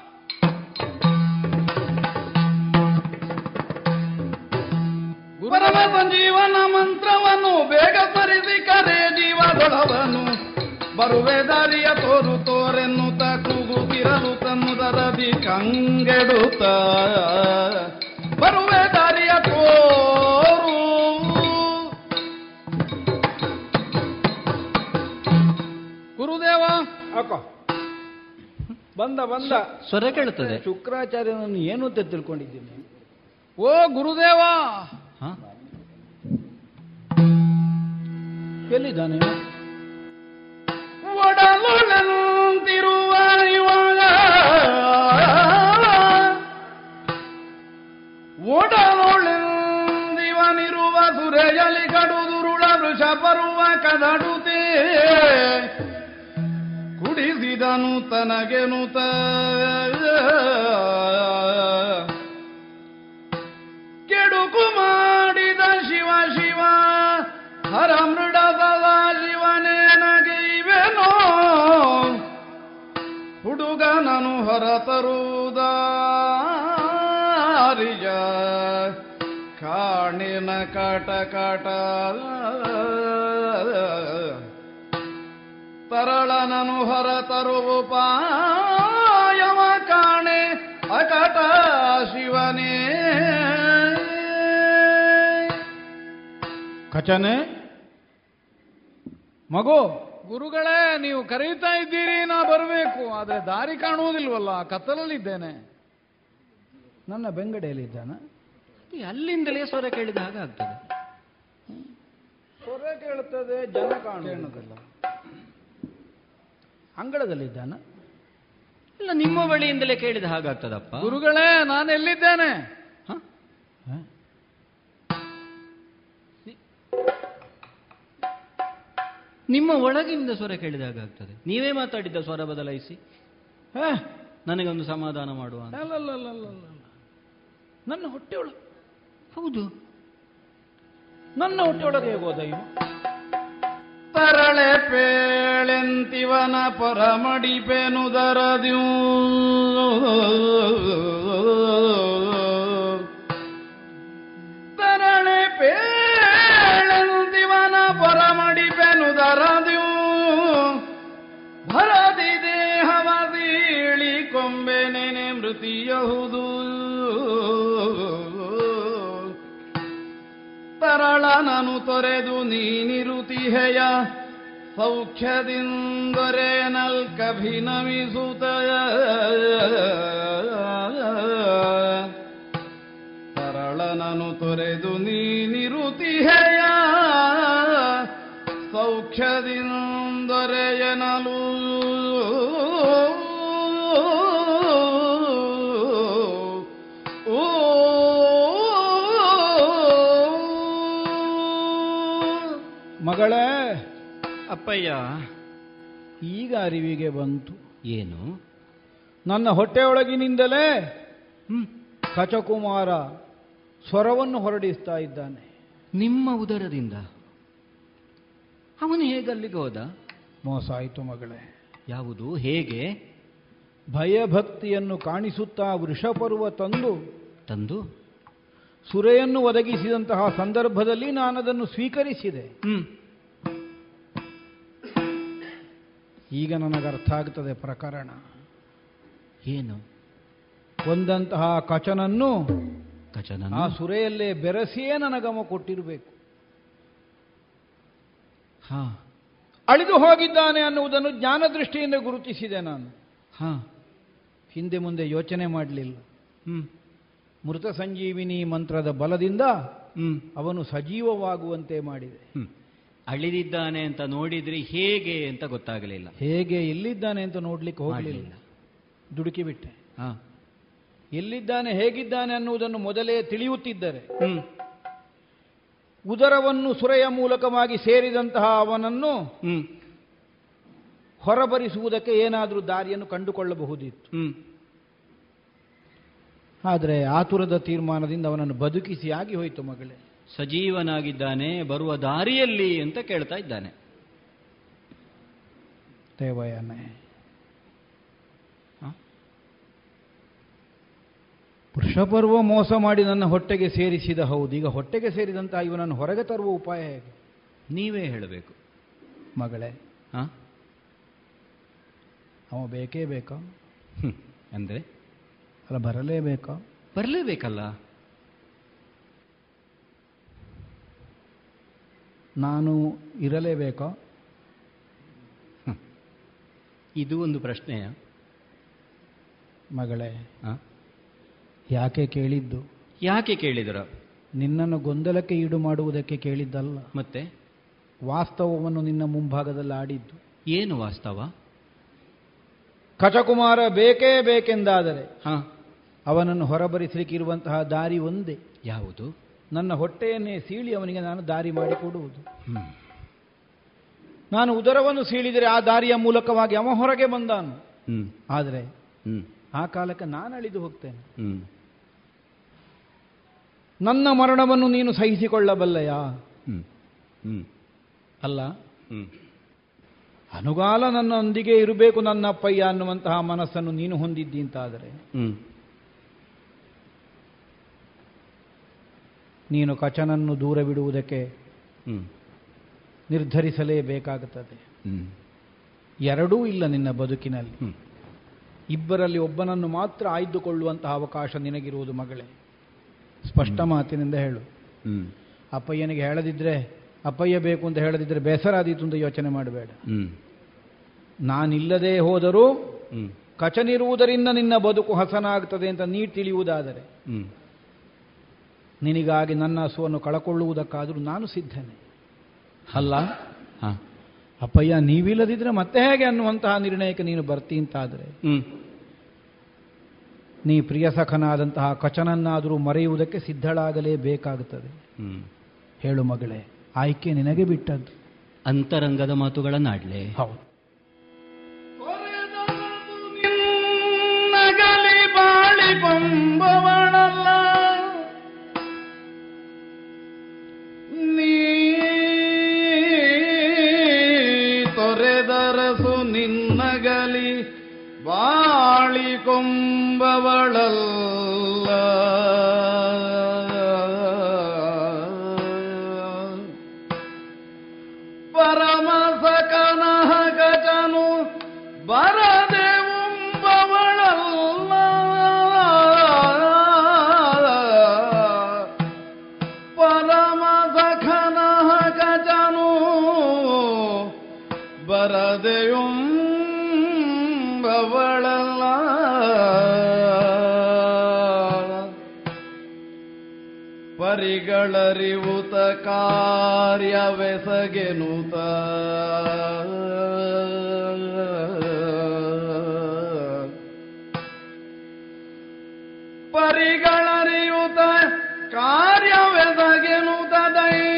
ಪರಮ ಜೀವನ ಮಂತ್ರವನ್ನು ಬೇಗ ಸರಿಸಿ ಕರೆ ಜೀವದೊಳವನು. ಬರುವೆ ದಾರಿಯ ತೋರು ತೋರೆನ್ನುತ್ತ ಕೂಗುತ್ತಿರಲು ತನ್ನುದರದಿ ಕಂಗೆಡುತ್ತ. ಬರುವೆ ದಾರಿಯ ತೋರು. ಗುರುದೇವ. ಅಕ್ಕ. ಬಂದ ಬಂದ. ಸ್ವರ ಕೇಳುತ್ತದೆ. ಶುಕ್ರಾಚಾರ್ಯನನ್ನು ಏನು ಅಂತ ತಿಳ್ಕೊಂಡಿದ್ದೀನಿ? ಓ ಗುರುದೇವ? ಎಲ್ಲಿದ್ದಾನೆ? ಒಡಲೊಳೆಂದಿವನಿರುವ ಸುರೆಯಲಿ ಕಡುದುರುಳ ವೃಷ ಬರುವ ಕದಡುತ್ತೆ ಕುಡಿಸಿದನು ತನಗೆನುತ ಹುಡುಗನನು ಹೊರತರುವುದಾರಿಯ ಕಾಣಿನ ಕಾಟ ಕಾಟ ತರಳನನು ಹೊರತರುವ ಪಾಯವ ಕಾಣೆ ಅಕಟ ಶಿವನೇ. ಕಚನೆ ಮಗು ಗುರುಗಳೇ ನೀವು ಕರೀತಾ ಇದ್ದೀರಿ ನಾ ಬರಬೇಕು. ಆದರೆ ದಾರಿ ಕಾಣುವುದಿಲ್ವಲ್ಲ ಕತ್ತಲಲ್ಲಿದ್ದೇನೆ. ನನ್ನ ಬೆಂಗಡೆಯಲ್ಲಿದ್ದಾನ? ಈ ಅಲ್ಲಿಂದಲೇ ಸ್ವರ ಕೇಳಿದ ಹಾಗೆ ಆಗ್ತದೆ. ಸ್ವರ ಕೇಳುತ್ತದೆ ಜನ ಕಾಣುವುದಿಲ್ಲ. ಅಂಗಳದಲ್ಲಿದ್ದಾನ? ಇಲ್ಲ ನಿಮ್ಮ ಬಳಿಯಿಂದಲೇ ಕೇಳಿದ ಹಾಗಾಗ್ತದಪ್ಪ ಗುರುಗಳೇ ನಾನು ಎಲ್ಲಿದ್ದೇನೆ ನಿಮ್ಮ ಒಳಗಿಂದ ಸ್ವರ ಕೇಳಿದ ಹಾಗಾಗ್ತದೆ ನೀವೇ ಮಾತಾಡಿದ್ದ ಸ್ವರ ಬದಲಾಯಿಸಿ. ಹೇ, ನನಗೊಂದು ಸಮಾಧಾನ ಮಾಡುವ. ನನ್ನ ಹೊಟ್ಟೆಯೊಳ ಹೌದು. ನನ್ನ ಹೊಟ್ಟೆಯೊಳಗೆ ಹೋದ ಇವು ತರಳೆ ಪೇಳೆಂತಿವನ ಪರಮಡಿಪೆನುದರದ್ಯೂ ತರಳೆ ಪರಮಡಿಪೆನುದರದ್ಯೂ ಭರದಿ ದೇಹವ ಬೀಳಿ ಕೊಂಬೆ ನೆನೆ ಮೃತಿಯಹುದು. ತರಳನನು ತೊರೆದು ನೀನಿರುತಿಹೆಯ ಸೌಖ್ಯದಿಂದೊರೆ ನಲ್ಕಭಿನಮಿಸುತ್ತ ತರಳನನು ತೊರೆದು ನೀನಿರುತಿಹೆಯ ಸೌಖ್ಯದಿಂದೊರೆಯನಲು ಮಗಳೇ ಅಪ್ಪಯ್ಯ ಈಗ ಅರಿವಿಗೆ ಬಂತು. ಏನು? ನನ್ನ ಹೊಟ್ಟೆಯೊಳಗಿನಿಂದಲೇ ಕಚಕುಮಾರ ಸ್ವರವನ್ನು ಹೊರಡಿಸ್ತಾ ಇದ್ದಾನೆ. ನಿಮ್ಮ ಉದರದಿಂದ? ಅವನು ಹೇಗೆ ಅಲ್ಲಿಗೆ ಹೋದ? ಮೋಸ ಆಯಿತು ಮಗಳೇ. ಯಾವುದು? ಹೇಗೆ? ಭಯಭಕ್ತಿಯನ್ನು ಕಾಣಿಸುತ್ತಾ ವೃಷಪರ್ವ ತಂದು ತಂದು? ಸುರೆಯನ್ನು ಒದಗಿಸಿದಂತಹ ಸಂದರ್ಭದಲ್ಲಿ ನಾನದನ್ನು ಸ್ವೀಕರಿಸಿದೆ. ಹ್ಮ್. ಈಗ ನನಗೆ ಅರ್ಥ ಆಗ್ತದೆ ಪ್ರಕರಣ. ಏನು? ಒಂದಂತಹ ಕಚನನ್ನು ಕಚನ ಆ ಸುರೆಯಲ್ಲೇ ಬೆರೆಸಿಯೇ ನನಗಮ ಕೊಟ್ಟಿರಬೇಕು. ಅಳಿದು ಹೋಗಿದ್ದಾನೆ ಅನ್ನುವುದನ್ನು ಜ್ಞಾನ ದೃಷ್ಟಿಯಿಂದ ಗುರುತಿಸಿದೆ ನಾನು. ಹಾಂ. ಹಿಂದೆ ಮುಂದೆ ಯೋಚನೆ ಮಾಡಲಿಲ್ಲ. ಹ್ಞೂ ಮೃತ ಸಂಜೀವಿನಿ ಮಂತ್ರದ ಬಲದಿಂದ ಅವನು ಸಜೀವವಾಗುವಂತೆ ಮಾಡಿದೆ. ಅಳಿದಿದ್ದಾನೆ ಅಂತ ನೋಡಿದ್ರಿ ಹೇಗೆ ಅಂತ ಗೊತ್ತಾಗಲಿಲ್ಲ. ಹೇಗೆ ಎಲ್ಲಿದ್ದಾನೆ ಅಂತ ನೋಡ್ಲಿಕ್ಕೆ ಹೋಗಲಿಲ್ಲ. ದುಡುಕಿಬಿಟ್ಟೆ ದುಡುಕಿ ಬಿಟ್ಟೆ. ಹಾ. ಎಲ್ಲಿದ್ದಾನೆ ಹೇಗಿದ್ದಾನೆ ಅನ್ನುವುದನ್ನು ಮೊದಲೇ ತಿಳಿಯುತ್ತಿದ್ದರೆ ಹ್ಮ್. ಉದರವನ್ನು ಸುರೆಯ ಮೂಲಕವಾಗಿ ಸೇರಿದಂತಹ ಅವನನ್ನು ಹೊರಬರಿಸುವುದಕ್ಕೆ ಏನಾದರೂ ದಾರಿಯನ್ನು ಕಂಡುಕೊಳ್ಳಬಹುದಿತ್ತು. ಆದರೆ ಆತುರದ ತೀರ್ಮಾನದಿಂದ ಅವನನ್ನು ಬದುಕಿಸಿ ಆಗಿ ಹೋಯಿತು ಮಗಳೇ. ಸಜೀವನಾಗಿದ್ದಾನೆ ಬರುವ ದಾರಿಯಲ್ಲಿ ಅಂತ ಕೇಳ್ತಾ ಇದ್ದಾನೆ. ದೇವಯಾನೆ. ವೃಷಪರ್ವ ಮೋಸ ಮಾಡಿ ನನ್ನ ಹೊಟ್ಟೆಗೆ ಸೇರಿಸಿದ ಹೌದು. ಈಗ ಹೊಟ್ಟೆಗೆ ಸೇರಿದಂತ ಇವನನ್ನು ಹೊರಗೆ ತರುವ ಉಪಾಯ ಹೇಗೆ? ನೀವೇ ಹೇಳಬೇಕು. ಮಗಳೇ ಹಾಂ ಅವ ಬೇಕೇ ಬೇಕಾ? ಅಂದರೆ ಅಂದ್ರೆ? ಅಲ್ಲ ಬರಲೇಬೇಕಾ? ಬರಲೇಬೇಕಲ್ಲ? ನಾನು ಇರಲೇಬೇಕಾ? ಇದು ಒಂದು ಪ್ರಶ್ನೆಯ? ಮಗಳೇ ಹ? ಯಾಕೆ ಕೇಳಿದ್ದು? ಯಾಕೆ ಕೇಳಿದರ? ನಿನ್ನನ್ನು ಗೊಂದಲಕ್ಕೆ ಈಡು ಮಾಡುವುದಕ್ಕೆ ಕೇಳಿದ್ದಲ್ಲ. ಮತ್ತೆ? ವಾಸ್ತವವನ್ನು ನಿನ್ನ ಮುಂಭಾಗದಲ್ಲಿ ಆಡಿದ್ದು. ಏನು ವಾಸ್ತವ? ಕಚಕುಮಾರ ಬೇಕೇ ಬೇಕೆಂದಾದರೆ ಹ. ಅವನನ್ನು ಹೊರಬರಿಸಲಿಕ್ಕೆ ಇರುವಂತಹ ದಾರಿ ಒಂದೇ. ಯಾವುದು? ನನ್ನ ಹೊಟ್ಟೆಯನ್ನೇ ಸೀಳಿ ಅವನಿಗೆ ನಾನು ದಾರಿ ಮಾಡಿಕೊಡುವುದು. ನಾನು ಉದರವನ್ನು ಸೀಳಿದರೆ ಆ ದಾರಿಯ ಮೂಲಕವಾಗಿ ಅವ ಹೊರಗೆ ಬಂದಾನು. ಆದರೆ ಆ ಕಾಲಕ್ಕೆ ನಾನು ಅಳಿದು ಹೋಗ್ತೇನೆ ನನ್ನ ಮರಣವನ್ನು ನೀನು ಸಹಿಸಿಕೊಳ್ಳಬಲ್ಲಯ? ಅಲ್ಲ. ಅನುಗಾಲ ನನ್ನೊಂದಿಗೆ ಇರಬೇಕು ನನ್ನ ಅಪ್ಪಯ್ಯ ಅನ್ನುವಂತಹ ಮನಸ್ಸನ್ನು ನೀನು ಹೊಂದಿದ್ದಿ ಅಂತಾದರೆ. ಹ್ಮ್. ನೀನು ಕಚನನ್ನು ದೂರ ಬಿಡುವುದಕ್ಕೆ ನಿರ್ಧರಿಸಲೇಬೇಕಾಗುತ್ತದೆ. ಹ್ಮ್. ಎರಡೂ ಇಲ್ಲ ನಿನ್ನ ಬದುಕಿನಲ್ಲಿ. ಇಬ್ಬರಲ್ಲಿ ಒಬ್ಬನನ್ನು ಮಾತ್ರ ಆಯ್ದುಕೊಳ್ಳುವಂತಹ ಅವಕಾಶ ನಿನಗಿರುವುದು ಮಗಳೇ. ಸ್ಪಷ್ಟ ಮಾತಿನಿಂದ ಹೇಳು. ಅಪ್ಪಯ್ಯನಿಗೆ ಹೇಳದಿದ್ರೆ ಅಪ್ಪಯ್ಯ ಬೇಕು ಅಂತ ಹೇಳದಿದ್ರೆ ಬೇಸರ ಆದೀತು ಅಂತ ಯೋಚನೆ ಮಾಡಬೇಡ. ನಾನಿಲ್ಲದೆ ಹೋದರೂ ಕಚನಿರುವುದರಿಂದ ನಿನ್ನ ಬದುಕು ಹಸನಾಗ್ತದೆ ಅಂತ ನೀ ತಿಳಿಯುವುದಾದರೆ ನಿನಗಾಗಿ ನನ್ನ ಹಸುವನ್ನು ಕಳಕೊಳ್ಳುವುದಕ್ಕಾದರೂ ನಾನು ಸಿದ್ಧನೆ. ಅಲ್ಲ? ಅಪ್ಪಯ್ಯ ನೀವಿಲ್ಲದಿದ್ರೆ ಮತ್ತೆ ಹೇಗೆ ಅನ್ನುವಂತಹ ನಿರ್ಣಯಕ್ಕೆ ನೀನು ಬರ್ತಿ ಅಂತಾದರೆ ನೀ ಪ್ರಿಯ ಸಖನಾದಂತಹ ಕಚನನ್ನಾದರೂ ಮರೆಯುವುದಕ್ಕೆ ಸಿದ್ಧಳಾಗಲೇಬೇಕಾಗುತ್ತದೆ. ಹ್ಮ್. ಹೇಳು ಮಗಳೇ ಆಯ್ಕೆ ನಿನಗೆ ಬಿಟ್ಟದ್ದು. ಅಂತರಂಗದ ಮಾತುಗಳನ್ನಾಡ್ಲೆ. ಹೌದು. ಬಾಳಿ ಬಾಳಿ வளல் ಕಾರ್ಯವೆಸಗೆನುತ ಪರಿಗಳರಿಯುತ ಕಾರ್ಯವೆಸಗೆನುತ ದೈನ್ಯದಿ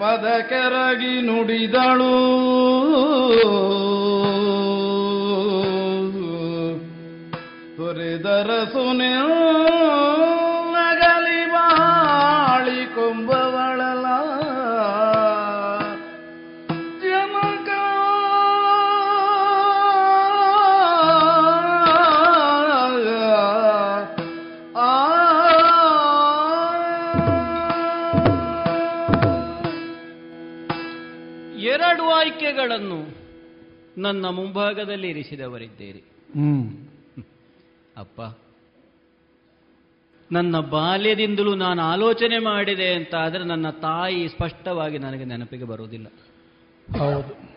ಪದಕೆರಗಿ ನುಡಿದಳು. ಸುರಿದರ ಸುನೆ ನನ್ನ ಮುಂಭಾಗದಲ್ಲಿ ಇರಿಸಿದವರಿದ್ದೀರಿ. ಹ್ಮ್. ಅಪ್ಪ ನನ್ನ ಬಾಲ್ಯದಿಂದಲೂ ನಾನು ಆಲೋಚನೆ ಮಾಡಿದೆ ಅಂತ ಆದರೆ ನನ್ನ ತಾಯಿ ಸ್ಪಷ್ಟವಾಗಿ ನನಗೆ ನೆನಪಿಗೆ ಬರುವುದಿಲ್ಲ. ಹೌದು.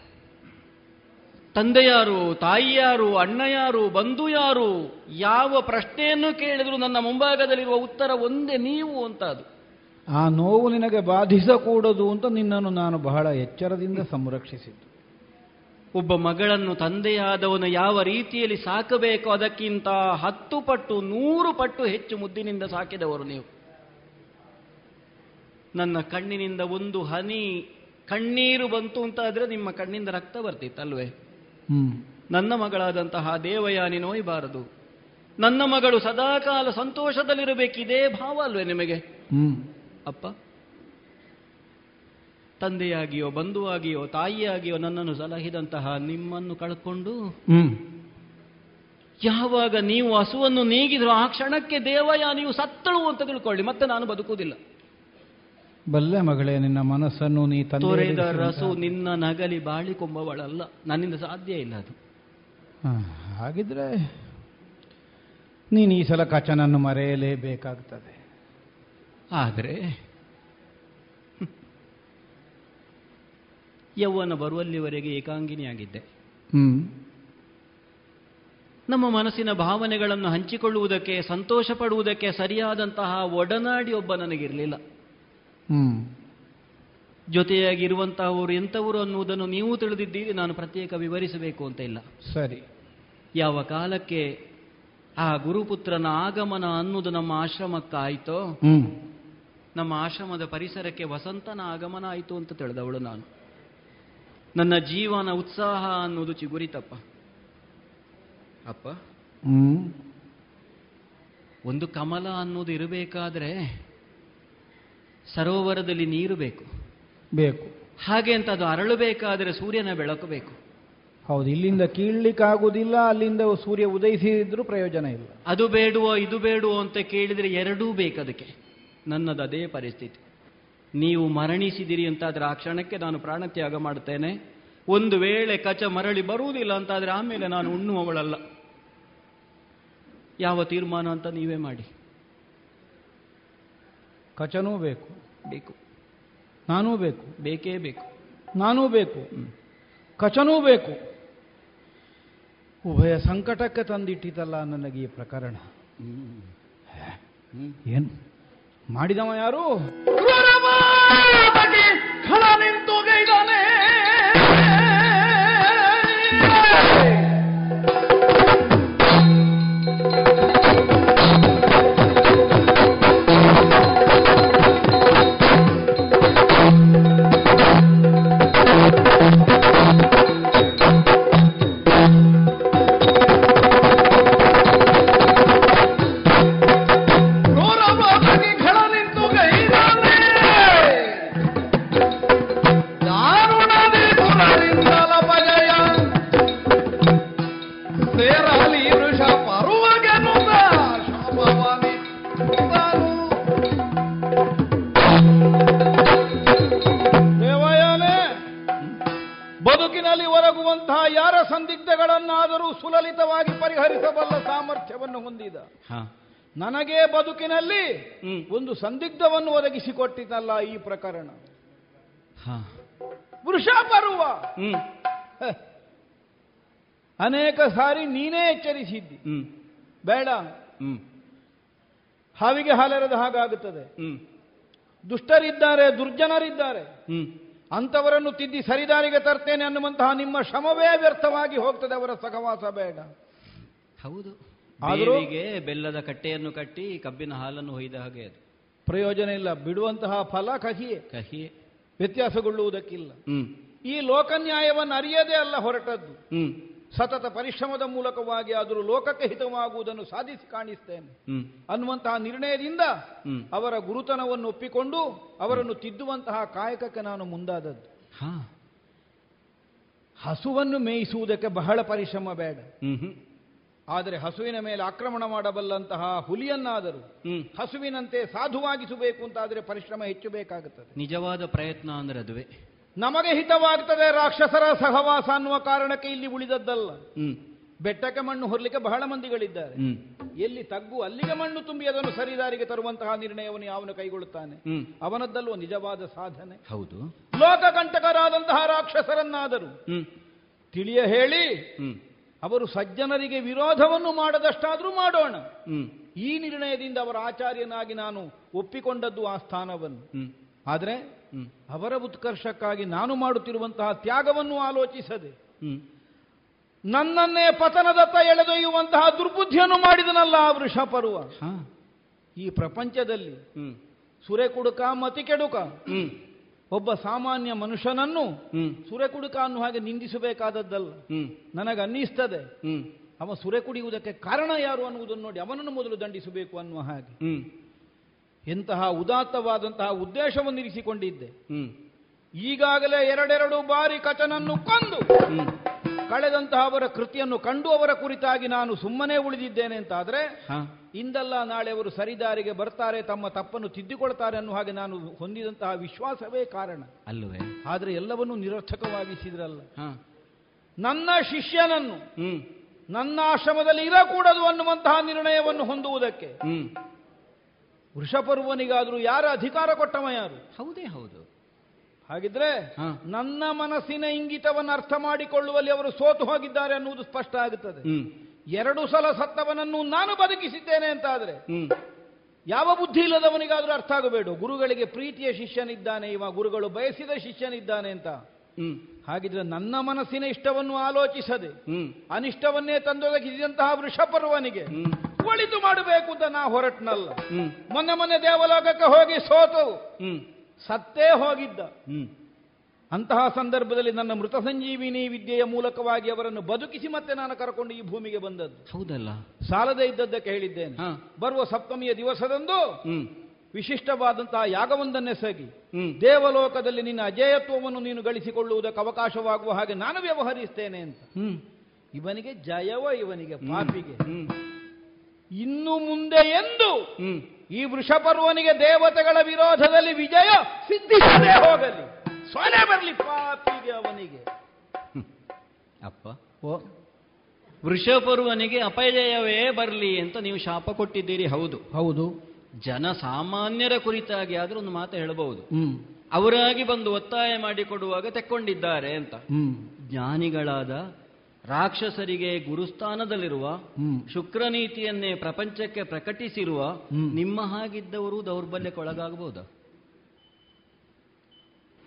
ತಂದೆ ಯಾರು ತಾಯಿ ಯಾರು ಅಣ್ಣ ಯಾರು ಬಂಧು ಯಾರು ಯಾವ ಪ್ರಶ್ನೆಯನ್ನು ಕೇಳಿದ್ರು ನನ್ನ ಮುಂಭಾಗದಲ್ಲಿರುವ ಉತ್ತರ ಒಂದೇ ನೀವು ಅಂತ ಅದು ಆ ನೋವು ನಿನಗೆ ಬಾಧಿಸಕೂಡದು ಅಂತ ನಿನ್ನನ್ನು ನಾನು ಬಹಳ ಎಚ್ಚರದಿಂದ ಸಂರಕ್ಷಿಸಿದ್ದು. ಒಬ್ಬ ಮಗಳನ್ನು ತಂದೆಯಾದವನು ಯಾವ ರೀತಿಯಲ್ಲಿ ಸಾಕಬೇಕೋ ಅದಕ್ಕಿಂತ ಹತ್ತು ಪಟ್ಟು ನೂರು ಪಟ್ಟು ಹೆಚ್ಚು ಮುದ್ದಿನಿಂದ ಸಾಕಿದವರು ನೀವು. ನನ್ನ ಕಣ್ಣಿನಿಂದ ಒಂದು ಹನಿ ಕಣ್ಣೀರು ಬಂತು ಅಂತ ಆದ್ರೆ ನಿಮ್ಮ ಕಣ್ಣಿಂದ ರಕ್ತ ಬರ್ತಿತ್ತಲ್ವೇ? ಹ್ಮ್. ನನ್ನ ಮಗಳಾದಂತಹ ದೇವಯಾನಿ ನೋಯ್ಬಾರದು. ನನ್ನ ಮಗಳು ಸದಾಕಾಲ ಸಂತೋಷದಲ್ಲಿರಬೇಕಿದೇ ಭಾವ ಅಲ್ವೇ ನಿಮಗೆ? ಹ್ಮ್. ಅಪ್ಪ ತಂದೆಯಾಗಿಯೋ ಬಂಧುವಾಗಿಯೋ ತಾಯಿಯಾಗಿಯೋ ನನ್ನನ್ನು ಸಲಹಿದಂತಹ ನಿಮ್ಮನ್ನು ಕಳ್ಕೊಂಡು ಹ್ಮ್. ಯಾವಾಗ ನೀವು ಹಸುವನ್ನು ನೀಗಿದ್ರು ಆ ಕ್ಷಣಕ್ಕೆ ದೇವಯಾನಿಯು ಸತ್ತಳು ಅಂತ ತಿಳ್ಕೊಳ್ಳಿ ಮತ್ತೆ ನಾನು ಬದುಕುವುದಿಲ್ಲ. ಬಲ್ಲೆ ಮಗಳೇ ನಿನ್ನ ಮನಸ್ಸನ್ನು ನೀ ತೊರೆದ ರಸು ನಿನ್ನ ನಗಲಿ ಬಾಳಿಕೊಂಬವಳಲ್ಲ ನನ್ನಿಂದ ಸಾಧ್ಯ ಇಲ್ಲ ಅದು. ಹಾಗಿದ್ರೆ ನೀನು ಈ ಸಲ ಕಚನನ್ನು ಮರೆಯಲೇಬೇಕಾಗ್ತದೆ. ಆದರೆ ಯೌವನ ಬರುವಲ್ಲಿವರೆಗೆ ಏಕಾಂಗಿನಿಯಾಗಿದ್ದೆ. ಹ್ಮ್. ನಮ್ಮ ಮನಸ್ಸಿನ ಭಾವನೆಗಳನ್ನು ಹಂಚಿಕೊಳ್ಳುವುದಕ್ಕೆ ಸಂತೋಷ ಪಡುವುದಕ್ಕೆ ಸರಿಯಾದಂತಹ ಒಡನಾಡಿ ಒಬ್ಬ ನನಗಿರಲಿಲ್ಲ. ಹ್ಮ್. ಜೊತೆಯಾಗಿರುವಂತಹವರು ಎಂಥವರು ಅನ್ನುವುದನ್ನು ನೀವು ತಿಳಿದಿದ್ದೀರಿ ನಾನು ಪ್ರತ್ಯೇಕ ವಿವರಿಸಬೇಕು ಅಂತ ಇಲ್ಲ. ಸರಿ. ಯಾವ ಕಾಲಕ್ಕೆ ಆ ಗುರುಪುತ್ರನ ಆಗಮನ ಅನ್ನುವುದು ನಮ್ಮ ಆಶ್ರಮಕ್ಕಾಯಿತೋ? ಹ್ಮ್. ನಮ್ಮ ಆಶ್ರಮದ ಪರಿಸರಕ್ಕೆ ವಸಂತನ ಆಗಮನ ಆಯಿತು ಅಂತ ತಿಳಿದವಳು ನಾನು. ನನ್ನ ಜೀವನ ಉತ್ಸಾಹ ಅನ್ನೋದು ಚಿಗುರಿತಪ್ಪ. ಅಪ್ಪ ಹ್ಮ್. ಒಂದು ಕಮಲ ಅನ್ನೋದು ಇರಬೇಕಾದ್ರೆ ಸರೋವರದಲ್ಲಿ ನೀರು ಬೇಕು. ಬೇಕು. ಹಾಗೆ ಅಂತ ಅದು ಅರಳಬೇಕಾದ್ರೆ ಸೂರ್ಯನ ಬೆಳಕು ಬೇಕು. ಹೌದು ಇಲ್ಲಿಂದ ಕೀಳ್ಲಿಕ್ಕಾಗುವುದಿಲ್ಲ ಅಲ್ಲಿಂದ ಸೂರ್ಯ ಉದಯಿಸಿದ್ರು ಪ್ರಯೋಜನ ಇಲ್ಲ. ಅದು ಬೇಡುವ ಇದು ಬೇಡುವ ಅಂತ ಕೇಳಿದರೆ ಎರಡೂ ಬೇಕದಕ್ಕೆ ನನ್ನದು ಅದೇ ಪರಿಸ್ಥಿತಿ. ನೀವು ಮರಣಿಸಿದಿರಿ ಅಂತಾದರೆ ಆ ಕ್ಷಣಕ್ಕೆ ನಾನು ಪ್ರಾಣತ್ಯಾಗ ಮಾಡುತ್ತೇನೆ. ಒಂದು ವೇಳೆ ಕಚ ಮರಳಿ ಬರುವುದಿಲ್ಲ ಅಂತಾದ್ರೆ ಆಮೇಲೆ ನಾನು ಉಣ್ಣುವವಳಲ್ಲ. ಯಾವ ತೀರ್ಮಾನ ಅಂತ ನೀವೇ ಮಾಡಿ. ಕಚನೂ ಬೇಕು. ಬೇಕು. ನಾನೂ ಬೇಕು. ಬೇಕೇ ಬೇಕು. ನಾನೂ ಬೇಕು. ಕಚನೂ ಬೇಕು. ಉಭಯ ಸಂಕಟಕ್ಕೆ ತಂದಿಟ್ಟಿತಲ್ಲ ನನಗೆ ಈ ಪ್ರಕರಣ. ಏನು? ಮಾಡಿದವ ಯಾರು? ಒದಗಿಸಿಕೊಟ್ಟಿತಲ್ಲ ಈ ಪ್ರಕರಣ. ವೃಷ ಬರುವ ಅನೇಕ ಸಾರಿ ನೀನೇ ಎಚ್ಚರಿಸಿದ್ದಿ. ಹ್ಮ್. ಬೇಡ. ಹ್ಮ್. ಹಾವಿಗೆ ಹಾಲೆರದ ಹಾಗಾಗುತ್ತದೆ. ದುಷ್ಟರಿದ್ದಾರೆ ದುರ್ಜನರಿದ್ದಾರೆ. ಹ್ಮ್. ಅಂಥವರನ್ನು ತಿದ್ದಿ ಸರಿದಾರಿಗೆ ತರ್ತೇನೆ ಅನ್ನುವಂತಹ ನಿಮ್ಮ ಶ್ರಮವೇ ವ್ಯರ್ಥವಾಗಿ ಹೋಗ್ತದೆ ಅವರ ಸಹವಾಸ ಬೇಡ. ಹೌದು. ಬೆಲ್ಲದ ಕಟ್ಟೆಯನ್ನು ಕಟ್ಟಿ ಕಬ್ಬಿನ ಹಾಲನ್ನು ಹೊಯ್ದ ಹಾಗೆ ಅದು. ಪ್ರಯೋಜನ ಇಲ್ಲ. ಬಿಡುವಂತಹ ಫಲ ಕಹಿಯೇ. ಕಹಿ ವ್ಯತ್ಯಾಸಗೊಳ್ಳುವುದಕ್ಕಿಲ್ಲ. ಈ ಈ ಲೋಕನ್ಯಾಯವನ್ನು ಅರಿಯದೇ ಅಲ್ಲ ಹೊರಟದ್ದು. ಸತತ ಪರಿಶ್ರಮದ ಮೂಲಕವಾಗಿ ಆದರೂ ಲೋಕಕ್ಕೆ ಹಿತವಾಗುವುದನ್ನು ಸಾಧಿಸಿ ಕಾಣಿಸ್ತೇನೆ. ಅನ್ನುವಂತಹ ನಿರ್ಣಯದಿಂದ ಅವರ ಗುರುತನವನ್ನು ಒಪ್ಪಿಕೊಂಡು ಅವರನ್ನು ತಿದ್ದುವಂತಹ ಕಾಯಕಕ್ಕೆ ನಾನು ಮುಂದಾದದ್ದು. ಹಾ. ಹಸುವನ್ನು ಮೇಯಿಸುವುದಕ್ಕೆ ಬಹಳ ಪರಿಶ್ರಮ ಬೇಡ. ಆದರೆ ಹಸುವಿನ ಮೇಲೆ ಆಕ್ರಮಣ ಮಾಡಬಲ್ಲಂತಹ ಹುಲಿಯನ್ನಾದರೂ ಹಸುವಿನಂತೆ ಸಾಧುವಾಗಿಸಬೇಕು ಅಂತಾದರೆ ಪರಿಶ್ರಮ ಹೆಚ್ಚು ಬೇಕಾಗುತ್ತದೆ. ನಿಜವಾದ ಪ್ರಯತ್ನ ಅಂದ್ರೆ ಅದುವೆ. ನಮಗೆ ಹಿತವಾಗ್ತದೆ ರಾಕ್ಷಸರ ಸಹವಾಸ ಅನ್ನುವ ಕಾರಣಕ್ಕೆ ಇಲ್ಲಿ ಉಳಿದದ್ದಲ್ಲ. ಬೆಟ್ಟಕ್ಕೆ ಮಣ್ಣು ಹೊರಲಿಕ್ಕೆ ಬಹಳ ಮಂದಿಗಳಿದ್ದಾರೆ. ಎಲ್ಲಿ ತಗ್ಗು ಅಲ್ಲಿಗೆ ಮಣ್ಣು ತುಂಬಿ ಅದನ್ನು ಸರಿದಾರಿಗೆ ತರುವಂತಹ ನಿರ್ಣಯವನ್ನು ಯಾವನು ಕೈಗೊಳ್ಳುತ್ತಾನೆ? ಅವನದ್ದಲ್ಲೂ ನಿಜವಾದ ಸಾಧನೆ? ಹೌದು. ಲೋಕಕಂಟಕರಾದಂತಹ ರಾಕ್ಷಸರನ್ನಾದರೂ ತಿಳಿಯ ಹೇಳಿ ಅವರು ಸಜ್ಜನರಿಗೆ ವಿರೋಧವನ್ನು ಮಾಡದಷ್ಟಾದರೂ ಮಾಡೋಣ. ಈ ನಿರ್ಣಯದಿಂದ ಅವರ ಆಚಾರ್ಯನಾಗಿ ನಾನು ಒಪ್ಪಿಕೊಂಡದ್ದು ಆ ಸ್ಥಾನವನ್ನು. ಆದರೆ ಅವರ ಉತ್ಕರ್ಷಕ್ಕಾಗಿ ನಾನು ಮಾಡುತ್ತಿರುವಂತಹ ತ್ಯಾಗವನ್ನು ಆಲೋಚಿಸದೆ. ನನ್ನನ್ನೇ ಪತನದತ್ತ ಎಳೆದೊಯ್ಯುವಂತಹ ದುರ್ಬುದ್ಧಿಯನ್ನು ಮಾಡಿದನಲ್ಲ ಆ ವೃಷಪರ್ವ. ಪರ್ವ ಈ ಪ್ರಪಂಚದಲ್ಲಿ ಸುರೆ ಕುಡುಕ ಮತಿ ಕೆಡುಕ ಒಬ್ಬ ಸಾಮಾನ್ಯ ಮನುಷ್ಯನನ್ನು ಸುರೆ ಕುಡುಕ ಅನ್ನುವ ಹಾಗೆ ನಿಂದಿಸಬೇಕಾದದ್ದಲ್ಲ. ನನಗೆ ಅನ್ನಿಸ್ತದೆ ಅವ ಸುರೆ ಕುಡಿಯುವುದಕ್ಕೆ ಕಾರಣ ಯಾರು ಅನ್ನುವುದನ್ನು ನೋಡಿ ಅವನನ್ನು ಮೊದಲು ದಂಡಿಸಬೇಕು ಅನ್ನುವ ಹಾಗೆ. ಎಂತಹ ಉದಾತ್ತವಾದಂತಹ ಉದ್ದೇಶವನ್ನು ಇರಿಸಿಕೊಂಡಿದ್ದೆ ಈಗಾಗಲೇ ಎರಡೆರಡು ಬಾರಿ ಕಚನನ್ನು ಕೊಂದು. ಕಳೆದಂತಹ ಅವರ ಕೃತಿಯನ್ನು ಕಂಡು ಅವರ ಕುರಿತಾಗಿ ನಾನು ಸುಮ್ಮನೆ ಉಳಿದಿದ್ದೇನೆ ಅಂತಾದ್ರೆ ಹಾ. ಇಂದಲ್ಲ ನಾಳೆ ಅವರು ಸರಿದಾರಿಗೆ ಬರ್ತಾರೆ ತಮ್ಮ ತಪ್ಪನ್ನು ತಿದ್ದಿಕೊಳ್ತಾರೆ ಅನ್ನುವ ಹಾಗೆ ನಾನು ಹೊಂದಿದಂತಹ ವಿಶ್ವಾಸವೇ ಕಾರಣ. ಅಲ್ಲವೇ? ಆದರೆ ಎಲ್ಲವನ್ನೂ ನಿರರ್ಥಕವಾಗಿಸಿದ್ರಲ್ಲ. ನನ್ನ ಶಿಷ್ಯನನ್ನು ನನ್ನ ಆಶ್ರಮದಲ್ಲಿ ಇರಕೂಡದು ಅನ್ನುವಂತಹ ನಿರ್ಣಯವನ್ನು ಹೊಂದುವುದಕ್ಕೆ ವೃಷಪರ್ವನಿಗಾದರೂ ಯಾರ ಅಧಿಕಾರ ಕೊಟ್ಟವ ಯಾರು? ಹೌದೇ ಹೌದು. ಹಾಗಿದ್ರೆ. ನನ್ನ ಮನಸ್ಸಿನ ಇಂಗಿತವನ್ನು ಅರ್ಥ ಮಾಡಿಕೊಳ್ಳುವಲ್ಲಿ ಅವರು ಸೋತು ಹೋಗಿದ್ದಾರೆ ಅನ್ನುವುದು ಸ್ಪಷ್ಟ ಆಗುತ್ತದೆ. ಎರಡು ಸಲ ಸತ್ತವನನ್ನು ನಾನು ಬದುಕಿಸಿದ್ದೇನೆ ಅಂತ ಆದ್ರೆ ಯಾವ ಬುದ್ಧಿ ಇಲ್ಲದವನಿಗಾದ್ರೂ ಅರ್ಥ ಆಗಬೇಡ. ಗುರುಗಳಿಗೆ ಪ್ರೀತಿಯ ಶಿಷ್ಯನಿದ್ದಾನೆ ಇವ ಗುರುಗಳು ಬಯಸಿದ ಶಿಷ್ಯನಿದ್ದಾನೆ ಅಂತ. ಹಾಗಿದ್ರೆ ನನ್ನ ಮನಸ್ಸಿನ ಇಷ್ಟವನ್ನು ಆಲೋಚಿಸದೆ ಅನಿಷ್ಟವನ್ನೇ ತಂದೊದಗಿಸಿದಂತಹ ವೃಷಪರ್ವನಿಗೆ ಒಳಿತು ಮಾಡಬೇಕು ಅಂತ ನಾ ಹೊರಟ್ನಲ್ಲ. ಮೊನ್ನೆ ಮೊನ್ನೆ ದೇವಲೋಕಕ್ಕೆ ಹೋಗಿ ಸೋತು. ಸತ್ತೇ ಹೋಗಿದ್ದ. ಅಂತಹ ಸಂದರ್ಭದಲ್ಲಿ ನನ್ನ ಮೃತ ಸಂಜೀವಿನಿ ವಿದ್ಯೆಯ ಮೂಲಕವಾಗಿ ಅವರನ್ನು ಬದುಕಿಸಿ ಮತ್ತೆ ನಾನು ಕರಕೊಂಡು ಈ ಭೂಮಿಗೆ ಬಂದದ್ದು. ಹೌದಲ್ಲ. ಸಾಲದೇ ಇದ್ದದ್ದಕ್ಕೆ ಹೇಳಿದ್ದೇನೆ. ಬರುವ ಸಪ್ತಮಿಯ ದಿವಸದಂದು ವಿಶಿಷ್ಟವಾದಂತಹ ಯಾಗವೊಂದನ್ನೆಸಗಿ ದೇವಲೋಕದಲ್ಲಿ ನಿನ್ನ ಅಜೇಯತ್ವವನ್ನು ನೀನು ಗಳಿಸಿಕೊಳ್ಳುವುದಕ್ಕೆ ಅವಕಾಶವಾಗುವ ಹಾಗೆ ನಾನು ವ್ಯವಹರಿಸ್ತೇನೆ ಅಂತ. ಇವನಿಗೆ ಜಯವ ಇವನಿಗೆ ಪಾಪಿಗೆ. ಇನ್ನು ಮುಂದೆ ಎಂದು ಈ ವೃಷಪರ್ವನಿಗೆ ದೇವತೆಗಳ ವಿರೋಧದಲ್ಲಿ ವಿಜಯ ಸಿದ್ಧಿಸದೇ ಹೋಗಲಿ. ಸೊನೆ ಬರಲಿ ಪಾಪಿಗೆ ಅವನಿಗೆ. ಅಪ್ಪ ಓ ವೃಷಪರ್ವನಿಗೆ ಅಪಜಯವೇ ಬರಲಿ ಅಂತ ನೀವು ಶಾಪ ಕೊಟ್ಟಿದ್ದೀರಿ ಹೌದು. ಹೌದು. ಜನಸಾಮಾನ್ಯರ ಕುರಿತಾಗಿ ಆದ್ರೂ ಒಂದು ಮಾತು ಹೇಳಬಹುದು. ಹ್ಮ್. ಅವರಾಗಿ ಬಂದು ಒತ್ತಾಯ ಮಾಡಿಕೊಡುವಾಗ ತೆಕ್ಕೊಂಡಿದ್ದಾರೆ ಅಂತ. ಹ್ಮ್. ಜ್ಞಾನಿಗಳಾದ ರಾಕ್ಷಸರಿಗೆ ಗುರುಸ್ಥಾನದಲ್ಲಿರುವ ಹ್ಮ್. ಶುಕ್ರ ನೀತಿಯನ್ನೇ ಪ್ರಪಂಚಕ್ಕೆ ಪ್ರಕಟಿಸಿರುವ ನಿಮ್ಮ ಹಾಗಿದ್ದವರು ದೌರ್ಬಲ್ಯಕ್ಕೊಳಗಾಗಬಹುದಾ?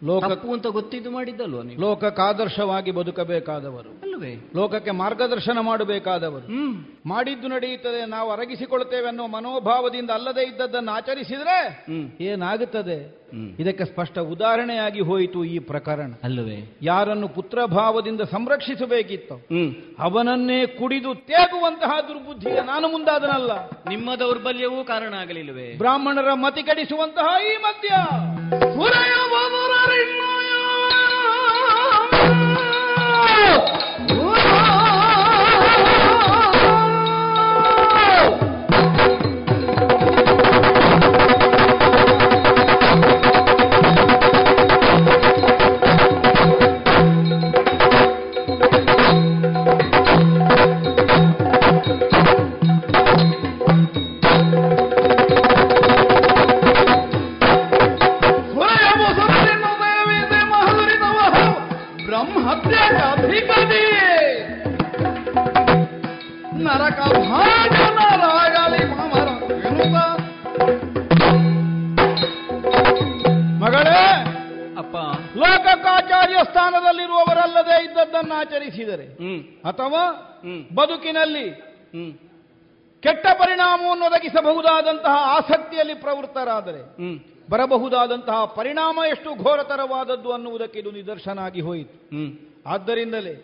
ಲೋಕ ಅಂತ ಗೊತ್ತಿದ್ದು ಮಾಡಿದ್ದಲ್ವ ನೀವು? ಲೋಕಕ್ಕಾದರ್ಶವಾಗಿ ಬದುಕಬೇಕಾದವರು. ಅಲ್ವೇ? ಲೋಕಕ್ಕೆ ಮಾರ್ಗದರ್ಶನ ಮಾಡಬೇಕಾದವರು. ಹ್ಮ್. ಮಾಡಿದ್ದು ನಡೆಯುತ್ತದೆ ನಾವು ಅರಗಿಸಿಕೊಳ್ತೇವೆ ಅನ್ನೋ ಮನೋಭಾವದಿಂದ ಅಲ್ಲದೆ ಇದ್ದದ್ದನ್ನು ಆಚರಿಸಿದ್ರೆ ಏನಾಗುತ್ತದೆ? ಇದಕ್ಕೆ ಸ್ಪಷ್ಟ ಉದಾಹರಣೆಯಾಗಿ ಹೋಯಿತು ಈ ಪ್ರಕರಣ. ಅಲ್ಲವೇ ಯಾರನ್ನು ಪುತ್ರಭಾವದಿಂದ ಸಂರಕ್ಷಿಸಬೇಕಿತ್ತು ಅವನನ್ನೇ ಕುಡಿದು ತೇಗುವಂತಹ ದುರ್ಬುದ್ಧಿಯ ನಾನು ಮುಂದಾದನಲ್ಲ. ನಿಮ್ಮ ದೌರ್ಬಲ್ಯವೂ ಕಾರಣ ಆಗಲಿಲ್ಲವೇ? ಬ್ರಾಹ್ಮಣರ ಮತಿ ಕಡಿಸುವಂತಹ ಈ ಮದ್ಯ. ಅಥವಾ ಬದುಕಿನಲ್ಲಿ ಕೆಟ್ಟ ಪರಿಣಾಮವನ್ನು ಒದಗಿಸಬಹುದಾದಂತಹ ಆಸಕ್ತಿಯಲ್ಲಿ ಪ್ರವೃತ್ತರಾದರೆ ಬರಬಹುದಾದಂತಹ ಪರಿಣಾಮ ಎಷ್ಟು ಘೋರತರವಾದದ್ದು ಅನ್ನುವುದಕ್ಕೆ ಇದು ನಿದರ್ಶನ ಆಗಿ ಹೋಯಿತು ಆದ್ದರಿಂದಲೇ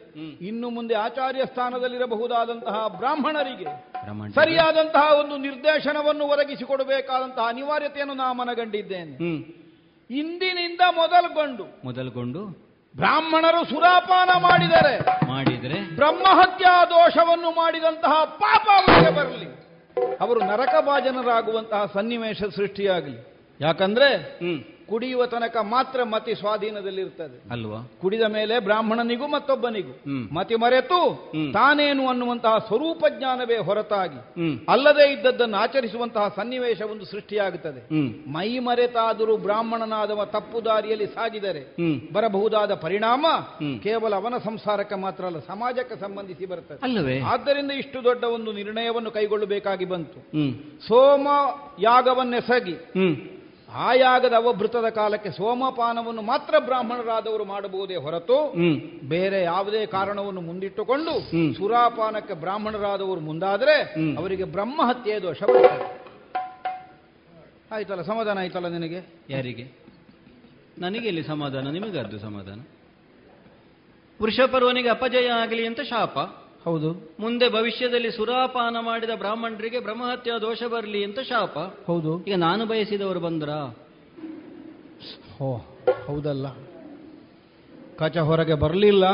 ಇನ್ನು ಮುಂದೆ ಆಚಾರ್ಯ ಸ್ಥಾನದಲ್ಲಿರಬಹುದಾದಂತಹ ಬ್ರಾಹ್ಮಣರಿಗೆ ಸರಿಯಾದಂತಹ ಒಂದು ನಿರ್ದೇಶನವನ್ನು ಒದಗಿಸಿಕೊಡಬೇಕಾದಂತಹ ಅನಿವಾರ್ಯತೆಯನ್ನು ನಾ ಮನಗಂಡಿದ್ದೇನೆ. ಇಂದಿನಿಂದ ಮೊದಲುಗೊಂಡು ಮೊದಲುಗೊಂಡು ಬ್ರಾಹ್ಮಣರು ಸುರಾಪಾನ ಮಾಡಿದರೆ ಮಾಡಿದರೆ ಬ್ರಹ್ಮಹತ್ಯಾ ದೋಷವನ್ನು ಮಾಡಿದಂತಹ ಪಾಪ ಅವರಿಗೆ ಬರಲಿ. ಅವರು ನರಕ ಭಾಜನರಾಗುವಂತಹ ಸನ್ನಿವೇಶ ಸೃಷ್ಟಿಯಾಗಲಿ. ಯಾಕಂದ್ರೆ ಹ್ಮ್. ಕುಡಿಯುವ ತನಕ ಮಾತ್ರ ಮತಿ ಸ್ವಾಧೀನದಲ್ಲಿರ್ತದೆ. ಅಲ್ವಾ? ಕುಡಿದ ಮೇಲೆ ಬ್ರಾಹ್ಮಣನಿಗೂ ಮತ್ತೊಬ್ಬನಿಗೂ ಮತಿ ಮರೆತು ತಾನೇನು ಅನ್ನುವಂತಹ ಸ್ವರೂಪ ಜ್ಞಾನವೇ ಹೊರತಾಗಿ ಅಲ್ಲದೆ ಇದ್ದದ್ದನ್ನು ಆಚರಿಸುವಂತಹ ಸನ್ನಿವೇಶ ಒಂದು ಸೃಷ್ಟಿಯಾಗುತ್ತದೆ. ಮೈ ಮರೆತಾದರೂ ಬ್ರಾಹ್ಮಣನಾದವ ತಪ್ಪು ದಾರಿಯಲ್ಲಿ ಸಾಗಿದರೆ ಬರಬಹುದಾದ ಪರಿಣಾಮ ಕೇವಲ ಅವನ ಸಂಸಾರಕ್ಕೆ ಮಾತ್ರ ಅಲ್ಲ ಸಮಾಜಕ್ಕೆ ಸಂಬಂಧಿಸಿ ಬರುತ್ತದೆ ಅಲ್ಲವೇ? ಆದ್ದರಿಂದ ಇಷ್ಟು ದೊಡ್ಡ ಒಂದು ನಿರ್ಣಯವನ್ನು ಕೈಗೊಳ್ಳಬೇಕಾಗಿ ಬಂತು. ಸೋಮ ಯಾಗವನ್ನೆಸಗಿ ಹ್ಮ್ ಆ ಯಾಗದ ಅವಭೃತದ ಕಾಲಕ್ಕೆ ಸೋಮಪಾನವನ್ನು ಮಾತ್ರ ಬ್ರಾಹ್ಮಣರಾದವರು ಮಾಡಬಹುದೇ ಹೊರತು ಬೇರೆ ಯಾವುದೇ ಕಾರಣವನ್ನು ಮುಂದಿಟ್ಟುಕೊಂಡು. ಸುರಾಪಾನಕ್ಕೆ ಬ್ರಾಹ್ಮಣರಾದವರು ಮುಂದಾದರೆ ಅವರಿಗೆ ಅವರಿಗೆ ಬ್ರಹ್ಮಹತ್ಯೆ ದೋಷ ಬರ್ತದೆ. ಆಯ್ತಲ್ಲ ಸಮಾಧಾನ ಆಯ್ತಲ್ಲ ನಿನಗೆ? ಯಾರಿಗೆ? ನನಗೆ ಇಲ್ಲಿ ಸಮಾಧಾನ? ನಿಮಗದ್ದು ಸಮಾಧಾನ? ವೃಷಪರ್ವನಿಗೆ ಅಪಜಯ ಆಗಲಿ ಅಂತ ಶಾಪ. ಹೌದು. ಮುಂದೆ ಭವಿಷ್ಯದಲ್ಲಿ ಸುರಾಪಾನ ಮಾಡಿದ ಬ್ರಾಹ್ಮಣರಿಗೆ ಬ್ರಹ್ಮಹತ್ಯಾ ದೋಷ ಬರಲಿ ಅಂತ ಶಾಪ. ಹೌದು. ಈಗ ನಾನು ಬಯಸಿದವರು ಬಂದ್ರ? ಓ ಹೌದಲ್ಲ. ಕಚ ಹೊರಗೆ ಬರಲಿಲ್ಲ.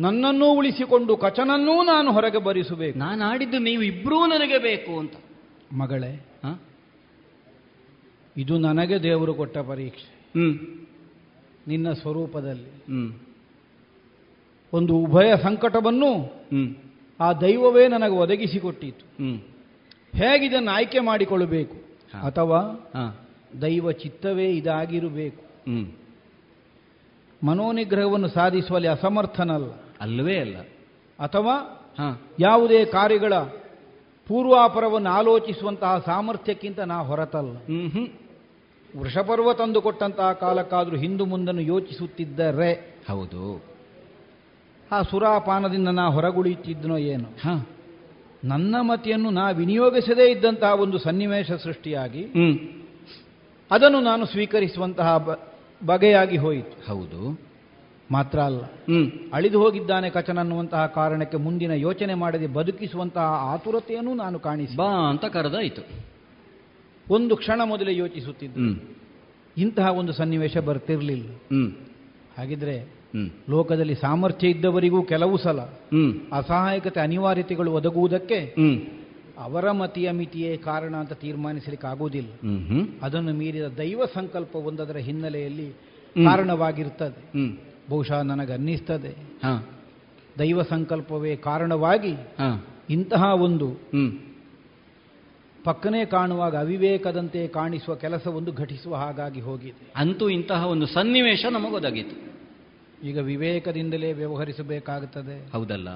ನನ್ನನ್ನೂ ಉಳಿಸಿಕೊಂಡು ಕಚನನ್ನೂ ನಾನು ಹೊರಗೆ ಬರಿಸಬೇಕು. ನಾನು ಆಡಿದ್ದು ನೀವು ಇಬ್ಬರೂ ನನಗೆ ಬೇಕು ಅಂತ. ಮಗಳೇ? ಇದು ನನಗೆ ದೇವರು ಕೊಟ್ಟ ಪರೀಕ್ಷೆ. ಹ್ಮ್. ನಿನ್ನ ಸ್ವರೂಪದಲ್ಲಿ. ಹ್ಮ್. ಒಂದು ಉಭಯ ಸಂಕಟವನ್ನು ಆ ದೈವವೇ ನನಗೆ ಒದಗಿಸಿಕೊಟ್ಟಿತು. ಹೇಗಿದನ್ನು ಆಯ್ಕೆ ಮಾಡಿಕೊಳ್ಳಬೇಕು? ಅಥವಾ ದೈವ ಚಿತ್ತವೇ ಇದಾಗಿರಬೇಕು? ಮನೋನಿಗ್ರಹವನ್ನು ಸಾಧಿಸುವಲ್ಲಿ ಅಸಮರ್ಥನಲ್ಲ. ಅಲ್ಲವೇ ಅಲ್ಲ. ಅಥವಾ ಯಾವುದೇ ಕಾರ್ಯಗಳ ಪೂರ್ವಾಪರವನ್ನು ಆಲೋಚಿಸುವಂತಹ ಸಾಮರ್ಥ್ಯಕ್ಕಿಂತ ನಾ ಹೊರತಲ್ಲ. ವೃಷಪರ್ವ ತಂದುಕೊಟ್ಟಂತಹ ಕಾಲಕ್ಕಾದರೂ ಹಿಂದು ಮುಂದನ್ನು ಯೋಚಿಸುತ್ತಿದ್ದರೆ ಹೌದು. ಆ ಸುರಾಪಾನದಿಂದ ನಾ ಹೊರಗುಳಿಯುತ್ತಿದ್ದನೋ ಏನು? ಹಾಂ. ನನ್ನ ಮತಿಯನ್ನು ನಾ ವಿನಿಯೋಗಿಸದೇ ಇದ್ದಂತಹ ಒಂದು ಸನ್ನಿವೇಶ ಸೃಷ್ಟಿಯಾಗಿ ಅದನ್ನು ನಾನು ಸ್ವೀಕರಿಸುವಂತಹ ಬಗೆಯಾಗಿ ಹೋಯಿತು. ಹೌದು. ಮಾತ್ರ ಅಲ್ಲ. ಹ್ಞೂ ಅಳಿದು ಹೋಗಿದ್ದಾನೆ ಕಚನನ್ನುವಂತಹ ಕಾರಣಕ್ಕೆ ಮುಂದಿನ ಯೋಚನೆ ಮಾಡದೆ ಬದುಕಿಸುವಂತಹ ಆತುರತೆಯನ್ನು ನಾನು ಕಾಣಿಸಿ ಬಾ ಅಂತ ಕರೆದಾಯಿತು. ಒಂದು ಕ್ಷಣ ಮೊದಲೇ ಯೋಚಿಸುತ್ತಿದ್ದೆ. ಇಂತಹ ಒಂದು ಸನ್ನಿವೇಶ ಬರ್ತಿರಲಿಲ್ಲ. ಹಾಗಿದ್ರೆ ಲೋಕದಲ್ಲಿ ಸಾಮರ್ಥ್ಯ ಇದ್ದವರಿಗೂ ಕೆಲವು ಸಲ ಅಸಹಾಯಕತೆ ಅನಿವಾರ್ಯತೆಗಳು ಒದಗುವುದಕ್ಕೆ ಅವರ ಮತಿಯ ಮಿತಿಯೇ ಕಾರಣ ಅಂತ ತೀರ್ಮಾನಿಸಲಿಕ್ಕೆ ಆಗುವುದಿಲ್ಲ. ಅದನ್ನು ಮೀರಿದ ದೈವ ಸಂಕಲ್ಪ ಒಂದದರ ಹಿನ್ನೆಲೆಯಲ್ಲಿ ಕಾರಣವಾಗಿರುತ್ತದೆ ಕಾರಣವಾಗಿರ್ತದೆ. ಬಹುಶಃ ನನಗನ್ನಿಸ್ತದೆ. ದೈವ ಸಂಕಲ್ಪವೇ ಕಾರಣವಾಗಿ ಇಂತಹ ಒಂದು ಪಕ್ಕನೆ ಕಾಣುವಾಗ ಅವಿವೇಕದಂತೆ ಕಾಣಿಸುವ ಕೆಲಸವೊಂದು ಘಟಿಸುವ ಹಾಗಾಗಿ ಹೋಗಿದೆ. ಅಂತೂ ಇಂತಹ ಒಂದು ಸನ್ನಿವೇಶ ನಮಗೊದಗಿತು. ಈಗ ವಿವೇಕದಿಂದಲೇ ವ್ಯವಹರಿಸಬೇಕಾಗುತ್ತದೆ. ಹೌದಲ್ಲ?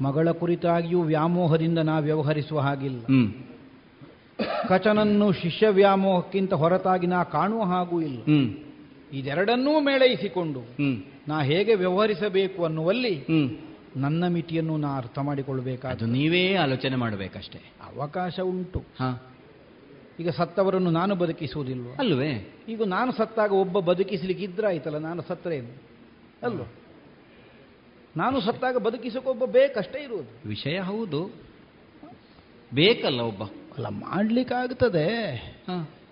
ಮಗಳ ಕುರಿತಾಗಿಯೂ ವ್ಯಾಮೋಹದಿಂದ ನಾ ವ್ಯವಹರಿಸುವ ಹಾಗಿಲ್ಲ. ಕಚನನ್ನು ಶಿಷ್ಯ ವ್ಯಾಮೋಹಕ್ಕಿಂತ ಹೊರತಾಗಿ ನಾ ಕಾಣುವ ಹಾಗೂ ಇಲ್ಲ. ಇದೆರಡನ್ನೂ ಮೇಳೈಸಿಕೊಂಡು ನಾ ಹೇಗೆ ವ್ಯವಹರಿಸಬೇಕು ಅನ್ನುವಲ್ಲಿ ನನ್ನ ಮಿತಿಯನ್ನು ನಾ ಅರ್ಥ ಮಾಡಿಕೊಳ್ಳಬೇಕಾದ ನೀವೇ ಆಲೋಚನೆ ಮಾಡಬೇಕಷ್ಟೇ. ಅವಕಾಶ ಉಂಟು. ಹಾ. ಈಗ ಸತ್ತವರನ್ನು ನಾನು ಬದುಕಿಸುವುದಿಲ್ವ? ಅಲ್ವೇ ಈಗ ನಾನು ಸತ್ತಾಗ ಒಬ್ಬ ಬದುಕಿಸಲಿಕ್ಕೆ ಇದ್ರಾಯ್ತಲ್ಲ ನಾನು ಸತ್ತರೇನು? ಅಲ್ವ? ನಾನು ಸತ್ತಾಗ ಬದುಕಿಸೋಕೆ ಒಬ್ಬ ಬೇಕಷ್ಟೇ ಇರುವುದು ವಿಷಯ ಹೌದು. ಬೇಕಲ್ಲ ಒಬ್ಬ. ಅಲ್ಲ ಮಾಡ್ಲಿಕ್ಕಾಗ್ತದೆ.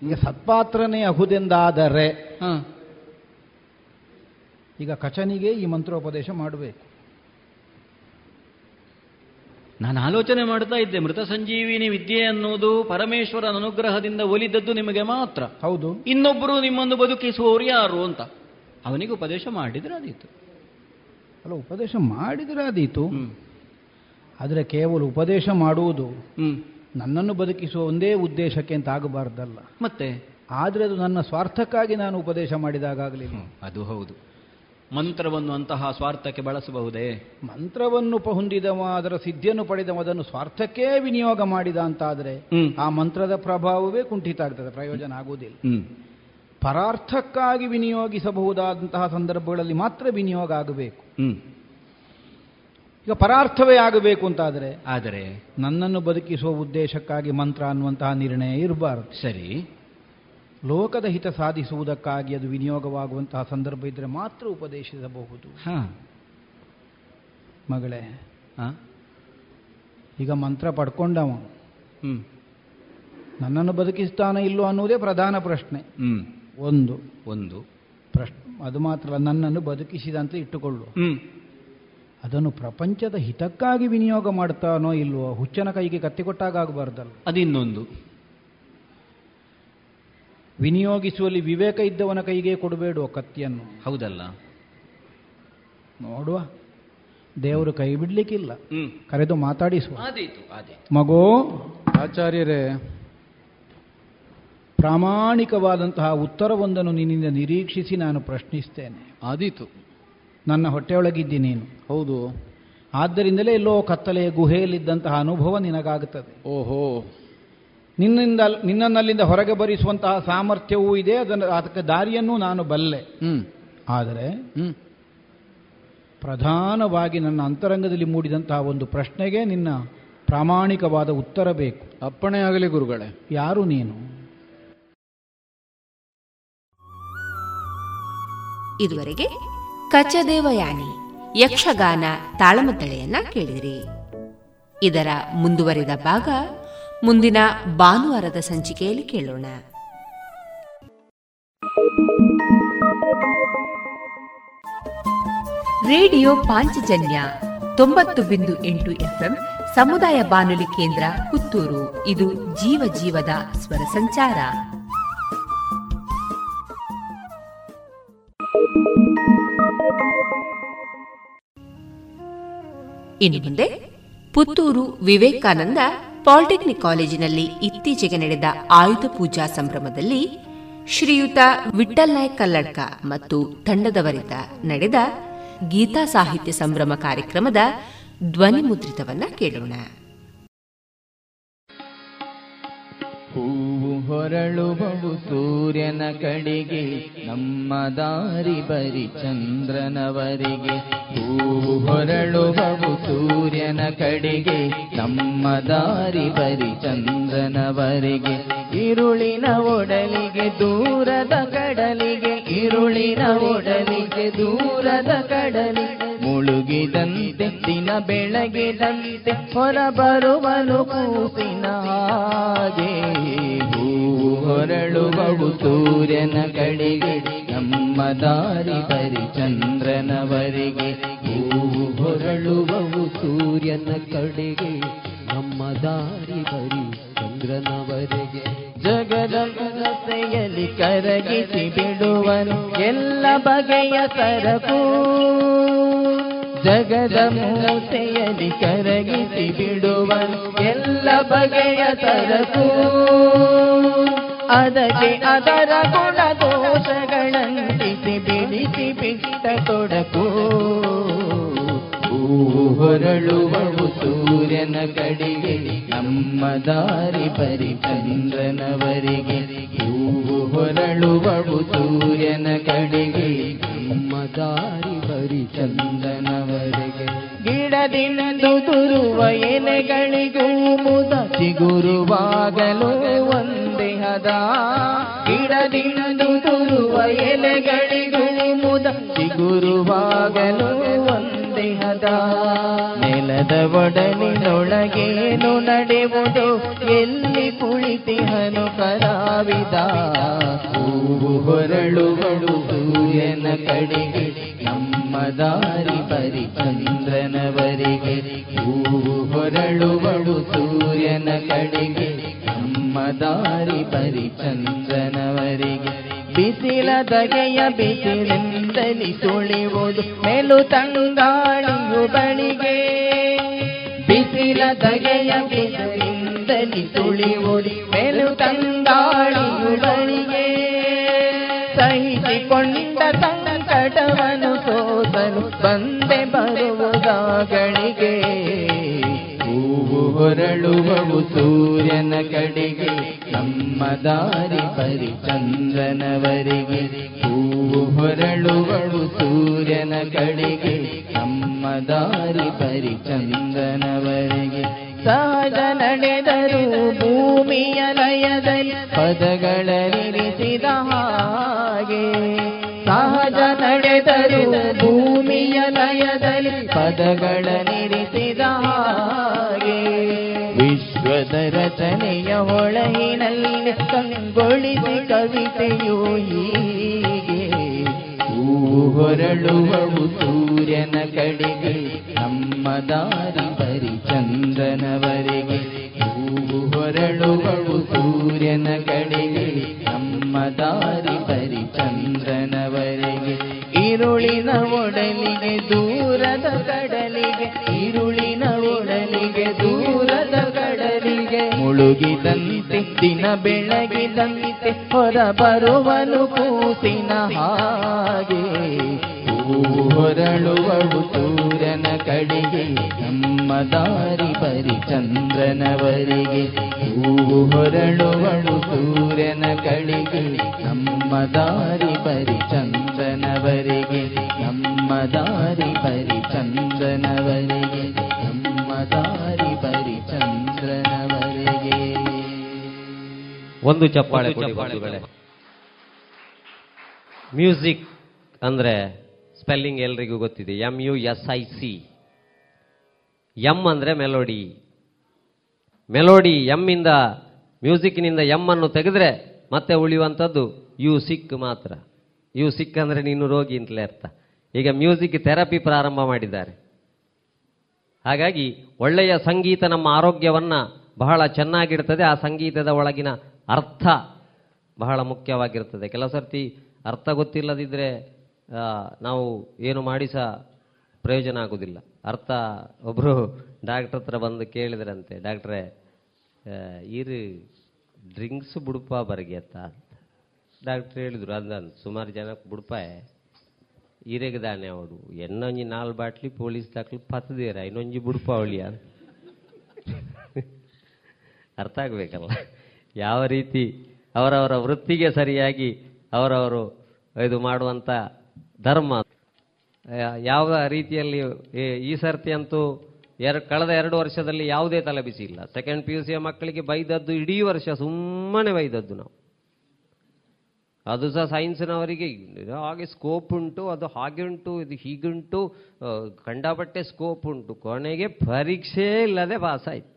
ಈಗ ಸತ್ಪಾತ್ರನೇ ಅಹುದೆಂದಾದರೆ ಈಗ ಕಚನಿಗೆ ಈ ಮಂತ್ರೋಪದೇಶ ಮಾಡಬೇಕು. ನಾನು ಆಲೋಚನೆ ಮಾಡ್ತಾ ಇದ್ದೆ ಮೃತ ಸಂಜೀವಿನಿ ವಿದ್ಯೆ ಅನ್ನೋದು ಪರಮೇಶ್ವರನ ಅನುಗ್ರಹದಿಂದ ಒಲಿದದ್ದು ನಿಮಗೆ ಮಾತ್ರ. ಹೌದು. ಇನ್ನೊಬ್ಬರು ನಿಮ್ಮನ್ನು ಬದುಕಿಸುವವರು ಯಾರು ಅಂತ. ಅವನಿಗೆ ಉಪದೇಶ ಮಾಡಿದ್ರೆ ಆದೀತು ಅಲ್ಲ ಉಪದೇಶ ಮಾಡಿದ್ರೆ ಅದೀತು ಆದರೆ ಕೇವಲ ಉಪದೇಶ ಮಾಡುವುದು ನನ್ನನ್ನು ಬದುಕಿಸುವ ಒಂದೇ ಉದ್ದೇಶಕ್ಕೆ ಅಂತ ಆಗಬಾರ್ದಲ್ಲ. ಮತ್ತೆ? ಆದರೆ ಅದು ನನ್ನ ಸ್ವಾರ್ಥಕ್ಕಾಗಿ ನಾನು ಉಪದೇಶ ಮಾಡಿದಾಗಲಿ ಅದು ಹೌದು. ಮಂತ್ರವನ್ನು ಅಂತಹ ಸ್ವಾರ್ಥಕ್ಕೆ ಬಳಸಬಹುದೇ? ಮಂತ್ರವನ್ನು ಹೊಂದಿದವ ಅದರ ಸಿದ್ಧಿಯನ್ನು ಪಡೆದವ ಅದನ್ನು ಸ್ವಾರ್ಥಕ್ಕೇ ವಿನಿಯೋಗ ಮಾಡಿದ ಅಂತಾದರೆ. ಆ ಮಂತ್ರದ ಪ್ರಭಾವವೇ ಕುಂಠಿತ ಆಗ್ತದೆ ಪ್ರಯೋಜನ ಆಗುವುದಿಲ್ಲ. ಪರಾರ್ಥಕ್ಕಾಗಿ ವಿನಿಯೋಗಿಸಬಹುದಾದಂತಹ ಸಂದರ್ಭಗಳಲ್ಲಿ ಮಾತ್ರ ವಿನಿಯೋಗ ಆಗಬೇಕು. ಈಗ ಪರಾರ್ಥವೇ ಆಗಬೇಕು ಅಂತಾದರೆ ಆದರೆ ನನ್ನನ್ನು ಬದುಕಿಸುವ ಉದ್ದೇಶಕ್ಕಾಗಿ ಮಂತ್ರ ಅನ್ನುವಂತಹ ನಿರ್ಣಯ ಇರಬಾರದು. ಸರಿ. ಲೋಕದ ಹಿತ ಸಾಧಿಸುವುದಕ್ಕಾಗಿ ಅದು ವಿನಿಯೋಗವಾಗುವಂತಹ ಸಂದರ್ಭ ಇದ್ದರೆ ಮಾತ್ರ ಉಪದೇಶಿಸಬಹುದು. ಹಾ. ಮಗಳೇ ಹಾ. ಈಗ ಮಂತ್ರ ಪಡ್ಕೊಂಡವ ಹ್ಞೂ ನನ್ನನ್ನು ಬದುಕಿಸ್ತಾನ ಇಲ್ಲೋ ಅನ್ನುವುದೇ ಪ್ರಧಾನ ಪ್ರಶ್ನೆ. ಒಂದು. ಒಂದು. ಪ್ರಶ್ನೆ ಅದು ಮಾತ್ರ ನನ್ನನ್ನು ಬದುಕಿಸಿದಂತೆ ಇಟ್ಟುಕೊಳ್ಳು. ಅದನ್ನು ಪ್ರಪಂಚದ ಹಿತಕ್ಕಾಗಿ ವಿನಿಯೋಗ ಮಾಡ್ತಾನೋ ಇಲ್ವೋ ಹುಚ್ಚನ ಕೈಗೆ ಕತ್ತಿ ಕೊಟ್ಟಾಗ ಆಗಬಾರ್ದಲ್ಲ ಅದಿನ್ನೊಂದು. ವಿನಿಯೋಗಿಸುವಲ್ಲಿ ವಿವೇಕ ಇದ್ದವನ ಕೈಗೆ ಕೊಡಬೇಡುವ ಕತ್ತಿಯನ್ನು. ಹೌದಲ್ಲ. ನೋಡುವ. ದೇವರು ಕೈ ಬಿಡ್ಲಿಕ್ಕಿಲ್ಲ. ಕರೆದು ಮಾತಾಡಿಸುವ. ಮಗೋ. ಆಚಾರ್ಯರೇ ಪ್ರಾಮಾಣಿಕವಾದಂತಹ ಉತ್ತರವೊಂದನ್ನು ನಿನ್ನಿಂದ ನಿರೀಕ್ಷಿಸಿ ನಾನು ಪ್ರಶ್ನಿಸ್ತೇನೆ. ಆದೀತು. ನನ್ನ ಹೊಟ್ಟೆಯೊಳಗಿದ್ದಿ ನೀನು ಹೌದು. ಆದ್ದರಿಂದಲೇ ಎಲ್ಲೋ ಕತ್ತಲೆಯ ಗುಹೆಯಲ್ಲಿದ್ದಂತಹ ಅನುಭವ ನಿನಗಾಗುತ್ತದೆ. ಓಹೋ. ನಿನ್ನಿಂದ ನಿನ್ನನ್ನಲ್ಲಿಂದ ಹೊರಗೆ ಬರಿಸುವಂತಹ ಸಾಮರ್ಥ್ಯವೂ ಇದೆ ಅದನ್ನು ಅದಕ್ಕೆ ದಾರಿಯನ್ನು ನಾನು ಬಲ್ಲೆ. ಆದರೆ ಪ್ರಧಾನವಾಗಿ ನನ್ನ ಅಂತರಂಗದಲ್ಲಿ ಮೂಡಿದಂತಹ ಒಂದು ಪ್ರಶ್ನೆಗೆ ನಿನ್ನ ಪ್ರಾಮಾಣಿಕವಾದ ಉತ್ತರ ಬೇಕು. ಅಪ್ಪಣೆ ಆಗಲಿ ಗುರುಗಳೇ. ಯಾರು ನೀನು? ಇದುವರೆಗೆ ಕಚದೇವಯಾನಿ, ಯಕ್ಷಗಾನ ತಾಳಮದ್ದಳೆಯನ್ನ ಕೇಳಿದಿರಿ. ಇದರ ಮುಂದುವರಿದ ಭಾಗ ಮುಂದಿನ ಭಾನುವಾರದ ಸಂಚಿಕೆಯಲ್ಲಿ ಕೇಳೋಣ. ರೇಡಿಯೋ ಪಾಂಚಜನ್ಯ ತೊಂಬತ್ತು ಬಿಂದು ಎಂಟು ಎಫ್ಎಂ ಸಮುದಾಯ ಬಾನುಲಿ ಕೇಂದ್ರ ಪುತ್ತೂರು. ಇದು ಜೀವ ಜೀವದ ಸ್ವರ ಸಂಚಾರ. ಇನ್ನು ಮುಂದೆ ಪುತ್ತೂರು ವಿವೇಕಾನಂದ ಪಾಲಿಟೆಕ್ನಿಕ್ ಕಾಲೇಜಿನಲ್ಲಿ ಇತ್ತೀಚೆಗೆ ನಡೆದ ಆಯುಧ ಪೂಜಾ ಸಂಭ್ರಮದಲ್ಲಿ ಶ್ರೀಯುತ ವಿಠಲ್ ನಾಯಕ್ ಕಲ್ಲಡ್ಕ ಮತ್ತು ತಂಡದವರಿಂದ ನಡೆದ ಗೀತಾ ಸಾಹಿತ್ಯ ಸಂಭ್ರಮ ಕಾರ್ಯಕ್ರಮದ ಧ್ವನಿ ಮುದ್ರಿತವನ್ನ ಕೇಳೋಣ. ಹೂವು ಹೊರಳುವವು ಸೂರ್ಯನ ಕಡೆಗೆ, ನಮ್ಮ ದಾರಿ ಬರಿ ಚಂದ್ರನವರಿಗೆ. ಹೂವು ಹೊರಳುವವು ಸೂರ್ಯನ ಕಡೆಗೆ, ನಮ್ಮ ದಾರಿ ಬರಿ ಚಂದ್ರನವರಿಗೆ. ಇರುಳಿನ ಒಡಲಿಗೆ, ದೂರದ ಕಡಲಿಗೆ, ಇರುಳಿನ ಒಡಲಿಗೆ, ದೂರದ ಕಡಲಿಗೆ ಮುಳುಗಿದಂತೆ, ದಿನ ಬೆಳಗಿದಂತೆ, ಹೊರಬರುವನು ಕೂಸಿನ ಹಾಗೆ. ಹೂವು ಹೊರಳುವವು ಸೂರ್ಯನ ಕಡೆಗೆ. ನಮ್ಮ ದಾರಿ ಬರಿ ಚಂದ್ರನವರೆಗೆ. ಹೂವು ಹೊರಳುವವು ಸೂರ್ಯನ ಕಡೆಗೆ. ನಮ್ಮ ದಾರಿ ಬರಿ ಚಂದ್ರನವರೆಗೆ. ಜಗದ ರಸ್ತೆಯಲ್ಲಿ ಕರಗಿಸಿ ಬಿಡುವನು. ಎಲ್ಲ ಬಗೆಯ ಸರಕು ಜಗದ ಮೂತೆಯಲ್ಲಿ ಕರಗಿಸಿ ಬಿಡುವ ಎಲ್ಲ ಬಗೆಯ ಸರಕು. ಅದಕ್ಕೆ ಅದರ ಗುಣ ದೋಷಗಳಂತಿಸಿ ಬಿಡಿಸಿ ಬಿಟ್ಟ ತೊಡಕು ಹೂವು ಹೊರಳುವವು ಸೂರ್ಯನ ಕಡೆಗೆ, ನಮ್ಮ ದಾರಿ ಬರಿ ಚಂದ್ರನವರಿಗೆ ಹೂವು ಹೊರಳುವವು ಸೂರ್ಯನ ಕಡೆಗೆ, ನಮ್ಮ ದಾರಿ ಬರಿ ಚಂದ್ರನವರಿಗೆ ಗಿಡದಿಂದು ತುರುವ ಎಲೆಗಳಿಗೂ ಮುದ ಚಿಗುರುವಾಗಲು ಒಂದೇ ಹದ ಗಿಡದಿಂದು ತುರುವ ಎಲೆಗಳಿಗೂ ಮುದ ಚಿಗುರುವಾಗಲು ಒಂದೇ ಹದ ನೆಲದ ಒಡಲಿನೊಳಗೇನು ನಡೆವುದು? ಎಲ್ಲಿ ಕುಳಿತಿಹನು ಕಲಾವಿದ ಹೂವು ಹೊರಳುಗಳು ಸೂರ್ಯನ ಕಡೆಗೆ ನಮ್ಮ ದಾರಿ ಬರಿ ಚಂದ್ರನವರಿಗೆ ಹೂವು ಹೊರಳುಗಳು ಸೂರ್ಯನ ಕಡೆಗೆ ನಮ್ಮ ದಾರಿ ಬರಿ ಚಂದ್ರನವರೆಗೆ ಬಿಸಿಲ ದಗೆಯ ಬಿಸಿಲಿಂದಲಿ ಸುಳಿವುದು ಮೆಲು ತಂಗಾಳಿಯು ಬಳಿಗೆ. ಬಿಸಿಲ ದಗೆಯ ಬಿಸಿಲಿಂದಲಿ ಸುಳಿವುದು ಮೆಲು ತಂಗಾಳಿಯು ಬಳಿಗೆ. ಸಹಿಸಿಕೊಂಡ ಸಂಕಟವನ್ನು ಸೋಸಲು ಬಂದೆ ಬರುವುದಾಗಳಿಗೆ ಹೊರಳುವವು ಸೂರ್ಯನ ಕಡೆಗೆ. ನಮ್ಮ ದಾರಿ ಬರಿ ಚಂದ್ರನವರೆಗೆ ಹೂವು ಹೊರಳುವಳು ಸೂರ್ಯನ ಕಡೆಗೆ. ನಮ್ಮ ದಾರಿ ಬರಿ ಚಂದ್ರನವರೆಗೆ ಸಹಜ ನಡೆದರು ಭೂಮಿಯ ಲಯದಲ್ಲಿ ಪದಗಳರಿಸಿದ ಹಾಗೆ. ಸಹಜ ನಡೆದರು ಭೂಮಿಯ ಲಯದಲ್ಲಿ ಪದಗಳ ನಿರಿಸಿದ ಹಾಗೆ. ವಿಶ್ವದ ಒಳಗಿನಲ್ಲಿ ಕಂಗೊಳಿಸಿ ಕವಿತೆಯು ಹೀಗೆ. ಹೂವು ಹೊರಳುವವು ಸೂರ್ಯನ ಕಡೆಗೆ, ನಮ್ಮ ದಾರಿ ಬರಿ ಚಂದನವರೆಗೆ ಹೂವು ಹೊರಳುವವು ಸೂರ್ಯನ ಕಡೆಗೆ, ನಮ್ಮ ದಾರಿ ಬರಿ ಚಂದ್ರನವರೆಗೆ ಇರುಳಿನ ಒಡಲಿಗೆ, ದೂರದ ಕಡಲಿಗೆ ಈರುಳಿನ ಒಡಲಿಗೆ, ದೂರದ ಕಡಲಿಗೆ. ಮುಳುಗಿದಂತೆ, ದಿನ ಬೆಳಗಿದಂತೆ ಹೊರ ಬರುವನು ಕೂಸಿನ ಹಾಗೆ. ಹೊರಳುವಳು ಸೂರ್ಯನ ಕಡೆಗೆ, ನಮ್ಮ ದಾರಿ ಬರಿ ಚಂದ್ರನವರಿಗೆ. ಹೂವು ಹೊರಳುವಳು ಸೂರ್ಯನ ಕಡೆಗೆ, ನಮ್ಮ ದಾರಿ ಬರಿ ಚಂದ್ರನವರೆಗೆ ನಮ್ಮ ದಾರಿ ಪರಿ ಚಂದನವರಿಗೆ ನಮ್ಮ ದಾರಿ ಪರಿ ಚಂದ್ರನವರಿಗೆ ಒಂದು ಚಪ್ಪಾಳೆ ಮ್ಯೂಸಿಕ್ ಅಂದ್ರೆ ಸ್ಪೆಲ್ಲಿಂಗ್ ಎಲ್ರಿಗೂ ಗೊತ್ತಿದೆ. M U S I C. M ಅಂದ್ರೆ ಮೆಲೋಡಿ. ಮೆಲೋಡಿ ಎಮ್ಮಿಂದ, ಮ್ಯೂಸಿಕ್ನಿಂದ ಎಂ ಅನ್ನು ತೆಗೆದ್ರೆ ಮತ್ತೆ ಉಳಿಯುವಂಥದ್ದು ಯು ಸಿಕ್ ಮಾತ್ರ. ಯು ಸಿಕ್ಕಂದ್ರೆ ನೀನು ರೋಗಿ ಅಂತಲೇ ಅರ್ಥ. ಈಗ ಮ್ಯೂಸಿಕ್ ಥೆರಪಿ ಪ್ರಾರಂಭ ಮಾಡಿದ್ದಾರೆ. ಹಾಗಾಗಿ ಒಳ್ಳೆಯ ಸಂಗೀತ ನಮ್ಮ ಆರೋಗ್ಯವನ್ನು ಬಹಳ ಚೆನ್ನಾಗಿಡ್ತದೆ. ಆ ಸಂಗೀತದ ಒಳಗಿನ ಅರ್ಥ ಬಹಳ ಮುಖ್ಯವಾಗಿರ್ತದೆ. ಕೆಲವು ಸರ್ತಿ ಅರ್ಥ ಗೊತ್ತಿಲ್ಲದಿದ್ದರೆ ನಾವು ಏನು ಮಾಡಿ ಸಹ ಪ್ರಯೋಜನ ಆಗೋದಿಲ್ಲ. ಅರ್ಥ ಒಬ್ಬರು ಡಾಕ್ಟ್ರ್ ಹತ್ರ ಬಂದು ಕೇಳಿದ್ರಂತೆ, ಡಾಕ್ಟ್ರೇ ಇರು, ಡ್ರಿಂಕ್ಸ್ ಬುಡುಪ ಅಂತ ಡಾಕ್ಟ್ರ್ ಹೇಳಿದ್ರು ಅಂದನ್ ಸುಮಾರು ಜನಕ್ಕೆ ಬಿಡ್ಪಾಯ. ಇರೆಗದಾನೆ ಅವರು. ಎನ್ನೊಂಜಿ ನಾಲ್ ಬಾಟ್ಲಿ ಪೊಲೀಸ್ ದಾಖಲು ಪತ್ತದೇರ ಇನ್ನೊಂಜಿ ಬುಡ್ಪಾವಳಿ ಅವಳಿಯ. ಅರ್ಥ ಆಗಬೇಕಲ್ಲ? ಯಾವ ರೀತಿ ಅವರವರ ವೃತ್ತಿಗೆ ಸರಿಯಾಗಿ ಅವರವರು ಇದು ಮಾಡುವಂಥ ಧರ್ಮ? ಯಾವ ರೀತಿಯಲ್ಲಿ ಈ- ಸರ್ತಿ ಅಂತೂ ಎರ ಕಳೆದ ಎರಡು ವರ್ಷದಲ್ಲಿ ಯಾವುದೇ ತಲೆಬಿಸಿ ಇಲ್ಲ. ಸೆಕೆಂಡ್ ಪಿ ಯು ಸಿಯ ಮಕ್ಕಳಿಗೆ ಬೈದದ್ದು ಇಡೀ ವರ್ಷ ಸುಮ್ಮನೆ ಬೈದದ್ದು ನಾವು. ಅದು ಸಹ ಸೈನ್ಸ್ನವರಿಗೆ ಹಾಗೆ ಸ್ಕೋಪ್ ಉಂಟು, ಅದು ಹಾಗೆ ಉಂಟು, ಇದು ಹೀಗುಂಟು ಕಂಡಬಟ್ಟೆ ಸ್ಕೋಪ್ ಉಂಟು. ಕೊನೆಗೆ ಪರೀಕ್ಷೆ ಇಲ್ಲದೆ ಪಾಸ್ ಆಯ್ತು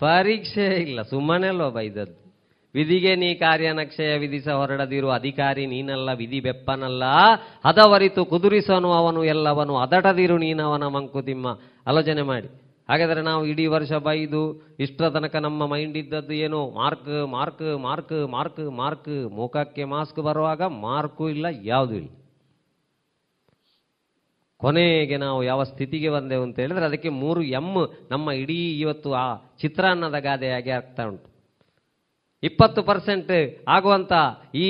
ಪರೀಕ್ಷೆ ಇಲ್ಲ ಸುಮ್ಮನೆ ಅಲ್ವಾ ಬೈದದ್ದು ವಿಧಿಗೆ ನೀ ಕಾರ್ಯನಕ್ಷಯ ವಿಧಿಸ ಹೊರಡದಿರು, ಅಧಿಕಾರಿ ನೀನಲ್ಲ, ವಿಧಿ ಬೆಪ್ಪನಲ್ಲ. ಹದವರಿತು ಕುದುರಿಸನು ಅವನು ಎಲ್ಲವನು, ಅದಟದಿರು ನೀನವನ ಮಂಕುತಿಮ್ಮ. ಆಲೋಚನೆ ಮಾಡಿ. ಹಾಗಾದರೆ ನಾವು ಇಡೀ ವರ್ಷ ಬೈದು ಇಷ್ಟರ ತನಕ ನಮ್ಮ ಮೈಂಡ್ ಇದ್ದದ್ದು ಏನು? Mark mark mark mark mark ಮುಖಕ್ಕೆ ಮಾಸ್ಕ್ ಬರುವಾಗ ಮಾರ್ಕು ಇಲ್ಲ, ಯಾವುದೂ ಇಲ್ಲ. ಕೊನೆಗೆ ನಾವು ಯಾವ ಸ್ಥಿತಿಗೆ ಬಂದೆವು ಅಂತ ಹೇಳಿದ್ರೆ ಅದಕ್ಕೆ ಮೂರು ಎಂ ನಮ್ಮ ಇಡೀ ಇವತ್ತು ಆ ಚಿತ್ರಾನ್ನದ ಗಾದೆಯಾಗಿ ಆಗ್ತಾ ಉಂಟು. ಇಪ್ಪತ್ತು ಪರ್ಸೆಂಟ್ ಆಗುವಂತ ಈ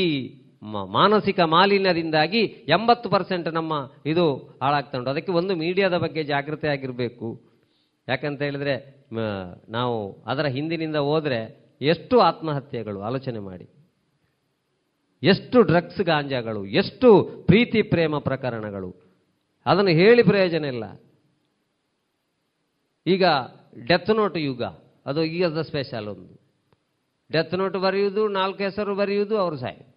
ಮಾನಸಿಕ ಮಾಲಿನ್ಯದಿಂದಾಗಿ ಎಂಬತ್ತು ಪರ್ಸೆಂಟ್ ನಮ್ಮ ಇದು ಹಾಳಾಗ್ತಾ ಉಂಟು. ಅದಕ್ಕೆ ಒಂದು ಮೀಡಿಯಾದ ಬಗ್ಗೆ ಜಾಗೃತೆ ಆಗಿರಬೇಕು. ಯಾಕಂತ ಹೇಳಿದ್ರೆ ನಾವು ಅದರ ಹಿಂದಿನಿಂದ ಹೋದರೆ ಎಷ್ಟು ಆತ್ಮಹತ್ಯೆಗಳು, ಆಲೋಚನೆ ಮಾಡಿ. ಎಷ್ಟು ಡ್ರಗ್ಸ್ ಗಾಂಜಾಗಳು, ಎಷ್ಟು ಪ್ರೀತಿ ಪ್ರೇಮ ಪ್ರಕರಣಗಳು. ಅದನ್ನು ಹೇಳಿ ಪ್ರಯೋಜನ ಇಲ್ಲ. ಈಗ ಡೆತ್ ನೋಟ್ ಯುಗ, ಅದು ಈಗದ ಸ್ಪೆಷಲ್ ಒಂದು. ಡೆತ್ ನೋಟ್ ಬರೆಯುವುದು, ನಾಲ್ಕು ಹೆಸರು ಬರೆಯುವುದು, ಅವರು ಸಾಯ್.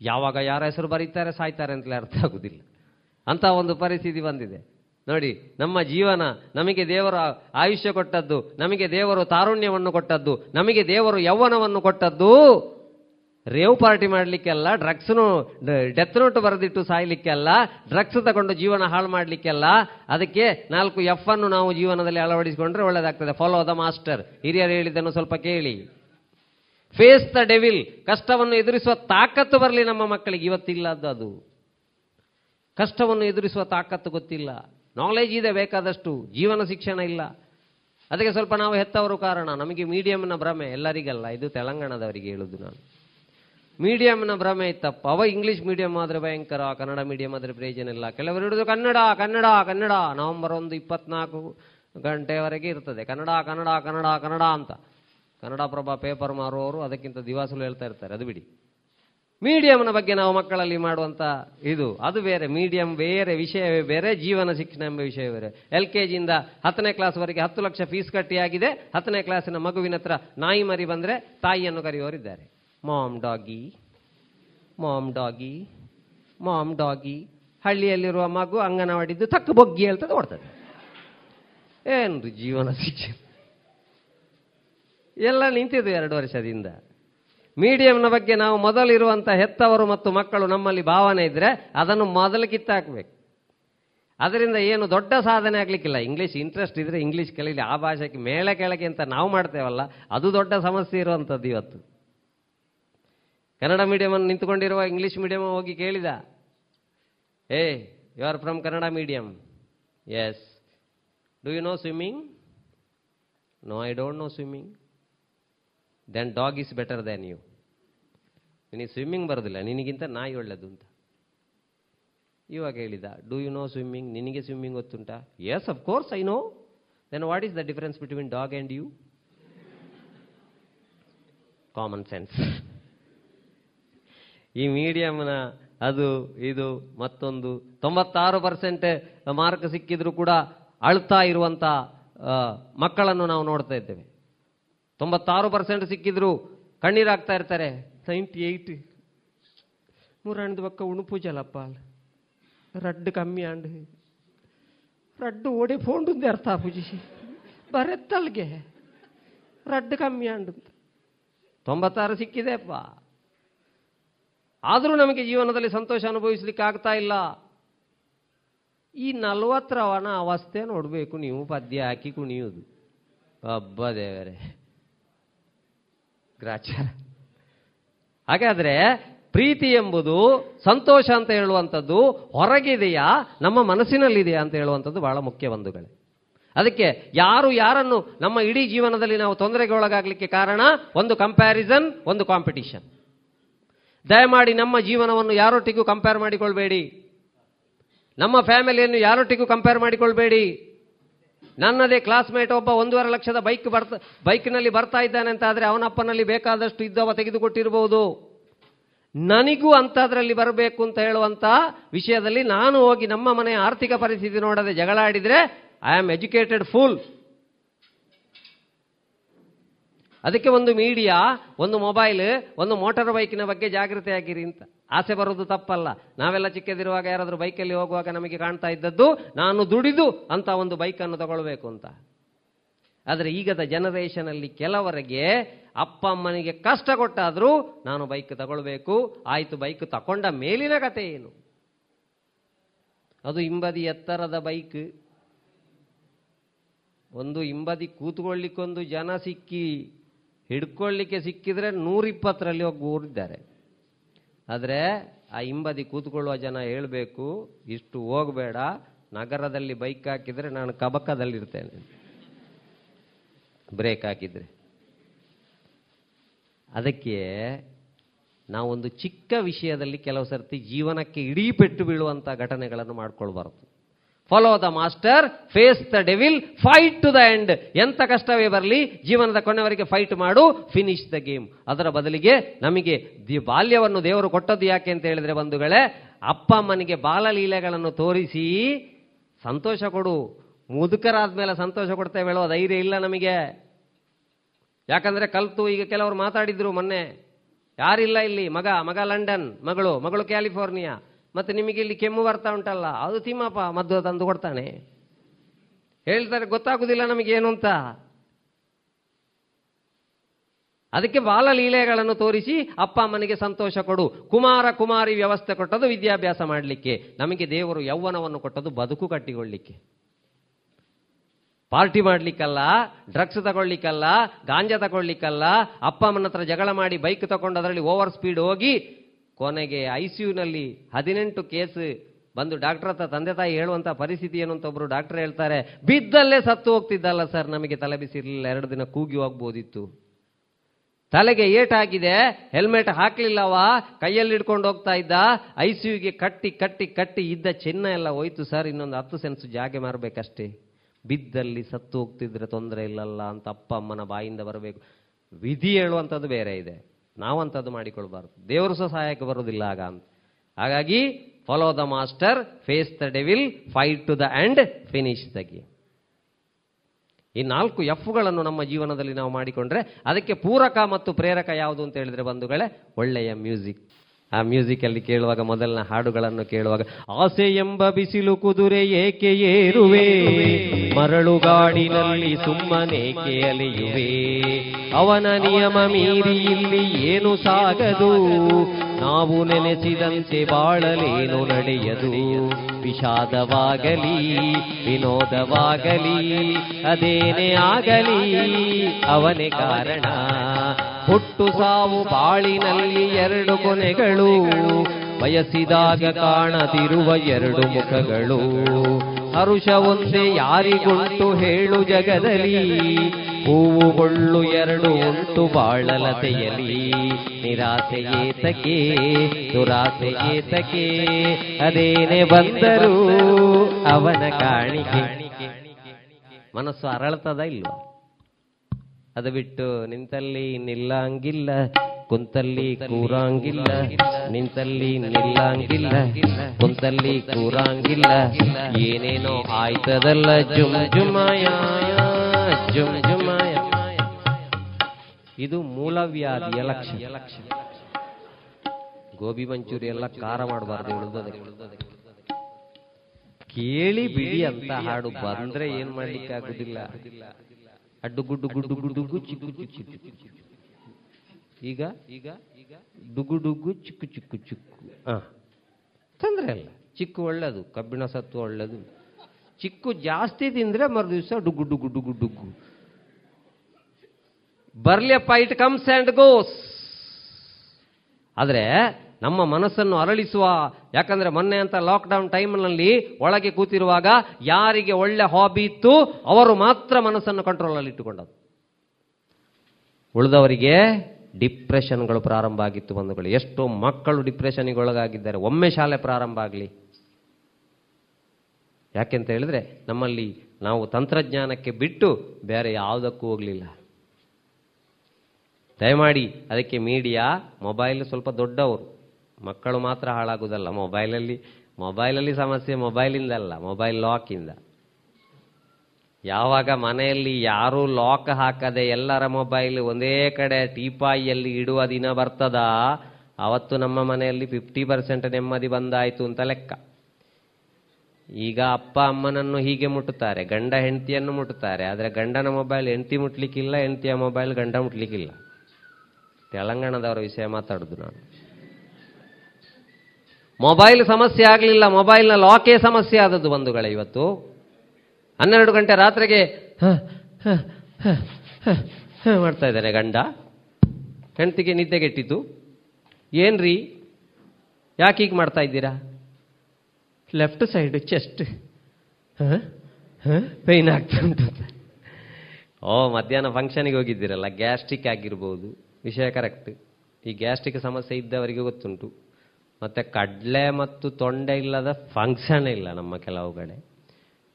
ಯಾವಾಗ ಯಾರ ಹೆಸರು ಬರೀತಾರೆ, ಸಾಯ್ತಾರೆ ಅಂತಲೇ ಅರ್ಥ ಆಗುದಿಲ್ಲ. ಅಂತ ಒಂದು ಪರಿಸ್ಥಿತಿ ಬಂದಿದೆ. ನೋಡಿ, ನಮ್ಮ ಜೀವನ ನಮಗೆ ದೇವರ ಆಯುಷ್ಯ ಕೊಟ್ಟದ್ದು, ನಮಗೆ ದೇವರು ತಾರುಣ್ಯವನ್ನು ಕೊಟ್ಟದ್ದು, ನಮಗೆ ದೇವರು ಯೌವನವನ್ನು ಕೊಟ್ಟದ್ದು, ರೇವ್ ಪಾರ್ಟಿ ಮಾಡಲಿಕ್ಕೆಲ್ಲ, ಡ್ರಗ್ಸ್ನು, ಡೆತ್ ನೋಟ್ ಬರೆದಿಟ್ಟು ಸಾಯ್ಲಿಕ್ಕೆಲ್ಲ, ಡ್ರಗ್ಸ್ ತಗೊಂಡು ಜೀವನ ಹಾಳು ಮಾಡಲಿಕ್ಕೆಲ್ಲ, ಅದಕ್ಕೆ ನಾಲ್ಕು ಎಫ್ ಅನ್ನು ನಾವು ಜೀವನದಲ್ಲಿ ಅಳವಡಿಸಿಕೊಂಡ್ರೆ ಒಳ್ಳೆಯದಾಗ್ತದೆ ಫಾಲೋ ದ ಮಾಸ್ಟರ್ ಹಿರಿಯರು ಹೇಳಿದ್ದನ್ನು ಸ್ವಲ್ಪ ಕೇಳಿ. ಫೇಸ್ ದ ಡೆವಿಲ್ ಕಷ್ಟವನ್ನು ಎದುರಿಸುವ ತಾಕತ್ತು ಬರಲಿ ನಮ್ಮ ಮಕ್ಕಳಿಗೆ. ಇವತ್ತಿಲ್ಲದ್ದು ಅದು. ಕಷ್ಟವನ್ನು ಎದುರಿಸುವ ತಾಕತ್ತು ಗೊತ್ತಿಲ್ಲ. ನಾಲೆಜ್ ಇದೆ ಬೇಕಾದಷ್ಟು, ಜೀವನ ಶಿಕ್ಷಣ ಇಲ್ಲ. ಅದಕ್ಕೆ ಸ್ವಲ್ಪ ನಾವು ಹೆತ್ತವರು ಕಾರಣ, ನಮಗೆ ಮೀಡಿಯಂನ ಭ್ರಮೆ ಎಲ್ಲರಿಗಲ್ಲ, ಇದು ತೆಲಂಗಾಣದವರಿಗೆ ಹೇಳುದು ನಾನು. ಮೀಡಿಯಂನ ಭ್ರಮೆ ಇತ್ತಪ್ಪ ಅವ ಇಂಗ್ಲಿಷ್ ಮೀಡಿಯಂ ಆದರೆ ಭಯಂಕರ, ಕನ್ನಡ ಮೀಡಿಯಂ ಆದರೆ ಪ್ರಯೋಜನ ಇಲ್ಲ. ಕೆಲವರು ಹಿಡಿದು ಕನ್ನಡ ಕನ್ನಡ ಕನ್ನಡ, ನವೆಂಬರ್ ಒಂದು ಇಪ್ಪತ್ನಾಲ್ಕು ಗಂಟೆವರೆಗೆ ಇರ್ತದೆ. ಕನ್ನಡ ಕನ್ನಡ ಕನ್ನಡ ಕನ್ನಡ ಅಂತ. ಕನ್ನಡ ಪ್ರಭಾ ಪೇಪರ್ ಮಾರುವವರು ಅದಕ್ಕಿಂತ ದಿವಾಸಲು ಹೇಳ್ತಾ ಇರ್ತಾರೆ, ಅದು ಬಿಡಿ. ಮೀಡಿಯಂನ ಬಗ್ಗೆ ನಾವು ಮಕ್ಕಳಲ್ಲಿ ಮಾಡುವಂತ ಇದು. ಅದು ಬೇರೆ. ಮೀಡಿಯಂ ಬೇರೆ, ವಿಷಯವೇ ಬೇರೆ, ಜೀವನ ಶಿಕ್ಷಣ ಎಂಬ ವಿಷಯ ಬೇರೆ. ಎಲ್ ಕೆ ಜಿಯಿಂದ ಹತ್ತನೇ ಕ್ಲಾಸ್ವರೆಗೆ ಹತ್ತು ಲಕ್ಷ ಫೀಸ್ ಕಟ್ಟಿಯಾಗಿದೆ. ಹತ್ತನೇ ಕ್ಲಾಸಿನ ಮಗುವಿನ ಹತ್ರ ನಾಯಿ ಮರಿ ಬಂದರೆ ತಾಯಿಯನ್ನು ಕರೆಯುವವರಿದ್ದಾರೆ mom doggy mom doggy mom doggy ಹಳ್ಳಿಯಲ್ಲಿರುವ ಮಗು ಅಂಗನವಾಡಿದ್ದು ತಕ್ಕ ಬೊಗ್ಗಿ ಹೇಳ್ತದೆ, ಓಡ್ತದೆ. ಏನು ಜೀವನ ಶಿಕ್ಷಣ ಎಲ್ಲ ನಿಂತಿದ್ದು ಎರಡು ವರ್ಷದಿಂದ. ಮೀಡಿಯಂನ ಬಗ್ಗೆ ನಾವು ಮೊದಲಿರುವಂಥ ಹೆತ್ತವರು ಮತ್ತು ಮಕ್ಕಳು ನಮ್ಮಲ್ಲಿ ಭಾವನೆ ಇದ್ದರೆ ಅದನ್ನು ಮೊದಲು ಕಿತ್ತಾಕ್ಬೇಕು ಅದರಿಂದ ಏನು ದೊಡ್ಡ ಸಾಧನೆ ಆಗಲಿಕ್ಕಿಲ್ಲ. ಇಂಗ್ಲೀಷ್ ಇಂಟ್ರೆಸ್ಟ್ ಇದ್ದರೆ ಇಂಗ್ಲೀಷ್ ಕಲೀಲಿ, ಆ ಭಾಷೆಗೆ ಮೇಳೆ ಕೆಳಗೆ ಅಂತ ನಾವು ಮಾಡ್ತೇವಲ್ಲ, ಅದು ದೊಡ್ಡ ಸಮಸ್ಯೆ ಇರುವಂಥದ್ದು ಇವತ್ತು. ಕನ್ನಡ ಮೀಡಿಯಂ ನಿಂತುಕೊಂಡಿರುವ ಇಂಗ್ಲೀಷ್ ಮೀಡಿಯಮ್ ಹೋಗಿ ಕೇಳಿದ? Hey you are from Kannada medium yes do you know swimming no I don't know swimming then dog is better than you ನಿನಗೆ ಸ್ವಿಮ್ಮಿಂಗ್ ಬರೋದಿಲ್ಲ, ನಿನಗಿಂತ ನಾಯಿ ಒಳ್ಳೆಯದು ಅಂತ. ಇವಾಗ ಹೇಳಿದ ಡೂ ಯು ನೋ ಸ್ವಿಮ್ಮಿಂಗ್ ನಿನಗೆ ಸ್ವಿಮ್ಮಿಂಗ್ ಗೊತ್ತುಂಟಾ? Yes of course I know then what is the difference between dog and you common sense ಈ ಮೀಡಿಯಮ್ನ ಅದು, ಇದು, ಮತ್ತೊಂದು ತೊಂಬತ್ತಾರು ಪರ್ಸೆಂಟ್ ಮಾರ್ಕ್ ಸಿಕ್ಕಿದ್ರು ಕೂಡ ಅಳ್ತಾ ಇರುವಂತ ಮಕ್ಕಳನ್ನು ನಾವು ನೋಡ್ತಾ ಇದ್ದೇವೆ. ತೊಂಬತ್ತಾರು ಪರ್ಸೆಂಟ್ ಸಿಕ್ಕಿದ್ರು ಕಣ್ಣೀರಾಗ್ತಾ ಇರ್ತಾರೆ. Ninety eight. ಮೂರಣ್ಣದ ಪಕ್ಕ ಉಣುಪು ಜಲಪ್ಪ ರಡ್ಡು ಕಮ್ಮಿ ಆಂಡು. ರಡ್ಡು ಓಡಿ ಫೋಂಡುಂದೆ ಅರ್ಥ ಪೂಜಿ. ಬರೆತ್ತಲ್ಗೆ ರಡ್ಡು ಕಮ್ಮಿ ಆಂಡು. ತೊಂಬತ್ತಾರು ಸಿಕ್ಕಿದೆಪ್ಪ. ಆದರೂ ನಮಗೆ ಜೀವನದಲ್ಲಿ ಸಂತೋಷ ಅನುಭವಿಸ್ಲಿಕ್ಕೆ ಆಗ್ತಾ ಇಲ್ಲ. ಈ ನಲ್ವತ್ತರವನ ಅವಸ್ಥೆ ನೋಡಬೇಕು ನೀವು ಪದ್ಯ ಹಾಕಿ ಕುಣಿಯೋದು ಹಬ್ಬ ದೇವರೇ. ಗ್ರಾಚಾರ. ಹಾಗಾದ್ರೆ ಪ್ರೀತಿ ಎಂಬುದು ಸಂತೋಷ ಅಂತ ಹೇಳುವಂಥದ್ದು ಹೊರಗಿದೆಯಾ, ನಮ್ಮ ಮನಸ್ಸಿನಲ್ಲಿದೆಯಾ ಅಂತ ಹೇಳುವಂಥದ್ದು ಬಹಳ ಮುಖ್ಯ ಬಂಧುಗಳೇ. ಅದಕ್ಕೆ ಯಾರು ಯಾರನ್ನು ನಮ್ಮ ಇಡೀ ಜೀವನದಲ್ಲಿ ನಾವು ತೊಂದರೆಗೆ ಒಳಗಾಗಲಿಕ್ಕೆ ಕಾರಣ? ಒಂದು ಕಂಪ್ಯಾರಿಸನ್ ಒಂದು ಕಾಂಪಿಟಿಷನ್ ದಯಮಾಡಿ ನಮ್ಮ ಜೀವನವನ್ನು ಯಾರೊಟ್ಟಿಗೂ ಕಂಪೇರ್ ಮಾಡಿಕೊಳ್ಬೇಡಿ. ನಮ್ಮ ಫ್ಯಾಮಿಲಿಯನ್ನು ಯಾರೊಟ್ಟಿಗೂ ಕಂಪೇರ್ ಮಾಡಿಕೊಳ್ಬೇಡಿ. ನನ್ನದೇ ಕ್ಲಾಸ್ಮೇಟ್ ಒಬ್ಬ ಒಂದೂವರೆ ಲಕ್ಷದ ಬೈಕ್ ಬರ್ತಾ ಬೈಕ್ನಲ್ಲಿ ಬರ್ತಾ ಇದ್ದಾನೆ ಅಂತ ಆದರೆ ಅವನಪ್ಪನಲ್ಲಿ ಬೇಕಾದಷ್ಟು ಇದ್ದವ ತೆಗೆದುಕೊಟ್ಟಿರಬಹುದು ನನಗೂ ಅಂಥದ್ರಲ್ಲಿ ಬರಬೇಕು ಅಂತ ಹೇಳುವಂಥ ವಿಷಯದಲ್ಲಿ ನಾನು ಹೋಗಿ ನಮ್ಮ ಮನೆಯ ಆರ್ಥಿಕ ಪರಿಸ್ಥಿತಿ ನೋಡದೆ ಜಗಳಾಡಿದರೆ ಐ ಆಮ್ ಎಜುಕೇಟೆಡ್ ಫುಲ್ ಅದಕ್ಕೆ ಒಂದು ಮೀಡಿಯಾ, ಒಂದು ಮೊಬೈಲ್, ಒಂದು ಮೋಟಾರ್ ಬೈಕಿನ ಬಗ್ಗೆ ಜಾಗೃತಿ ಆಗಿರಿ ಅಂತ. ಆಸೆ ಬರೋದು ತಪ್ಪಲ್ಲ. ನಾವೆಲ್ಲ ಚಿಕ್ಕದಿರುವಾಗ ಯಾರಾದರೂ ಬೈಕಲ್ಲಿ ಹೋಗುವಾಗ ನಮಗೆ ಕಾಣ್ತಾ ಇದ್ದದ್ದು, ನಾನು ದುಡಿದು ಅಂತ ಒಂದು ಬೈಕನ್ನು ತಗೊಳ್ಬೇಕು ಅಂತ. ಆದರೆ ಈಗದ ಜನರೇಷನಲ್ಲಿ ಕೆಲವರಿಗೆ ಅಪ್ಪ ಅಮ್ಮನಿಗೆ ಕಷ್ಟ ಕೊಟ್ಟಾದರೂ ನಾನು ಬೈಕ್ ತಗೊಳ್ಬೇಕು, ಆಯಿತು ಬೈಕ್ ತಕೊಂಡ ಮೇಲಿನ ಕತೆ ಏನು? ಅದು ಹಿಂಬದಿ ಎತ್ತರದ ಬೈಕ್. ಒಂದು ಹಿಂಬದಿ ಕೂತ್ಕೊಳ್ಳಿಕ್ಕೊಂದು ಜನ ಸಿಕ್ಕಿ ಹಿಡ್ಕೊಳ್ಳಿಕ್ಕೆ ಸಿಕ್ಕಿದ್ರೆ ನೂರಿಪ್ಪತ್ತರಲ್ಲಿ ಹೋಗಿ ಊರಿದ್ದಾರೆ. ಆದರೆ ಆ ಹಿಂಬದಿ ಕೂತ್ಕೊಳ್ಳುವ ಜನ ಹೇಳಬೇಕು, ಇಷ್ಟು ಹೋಗಬೇಡ, ನಗರದಲ್ಲಿ ಬೈಕ್ ಹಾಕಿದರೆ ನಾನು ಕಬಕದಲ್ಲಿರ್ತೇನೆ. ಬ್ರೇಕ್ ಹಾಕಿದರೆ. ಅದಕ್ಕೆ ನಾವೊಂದು ಚಿಕ್ಕ ವಿಷಯದಲ್ಲಿ ಕೆಲವು ಸರ್ತಿ ಜೀವನಕ್ಕೆ ಇಡೀ ಪೆಟ್ಟು ಬೀಳುವಂಥ ಘಟನೆಗಳನ್ನು ಮಾಡ್ಕೊಳ್ಬಾರ್ದು. Follow the master face the devil fight to the end ಎಂತ ಕಷ್ಟವೇ ಬರಲಿ, ಜೀವನದ ಕೊನೆವರೆಗೆ ಫೈಟ್ ಮಾಡು ಫಿನಿಶ್ ದ ಗೇಮ್ ಅದರ ಬದಲಿಗೆ ನಮಗೆ ದಿ ಬಾಲ್ಯವನ್ನು ದೇವರು ಕೊಟ್ಟದ್ದು ಯಾಕೆ ಅಂತ ಹೇಳಿದ್ರೆ ಬಂಧುಗಳೇ, ಅಪ್ಪ ಅಮ್ಮನಿಗೆ ಬಾಲಲೀಲೆಗಳನ್ನು ತೋರಿಸಿ ಸಂತೋಷ ಕೊಡು. ಮುದುಕರಾದ ಮೇಲೆ ಸಂತೋಷ ಕೊಡ್ತೇವೆ ಹೇಳೋ ಧೈರ್ಯ ಇಲ್ಲ ನಮಗೆ. ಯಾಕಂದ್ರೆ ಕಲ್ತು ಈಗ ಕೆಲವರು ಮಾತಾಡಿದ್ರು ಮೊನ್ನೆ. ಯಾರಿಲ್ಲ ಇಲ್ಲಿ? ಮಗ ಮಗ ಲಂಡನ್, ಮಗಳು ಮಗಳು ಕ್ಯಾಲಿಫೋರ್ನಿಯಾ. ಮತ್ತೆ ನಿಮಗೆ ಇಲ್ಲಿ ಕೆಮ್ಮು ಬರ್ತಾ ಉಂಟಲ್ಲ, ಅದು ತಿಮ್ಮಪ್ಪ ಮದ್ದು ತಂದು ಕೊಡ್ತಾನೆ. ಹೇಳ್ತಾರೆ, ಗೊತ್ತಾಗುದಿಲ್ಲ ಏನು ಅಂತ. ಅದಕ್ಕೆ ಬಾಲಲೀಲೆಗಳನ್ನು ತೋರಿಸಿ, ಅಪ್ಪ ಅಮ್ಮನಿಗೆ ಸಂತೋಷ ಕೊಡು. ಕುಮಾರ ಕುಮಾರಿ ವ್ಯವಸ್ಥೆ ಕೊಟ್ಟದು ವಿದ್ಯಾಭ್ಯಾಸ ಮಾಡಲಿಕ್ಕೆ. ನಮಗೆ ದೇವರು ಯೌವನವನ್ನು ಕೊಟ್ಟದು ಬದುಕು ಕಟ್ಟಿಕೊಳ್ಳಿಕ್ಕೆ. ಪಾರ್ಟಿ ಮಾಡಲಿಕ್ಕಲ್ಲ, ಡ್ರಗ್ಸ್ ತಗೊಳ್ಳಿಕ್ಕಲ್ಲ, ಗಾಂಜಾ ತಗೊಳ್ಳಿಕ್ಕಲ್ಲ, ಅಪ್ಪ ಅಮ್ಮನ ಹತ್ರ ಜಗಳ ಮಾಡಿ ಬೈಕ್ ತಗೊಂಡು ಅದರಲ್ಲಿ ಓವರ್ ಸ್ಪೀಡ್ ಹೋಗಿ ಕೊನೆಗೆ ಐ ನಲ್ಲಿ ಹದಿನೆಂಟು ಕೇಸ್ ಬಂದು ಡಾಕ್ಟರ್ ಹತ್ರ ತಂದೆ ತಾಯಿ ಹೇಳುವಂತ ಪರಿಸ್ಥಿತಿ ಏನು ಅಂತ ಒಬ್ರು ಡಾಕ್ಟರ್ ಹೇಳ್ತಾರೆ, ಬಿದ್ದಲ್ಲೇ ಸತ್ತು ಹೋಗ್ತಿದ್ದಲ್ಲ ಸರ್, ನಮಗೆ ತಲೆ ಬಿಸಿರ್ಲಿಲ್ಲ, ಎರಡು ದಿನ ಕೂಗಿ ಹೋಗ್ಬೋದಿತ್ತು. ತಲೆಗೆ ಏಟಾಗಿದೆ ಹೆಲ್ಮೆಟ್ ಹಾಕ್ಲಿಲ್ಲವ ಕೈಯಲ್ಲಿ ಹಿಡ್ಕೊಂಡು ಹೋಗ್ತಾ ಇದ್ದ ಐ ಗೆ ಕಟ್ಟಿ ಕಟ್ಟಿ ಕಟ್ಟಿ ಇದ್ದ ಚಿನ್ನ ಎಲ್ಲ ಹೋಯ್ತು ಸರ್, ಇನ್ನೊಂದು ಹತ್ತು ಸೆನ್ಸ್ ಜಾಗೆ ಮಾರಬೇಕಷ್ಟೇ. ಬಿದ್ದಲ್ಲಿ ಸತ್ತು ಹೋಗ್ತಿದ್ರೆ ತೊಂದರೆ ಇಲ್ಲಲ್ಲ ಅಂತ ಅಪ್ಪ ಅಮ್ಮನ ಬಾಯಿಂದ ಬರಬೇಕು. ವಿಧಿ ಹೇಳುವಂಥದ್ದು ಬೇರೆ ಇದೆ. ನಾವಂಥದ್ದು ಮಾಡಿಕೊಳ್ಬಾರ್ದು. ದೇವರು ಸಹ ಸಹಾಯಕ್ಕೆ ಬರೋದಿಲ್ಲ ಆಗ ಅಂತ. ಹಾಗಾಗಿ follow the master face the devil fight to the end finish the game ಈ ನಾಲ್ಕು ಎಫ್ಗಳನ್ನು ನಮ್ಮ ಜೀವನದಲ್ಲಿ ನಾವು ಮಾಡಿಕೊಂಡ್ರೆ ಅದಕ್ಕೆ ಪೂರಕ ಮತ್ತು ಪ್ರೇರಕ ಯಾವುದು ಅಂತ ಹೇಳಿದ್ರೆ ಬಂಧುಗಳೇ, ಒಳ್ಳೆಯ ಮ್ಯೂಸಿಕ್. ಆ ಮ್ಯೂಸಿಕಲ್ಲಿ ಕೇಳುವಾಗ ಮೊದಲಿನ ಹಾಡುಗಳನ್ನು ಕೇಳುವಾಗ, ಆಸೆ ಎಂಬ ಬಿಸಿಲು ಕುದುರೆ ಏಕೆ ಏರುವೆ? ಮರಳುಗಾಡಿನಲ್ಲಿ ಸುಮ್ಮನೇಕೆ ಅಲೆಯುವೆ ಅವನ ನಿಯಮ ಮೀರಿ ಇಲ್ಲಿ ಏನು ಸಾಗದು? ನಾವು ನೆನೆಸಿದಂತೆ ಬಾಳಲೇನು ನಡೆಯದು? ವಿಷಾದವಾಗಲಿ, ವಿನೋದವಾಗಲಿ, ಅದೇನೇ ಆಗಲಿ, ಅವನೇ ಕಾರಣ. ಹುಟ್ಟು ಸಾವು ಬಾಳಿನಲ್ಲಿ ಎರಡು ಕೊನೆಗಳು. ಬಯಸಿದಾಗ ಕಾಣದಿರುವ ಎರಡು ಮುಖಗಳು. ಹರುಷ ಒಂದೇ ಯಾರಿಗುಂಟು ಹೇಳು ಜಗದಲ್ಲಿ. ಹೂವುಗೊಳ್ಳು ಎರಡು ಉಂಟು ಬಾಳಲತೆಯಲಿ ನಿರಾಸೆ ಏತಕೆ ದುರಾಸೆ ಏತಕೆ ಅದೇನೆ ಬಂದರೂ ಅವನ ಕಾಣಿಕೆ. ಮನಸ್ಸು ಅರಳತದ ಇಲ್ವಾ? ಅದು ಬಿಟ್ಟು ನಿಂತಲ್ಲಿ ನಿಲ್ಲಂಗಿಲ್ಲ, ಕುಂತಲ್ಲಿ ಕೂರಂಗಿಲ್ಲ, ನಿಂತಲ್ಲಿ ನಿಲ್ಲಂಗಿಲ್ಲ, ಕುಂತಲ್ಲಿ ಕೂರಂಗಿಲ್ಲ. ಏನೇನೋ ಆಯ್ತದಲ್ಲ ಜುಮ್ ಜುಮಾಯ ಜುಮ್ ಜುಮಾಯ. ಇದು ಮೂಲವ್ಯಾಧಿಯ ಲಕ್ಷಣ. ಗೋಬಿ ಮಂಚೂರಿ ಎಲ್ಲ ಖಾರ ಮಾಡಬಾರ್ದು ಉಳಿದದೆ ಕೇಳಿ ಬಿಡಿ ಅಂತ ಹಾಡು ಬಂದ್ರೆ ಏನ್ ಮಾಡ್ಲಿಕ್ಕೆ ಆಗುದಿಲ್ಲ. ಅಡ್ಡು ಗುಡ್ಡು ಗುಡ್ಡು ಗುಡ್ಡುಗು ಚಿಕ್ಕು ಚಿಕ್ಕು ಚಿಕ್ಕು ಈಗ ಈಗ ಈಗ ಡುಗು ಡುಗು ಚಿಕ್ಕು ಚಿಕ್ಕು ಚಿಕ್ಕು. ಹಾಂ. ತೊಂದರೆ ಅಲ್ಲ ಚಿಕ್ಕು ಒಳ್ಳೆಯದು ಕಬ್ಬಿಣ ಸತ್ತು ಒಳ್ಳೆಯದು ಚಿಕ್ಕು ಜಾಸ್ತಿ ತಿಂದರೆ ಮರು ದಿವಸ ಡುಗು ಡುಗು ಡುಗು. ಡುಗು ಬರ್ಲಿಯಪ್ಪ ಇಟ್ ಕಮ್ಸ್ ಆ್ಯಂಡ್ ಗೋಸ್. ಆದರೆ ನಮ್ಮ ಮನಸ್ಸನ್ನು ಅರಳಿಸುವ, ಯಾಕಂದ್ರೆ ಮೊನ್ನೆ ಅಂತ ಲಾಕ್ಡೌನ್ ಟೈಮ್ನಲ್ಲಿ ಒಳಗೆ ಕೂತಿರುವಾಗ ಯಾರಿಗೆ ಒಳ್ಳೆ ಹಾಬಿ ಇತ್ತು, ಅವರು ಮಾತ್ರ ಮನಸ್ಸನ್ನು ಕಂಟ್ರೋಲಲ್ಲಿ ಇಟ್ಟುಕೊಂಡದ್ದು ಉಳಿದವರಿಗೆ ಡಿಪ್ರೆಷನ್ಗಳು ಪ್ರಾರಂಭ ಆಗಿತ್ತು ಬಂಧುಗಳು. ಎಷ್ಟೋ ಮಕ್ಕಳು ಡಿಪ್ರೆಷನ್ಗೆ ಒಳಗಾಗಿದ್ದಾರೆ. ಒಮ್ಮೆ ಶಾಲೆ ಪ್ರಾರಂಭ ಆಗಲಿ. ಯಾಕೆಂತ ಹೇಳಿದ್ರೆ, ನಮ್ಮಲ್ಲಿ ನಾವು ತಂತ್ರಜ್ಞಾನಕ್ಕೆ ಬಿಟ್ಟು ಬೇರೆ ಯಾವುದಕ್ಕೂ ಹೋಗಲಿಲ್ಲ. ದಯಮಾಡಿ ಅದಕ್ಕೆ ಮೀಡಿಯಾ ಮೊಬೈಲ್ ಸ್ವಲ್ಪ ದೊಡ್ಡವರು. ಮಕ್ಕಳು ಮಾತ್ರ ಹಾಳಾಗುವುದಲ್ಲ. ಮೊಬೈಲಲ್ಲಿ ಮೊಬೈಲಲ್ಲಿ ಸಮಸ್ಯೆ ಮೊಬೈಲಿಂದಲ್ಲ ಮೊಬೈಲ್ ಲಾಕಿಂದ ಯಾವಾಗ ಮನೆಯಲ್ಲಿ ಯಾರೂ ಲಾಕ್ ಹಾಕದೆ ಎಲ್ಲರ ಮೊಬೈಲ್ ಒಂದೇ ಕಡೆ ಟೀಪಾಯಿಯಲ್ಲಿ ಇಡುವ ದಿನ ಬರ್ತದ? ಅವತ್ತು ನಮ್ಮ ಮನೆಯಲ್ಲಿ ಫಿಫ್ಟಿ ಪರ್ಸೆಂಟ್ ನೆಮ್ಮದಿ ಬಂದಾಯಿತು ಅಂತ ಲೆಕ್ಕ. ಈಗ ಅಪ್ಪ ಅಮ್ಮನನ್ನು ಹೀಗೆ ಮುಟ್ಟುತ್ತಾರೆ, ಗಂಡ ಹೆಂಡತಿಯನ್ನು ಮುಟ್ಟುತ್ತಾರೆ. ಆದರೆ ಗಂಡನ ಮೊಬೈಲ್ ಹೆಂಡತಿ ಮುಟ್ಲಿಕ್ಕಿಲ್ಲ, ಹೆಂಡತಿಯ ಮೊಬೈಲ್ ಗಂಡ ಮುಟ್ಲಿಕ್ಕಿಲ್ಲ. ತೆಲಂಗಾಣದವರ ವಿಷಯ ಮಾತಾಡುದು ನಾನು. ಮೊಬೈಲ್ ಸಮಸ್ಯೆ ಆಗಲಿಲ್ಲ ಮೊಬೈಲ್ನ ಲಾಕೇ ಸಮಸ್ಯೆ ಆದದ್ದು ಬಂಧುಗಳೇ ಇವತ್ತು. ಹನ್ನೆರಡು ಗಂಟೆ ರಾತ್ರಿಗೆ ಮಾಡ್ತಾ ಇದ್ದಾರೆ ಗಂಡ. ಹೆಂಡತಿಗೆ ನಿದ್ದೆಗೆಟ್ಟಿತು ಏನ್ರಿ? ಯಾಕೆ ಹೀಗೆ ಮಾಡ್ತಾ ಇದ್ದೀರಾ? ಲೆಫ್ಟ್ ಸೈಡ್ ಚೆಸ್ಟ್ ಪೈನ್ ಆಗ್ತಾ ಉಂಟು. ಓ ಮಧ್ಯಾಹ್ನ ಫಂಕ್ಷನಿಗೆ ಹೋಗಿದ್ದೀರಲ್ಲ ಗ್ಯಾಸ್ಟ್ರಿಕ್ ಆಗಿರ್ಬೋದು. ವಿಷಯ ಕರೆಕ್ಟ್ ಈ ಗ್ಯಾಸ್ಟ್ರಿಕ್ ಸಮಸ್ಯೆ ಇದ್ದವರಿಗೆ ಗೊತ್ತುಂಟು. ಮತ್ತೆ ಕಡಲೆ ಮತ್ತು ತೊಂಡೆ ಇಲ್ಲದ ಫಂಕ್ಷನ್ ಇಲ್ಲ ನಮ್ಮ ಕೆಲವು ಕಡೆ.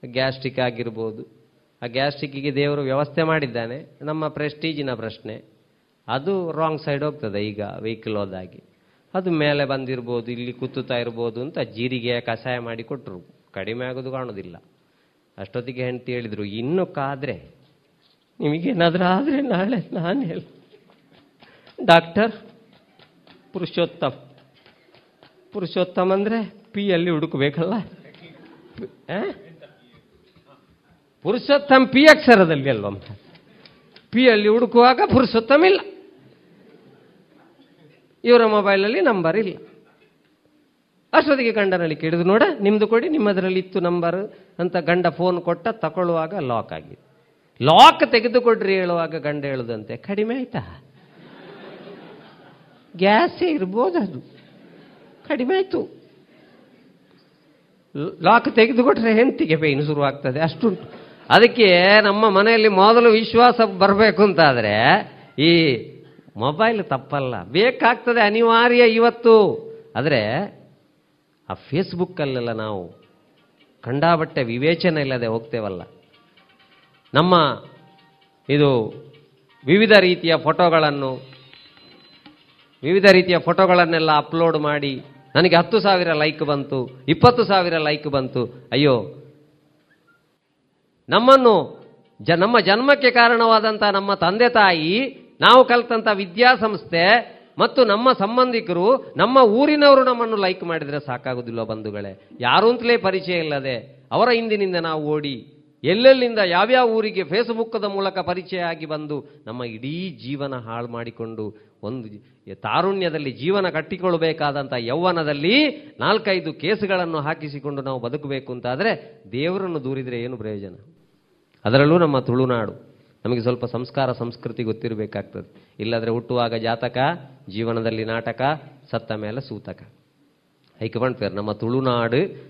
ಗ್ಯಾಸ್ಟ್ರಿಕ್ ಆಗಿರ್ಬೋದು. ಆ ಗ್ಯಾಸ್ಟ್ರಿಕ್ಕಿಗೆ ದೇವರು ವ್ಯವಸ್ಥೆ ಮಾಡಿದ್ದಾನೆ. ನಮ್ಮ ಪ್ರೆಸ್ಟೀಜಿನ ಪ್ರಶ್ನೆ. ಅದು ರಾಂಗ್ ಸೈಡ್ ಹೋಗ್ತದೆ ಈಗ ವೆಹಿಕಲ್ ಹೋದಾಗಿ. ಅದು ಮೇಲೆ ಬಂದಿರ್ಬೋದು, ಇಲ್ಲಿ ಕುತ್ತುತ್ತಾ ಇರ್ಬೋದು ಅಂತ ಜೀರಿಗೆ ಕಷಾಯ ಮಾಡಿ ಕೊಟ್ಟರು. ಕಡಿಮೆ ಆಗೋದು ಕಾಣೋದಿಲ್ಲ. ಅಷ್ಟೊತ್ತಿಗೆ ಹೆಂಡತಿ ಹೇಳಿದರು, ಇನ್ನು ಕಾದ್ರೆ ನಿಮಗೇನಾದರೂ ಆದರೆ ನಾಳೆ ನಾನು ಹೇಳ ಡಾಕ್ಟರ್ ಪುರುಷೋತ್ತಮ್. ಪುರುಷೋತ್ತಮ್ ಅಂದರೆ ಪಿ ಅಲ್ಲಿ ಹುಡುಕಬೇಕಲ್ಲ? ಪುರುಷೋತ್ತಮ ಪಿ ಅಕ್ಷರದಲ್ಲಿ ಅಲ್ವ ಪಿ ಅಲ್ಲಿ ಹುಡುಕುವಾಗ ಪುರುಷೋತ್ತಮ ಇಲ್ಲ. ಇವರ ಮೊಬೈಲಲ್ಲಿ ನಂಬರ್ ಇಲ್ಲ. ಅಷ್ಟೊತ್ತಿಗೆ ಗಂಡನಲ್ಲಿ ಕೇಳಿದ್ರು, ನೋಡ, ನಿಮ್ದು ಕೊಡಿ, ನಿಮ್ಮದರಲ್ಲಿ ಇತ್ತು ನಂಬರ್ ಅಂತ ಗಂಡ ಫೋನ್ ಕೊಟ್ಟ ತಗೊಳ್ಳುವಾಗ ಲಾಕ್ ಆಗಿದೆ. ಲಾಕ್ ತೆಗೆದುಕೊಡ್ರಿ ಹೇಳುವಾಗ ಗಂಡ ಹೇಳುದಂತೆ, ಕಡಿಮೆ ಆಯ್ತಾ? ಗ್ಯಾಸೇ ಇರ್ಬೋದು ಅದು. ಕಡಿಮೆ ಆಯಿತು. ಲಾಕ್ ತೆಗೆದುಕೊಟ್ರೆ ಹೆಂಡತಿಗೆ ಶುರು ಶುರುವಾಗ್ತದೆ. ಅಷ್ಟುಂಟು. ಅದಕ್ಕೆ ನಮ್ಮ ಮನೆಯಲ್ಲಿ ಮೊದಲು ವಿಶ್ವಾಸ ಬರಬೇಕು ಅಂತಾದರೆ ಈ ಮೊಬೈಲ್ ತಪ್ಪಲ್ಲ. ಬೇಕಾಗ್ತದೆ ಅನಿವಾರ್ಯ ಇವತ್ತು. ಆದರೆ ಆ ಫೇಸ್ಬುಕ್ಕಲ್ಲೆಲ್ಲ ನಾವು ಕಂಡಾಬಟ್ಟೆ ವಿವೇಚನೆ ಇಲ್ಲದೆ ಹೋಗ್ತೇವಲ್ಲ. ನಮ್ಮ ಇದು ವಿವಿಧ ರೀತಿಯ ಫೋಟೋಗಳನ್ನು, ವಿವಿಧ ರೀತಿಯ ಫೋಟೋಗಳನ್ನೆಲ್ಲ ಅಪ್ಲೋಡ್ ಮಾಡಿ ನನಗೆ ಹತ್ತು ಸಾವಿರ ಲೈಕ್ ಬಂತು, ಇಪ್ಪತ್ತು ಸಾವಿರ ಲೈಕ್ ಬಂತು. ಅಯ್ಯೋ, ನಮ್ಮನ್ನು ಜ, ನಮ್ಮ ಜನ್ಮಕ್ಕೆ ಕಾರಣವಾದಂಥ ನಮ್ಮ ತಂದೆ ತಾಯಿ, ನಾವು ಕಲಿತಂಥ ವಿದ್ಯಾಸಂಸ್ಥೆ ಮತ್ತು ನಮ್ಮ ಸಂಬಂಧಿಕರು ನಮ್ಮ ಊರಿನವರು ನಮ್ಮನ್ನು ಲೈಕ್ ಮಾಡಿದರೆ ಸಾಕಾಗುದಿಲ್ಲ ಬಂಧುಗಳೇ. ಯಾರು ಅಂತಲೇ ಪರಿಚಯ ಇಲ್ಲದೆ ಅವರ ಹಿಂದಿನಿಂದ ನಾವು ಓಡಿ ಎಲ್ಲೆಲ್ಲಿಂದ ಯಾವ್ಯಾವ ಊರಿಗೆ ಫೇಸ್ಬುಕ್ಕದ ಮೂಲಕ ಪರಿಚಯ ಆಗಿ ಬಂದು ನಮ್ಮ ಇಡೀ ಜೀವನ ಹಾಳು ಮಾಡಿಕೊಂಡು ಒಂದು ತಾರುಣ್ಯದಲ್ಲಿ ಜೀವನ ಕಟ್ಟಿಕೊಳ್ಳಬೇಕಾದಂಥ ಯೌವನದಲ್ಲಿ ನಾಲ್ಕೈದು ಕೇಸುಗಳನ್ನು ಹಾಕಿಸಿಕೊಂಡು ನಾವು ಬದುಕಬೇಕು ಅಂತಾದರೆ ದೇವರನ್ನು ದೂರಿದರೆ ಏನು ಪ್ರಯೋಜನ? ಅದರಲ್ಲೂ ನಮ್ಮ ತುಳುನಾಡು. ನಮಗೆ ಸ್ವಲ್ಪ ಸಂಸ್ಕಾರ, ಸಂಸ್ಕೃತಿ ಗೊತ್ತಿರಬೇಕಾಗ್ತದೆ. ಇಲ್ಲಾದರೆ ಹುಟ್ಟುವಾಗ ಜಾತಕ, ಜೀವನದಲ್ಲಿ ನಾಟಕ, ಸತ್ತ ಮೇಲೆ ಸೂತಕ. ಐಕೆ ಫೇರ್ ನಮ್ಮ ತುಳುನಾಡು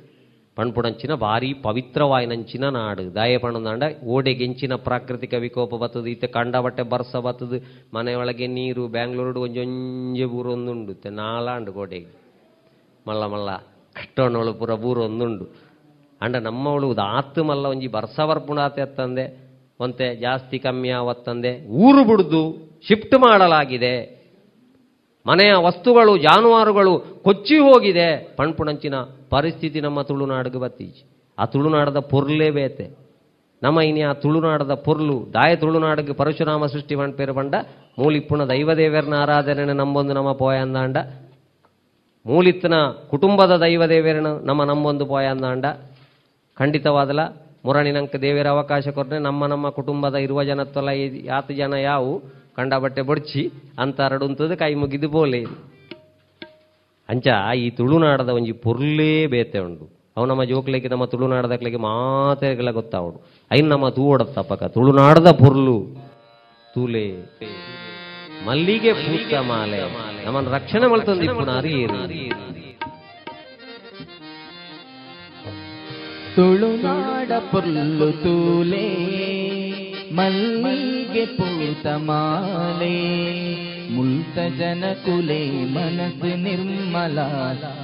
ಪಣ್ಪುಡಂಚಿನ ಭಾರಿ ಪವಿತ್ರವಾಯಿನಂಚಿನ ನಾಡು. ದಾಯ ಓಡೆ ಓಡೆಗೆಂಚಿನ ಪ್ರಾಕೃತಿಕ ವಿಕೋಪ ಬತ್ತದು. ಇತ್ತೆ ಕಂಡ ಬಟ್ಟೆ ಬರ್ಸ ಬತ್ತದು. ಮನೆಯೊಳಗೆ ನೀರು, ಬ್ಯಾಂಗ್ಳೂರು ಒಂಜೊಂಜೆ ಊರು ಒಂದುಂಡು ತೆ ನಾಲಾಂಡು ಗೋಡೆಗೆ. ಮಲ್ಲ ಮಲ್ಲ ಕಟ್ಟೋಣವಳು ಪುರ ಬೂರು ಒಂದುಂಡು ಅಂಡ ನಮ್ಮವಳು ಆತು ಮಲ್ಲ ಒಂಜಿ ಬರ್ಸ ಬರ್ಪುಣಾತೆ ಅತ್ತಂದೆ. ಒಂತೆ ಜಾಸ್ತಿ ಕಮ್ಮಿ ಆವತ್ತಂದೆ. ಊರು ಬಿಡ್ದು ಶಿಫ್ಟ್ ಮಾಡಲಾಗಿದೆ. ಮನೆಯ ವಸ್ತುಗಳು, ಜಾನುವಾರುಗಳು ಕೊಚ್ಚಿ ಹೋಗಿದೆ. ಪಣ್ಪುಣಂಚಿನ ಪರಿಸ್ಥಿತಿ ನಮ್ಮ ತುಳುನಾಡಿಗೆ ಬತ್ತೀಚಿ. ಆ ತುಳುನಾಡದ ಪೊರ್ಲೇ ಬೇತೆ. ನಮ್ಮ ಇನಿ ಆ ತುಳುನಾಡದ ಪೊರ್ಲು, ದಾಯ ತುಳುನಾಡಿಗೆ ಪರಶುರಾಮ ಸೃಷ್ಟಿ ಪಂಪೇರು ಪಂಡ ಮೂಲಿಪ್ಪುಣ ದೈವದೇವರನ ಆರಾಧನೆ ನಂಬೊಂದು ನಮ್ಮ ಪೋಯ ಅಂದಾಂಡ ಮೂಲಿತ್ತನ ಕುಟುಂಬದ ದೈವದೇವರನ ನಮ್ಮ ನಂಬೊಂದು ಪೋಯ ಅಂದಾಂಡ ಖಂಡಿತವಾದಲ ಮುರಣಿನಂಕ ದೇವರ ಅವಕಾಶ ಕೊಟ್ಟರೆ ನಮ್ಮ ನಮ್ಮ ಕುಟುಂಬದ ಇರುವ ಜನತ್ವಲ್ಲ ಯಾತು ಜನ ಯಾವು ಕಂಡ ಬಟ್ಟೆ ಬೊಡ್ಚಿ, ಅಂತ ಹರಡುಂತದ್ದು ಕೈ ಮುಗಿದು ಬೋಲೆ. ಅಂಚ ಈ ತುಳುನಾಡದ ಒಂಜಿ ಪೊರ್ಲೇ ಬೇತೆ ಉಂಡು. ಅವು ನಮ್ಮ ಜೋಕ್ಲೆಗೆ, ನಮ್ಮ ತುಳುನಾಡದಕ್ಲೆಗೆ ಮಾತೆಗಳ ಗೊತ್ತಾವಡು ಐನ್ ನಮ್ಮ ತೂವಡತ್ತಪ್ಪಕ ತುಳುನಾಡದ ಪೊರ್ಲು. ತೂಲೆ ಮಲ್ಲಿಗೆ ಪೂತ ಮಾಲೆ. ನಮ್ಮನ್ನು ರಕ್ಷಣೆ ಮಾಡ್ತಂದು ಇಪ್ಪುನ ಅರಿಯೇರು ತುಳುನಾಡ ಪುಲ್ಲು ತೂಲೆ, ಮಲ್ಲಿಗೆ ಪೂತ ಮಾಲೆ. ಮುಲ್ತ ಜನ ಕುಲೆ ಮನಸ್ಸು ನಿರ್ಮಲ.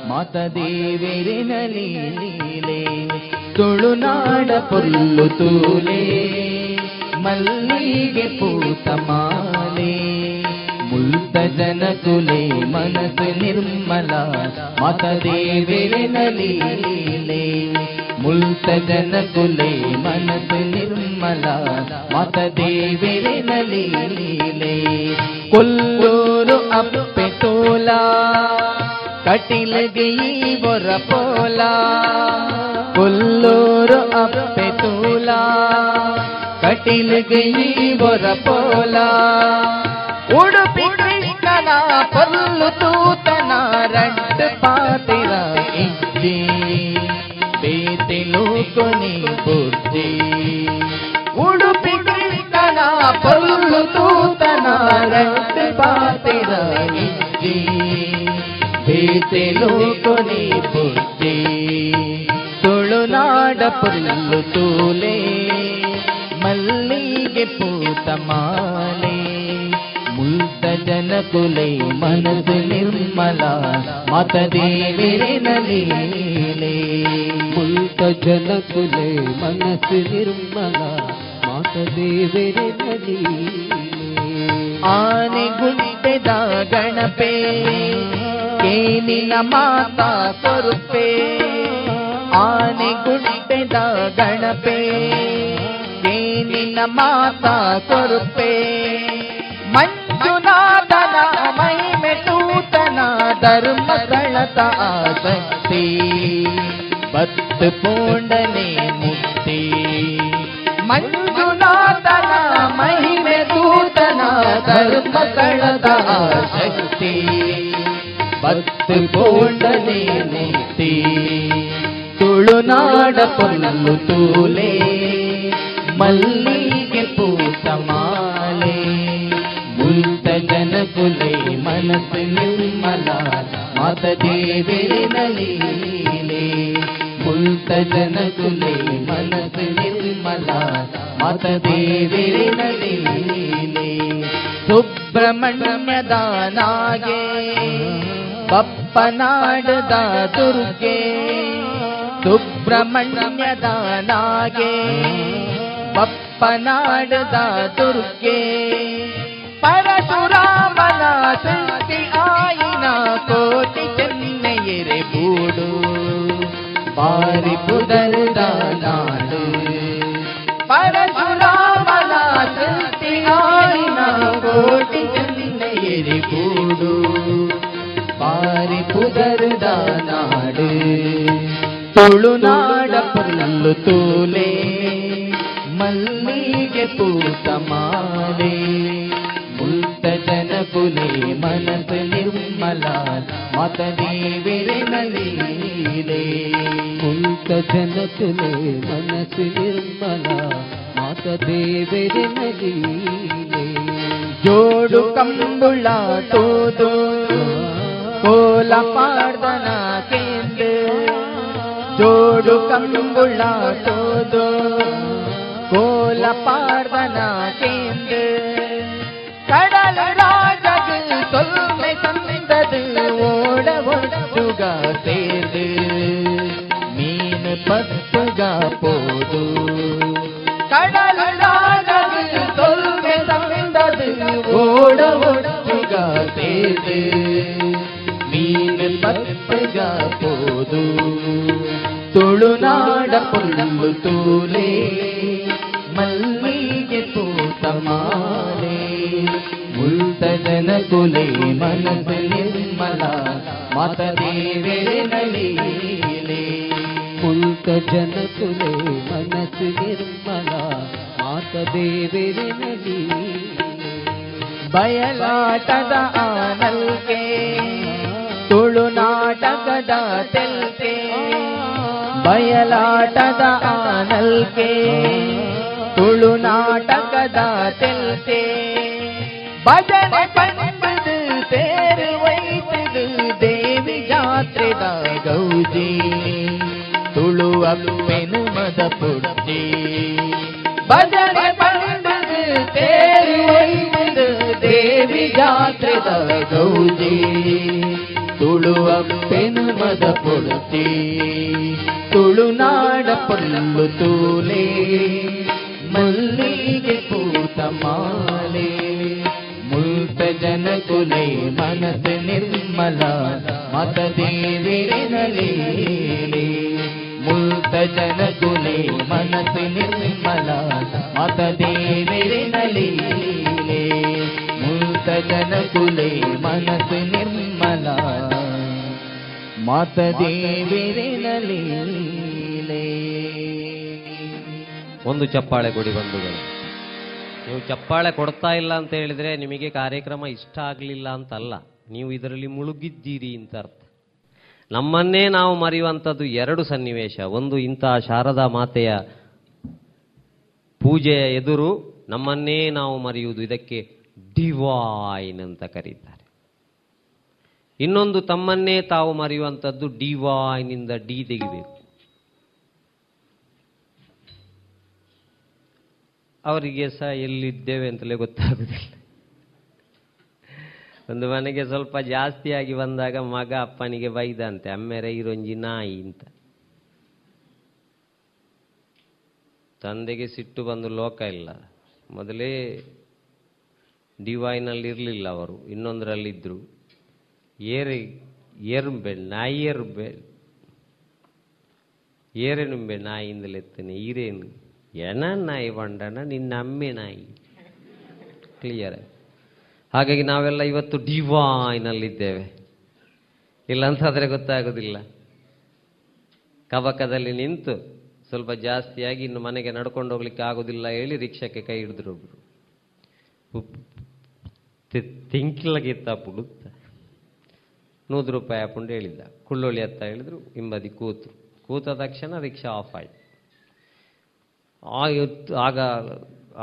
ಮಾತ ದೇವೇರಿನ ಲೀಲೆ. ತುಳುನಾಡ ಪೊಲ್ಲು ತೂಲೆ. ಮಲ್ಲಿಗೆ ಪೂತ ಮಾಲೆ. ಮುಲ್ತ ಜನ ಕುಲೆ ಮನಸ್ಸು ನಿರ್ಮಲ. ಮಾತ ದೇವೇರಿನ ಲೀಲೆ ಮುಲ್ತ ಜನ ಕುಲೆ ಮನಸ್ಸು ನಿರ್ಮಲ ಮತ ದೇವೇರಿನ ಲೀಲೆ. ಕೊಲ್ಲೂರು ಅಪ್ಪೆ ತೋಲ, ಕಟಿಲಗೆ ಈ ಬೊರ ಪೋಲ. ಕೊಲ್ಲೂರು ಅಪ್ಪೆ ತೋಲ, ಕಟಿಲಗೆ ಈ ಬೊರ ಪೋಲ. ಉಡುಪಿ ಕೃಷ್ಣನ ಪಲ್ಲು ತೂತನ, ರಂಡು ಪಾತಿರ ಇಜ್ಜಿ ಬೇತಿಲು ಲೋಕನಿ ಬುದ್ಧಿ. ಉಡುಪಿ ಕೃಷ್ಣನ ಪಲ್ಲು ತೂತನ ರಕ್ತ ಪಾತಿರ ಇಜ್ಜಿ ಬೇತಿಲು ಕೊನೆ ಬುರ್ಜಿ ತುಳುನಾಡ ಪಲ್ಲು ತೂಲೆ, ಮಲ್ಲಿಗೆ ಪೂತ ಮಾಲೆ. ಜನ ಕುಲೆ ಮನಸ್ಸು ನಿರ್ಮಲ ಮತ ದೇವಿರಿನ ಲೀಲೆ ಮುಲ್ತ ಜನ ಕುಲೆ ಮನಸ್ಸು ನಿರ್ಮಲ ಮತ ದೇವರಿನ ಆನೆ ಗುಡ್ಡೆದ ಗಣಪೆ ಕೇನಿನ ಮಾತಾ ಸ್ವರೂಪೆ. ಆನೆ ಗುಡ್ಡೆದ ಗಣಪೆ ಕೇನಿನ ಮಾತಾ ಕೊರುಪೆ ಧರ್ಮಗಳತ ಆಸಕ್ತಿ. ಬತ್ತು ಪೋಂಡನೆ ಮುಕ್ತಿ. ಮಂಜುನಾಥನ ಮಹಿಮೆ ತೂತನ ಧರ್ಮಗಳತ ಆಸಕ್ತಿ. ಬತ್ತು ಪೋಂಡನೆ ಮುಕ್ತಿ. ತುಳುನಾಡ ಪೊಲ್ಲು ತೂಲೆ. ಮಲ್ಲಿಗೆ ಪೂತ ಮಾಲೆ. ಮುಲ್ತ ಜನ ಕುಲೆ ಮನಸ್ಸು ನಿರ್ಮಲ ಮಾತ ದೇವಿರಿನ ಲೀಲೆ ಮುಲ್ತ ಜನ ಕುಲೆ ಮನಸ್ಸು ನಿರ್ಮಲ ಮಾತ ದೇವಿರಿನ ಪರಶುರಾಮನ ಸೃಷ್ಟಿ ಆಯಿನ ಕೋಟಿ ಚೆನ್ನೈಯರೆ ಬೂಡು. ಬಾರಿ ಪುದರದ ನಾಡು ಪರಶುರಾಮನ ಸೃಷ್ಟಿ ಆಯಿನ ಕೋಟಿ ಚೆನ್ನೈಯರೆ ಬೂಡು. ಬಾರಿ ಪುದರದ ತುಳುನಾಡ ಪುಲ್ಲು ತೂಲೆ, ಮಲ್ಲಿಗೆ ಪೂತ ಮಾಲೆ. ಮುಲ್ತ ಜನ ಕುಲೆ ಮನಸು ನಿರ್ಮಲ ಮತ ದೇವಿರಿನ ಲೀಲೆ ಮುಲ್ತ ಜನ ಕುಲೆ ಮನಸು ನಿರ್ಮಲ ಮಾತ ದೇವರಿನ ಜೋಡು ಕಂಬುಳ ತೋದು ಕೋಲ ಪಾರ್ದನ ಕೇಂದ್ರ ಜೋಡು ಕಂಬುಳ ತೋದು ಕೋಲ ಪಾರ್ದನ ಕೇಂದ್ರ పడవట్టుగా తేదు మీన పత్తుగా పోదు కడలడాగదు తొల్మె సందదు ఓడవట్టుగా తేదు మీన పత్తుగా పోదు ತುಳುನಾಡ ಪುಲ್ಲು ತೂಲೆ ಮಲ್ಮಿಗೆ ಪೂತ ಮಾಲೆ ಉಲ್ತ ಜನ ಕುಲೆ ಮನಸೆ ಲೀಲೆ ಮುಲ್ಕ ಜನಕುಲೆ ಮನಸ್ಸು ನಿರ್ಮಲ ಮಾತ ದೇವರಿನ ಬಯಲಾಟದ ಆನಲ್ಕೆ ತುಳುನಾಟಕದ ತೆಲ್ಕೆ ಬಯಲಾಟದ ಆನಲ್ಕೆ ತುಳುನಾಟಕದ ತೆಲ್ಕೆ. ಭಜನೆ ಜಾತ್ರೆದ ಗೌಜಿ ತುಳುವಪ್ಪೆನು ಮದ ಪುಟ್ಟಿ. ಭಜನೆ ಪಂಪದು ತೇರು ವೈತದು ದೇವಿ ಜಾತ್ರೆದ ಗೌಜಿ ತುಳುವಪ್ಪೆನು ಮದ ಪುಟ್ಟಿ. ತುಳುನಾಡ ಪಲ್ಲು ತೂಲೆ, ಮಲ್ಲಿಗೆ ಪೂತ ಮಾಲೆ. ಮುಲ್ತ ಜನಕುಲೆ ಮನಸ್ಸು ನಿರ್ಮಲ ಮತ ದೇವಿರಿನಲೇ ಮುಲ್ತ ಗುಲಿ ಮನಸ್ಸು ನಿರ್ಮಲ ಮತ ದೇವಿರಿನಲೇ ಮುಲ್ತ ಗುಲಿ ಮನಸ್ಸು ನಿರ್ಮಲ ಮತ ದೇವಿರಿನಲೇ ಒಂದು ಚಪ್ಪಾಳೆ ಕೊಡಿ ಬಂಧುಗಳು. ನೀವು ಚಪ್ಪಾಳೆ ಕೊಡ್ತಾ ಇಲ್ಲ ಅಂತ ಹೇಳಿದ್ರೆ ನಿಮಗೆ ಕಾರ್ಯಕ್ರಮ ಇಷ್ಟ ಆಗಲಿಲ್ಲ ಅಂತಲ್ಲ. ನೀವು ಇದರಲ್ಲಿ ಮುಳುಗಿದ್ದೀರಿ ಅಂತ ಅರ್ಥ. ನಮ್ಮನ್ನೇ ನಾವು ಮರೆಯುವಂಥದ್ದು ಎರಡು ಸನ್ನಿವೇಶ. ಒಂದು ಇಂತಹ ಶಾರದಾ ಮಾತೆಯ ಪೂಜೆಯ ಎದುರು ನಮ್ಮನ್ನೇ ನಾವು ಮರೆಯುವುದು. ಇದಕ್ಕೆ ಡಿವೈನ್ ಅಂತ ಕರೀತಾರೆ. ಇನ್ನೊಂದು ತಮ್ಮನ್ನೇ ತಾವು ಮರೆಯುವಂಥದ್ದು ಡಿವೈನಿಂದ ಡಿ ತೆಗಿಬೇಕು. ಅವರಿಗೆ ಸಹ ಎಲ್ಲಿದ್ದೇವೆ ಅಂತಲೇ ಗೊತ್ತಾಗುದಿಲ್ಲ. ಒಂದು ಮನೆಗೆ ಸ್ವಲ್ಪ ಜಾಸ್ತಿಯಾಗಿ ಬಂದಾಗ ಮಗ ಅಪ್ಪನಿಗೆ ಬೈದಂತೆ ಅಮ್ಮೆರೆ ಇರೊಂಜಿ ನಾಯಿ ಅಂತ. ತಂದೆಗೆ ಸಿಟ್ಟು ಬಂದು ಲೋಕ ಇಲ್ಲ. ಮೊದಲೇ ಡಿವೈನಲ್ಲಿ ಇರಲಿಲ್ಲ ಅವರು ಇನ್ನೊಂದರಲ್ಲಿದ್ದರು ಏರಿ, ಏರುಂಬೆ ನಾಯಿ ಏರುಂಬೆ ನಾಯಿಂದಲೇ ನಾಯಿಯಿಂದಲೆತ್ತನೆ ಈರೇನು ಎಣ ನಾಯಿ ಬಂಡಣ ನಿನ್ನ ಅಮ್ಮೆ ನಾಯಿ. ಕ್ಲಿಯರ್ ಹಾಗಾಗಿ ನಾವೆಲ್ಲ ಇವತ್ತು ಡಿವೈನಲ್ಲಿದ್ದೇವೆ ಇಲ್ಲಂತಾದರೆ ಗೊತ್ತಾಗೋದಿಲ್ಲ. ಕವಕದಲ್ಲಿ ನಿಂತು ಸ್ವಲ್ಪ ಜಾಸ್ತಿಯಾಗಿ ಇನ್ನು ಮನೆಗೆ ನಡ್ಕೊಂಡು ಹೋಗ್ಲಿಕ್ಕೆ ಆಗೋದಿಲ್ಲ ಹೇಳಿ ರಿಕ್ಷಾಕ್ಕೆ ಕೈ ಹಿಡಿದ್ರು ಒಬ್ರು. ತಿಂಕ್ಲಗಿತ್ತ ಪುಡುತ್ತ. ನೂರು ರೂಪಾಯಿ ಹಾಕೊಂಡು ಹೇಳಿದ್ದ. ಕುಳ್ಳೊಳ್ಳಿ ಅತ್ತ ಹೇಳಿದ್ರು, ಹಿಂಬದಿ ಕೂತು ಕೂತ ತಕ್ಷಣ ರಿಕ್ಷಾ ಆಫ್ ಆಯ್ತು. ಆಗ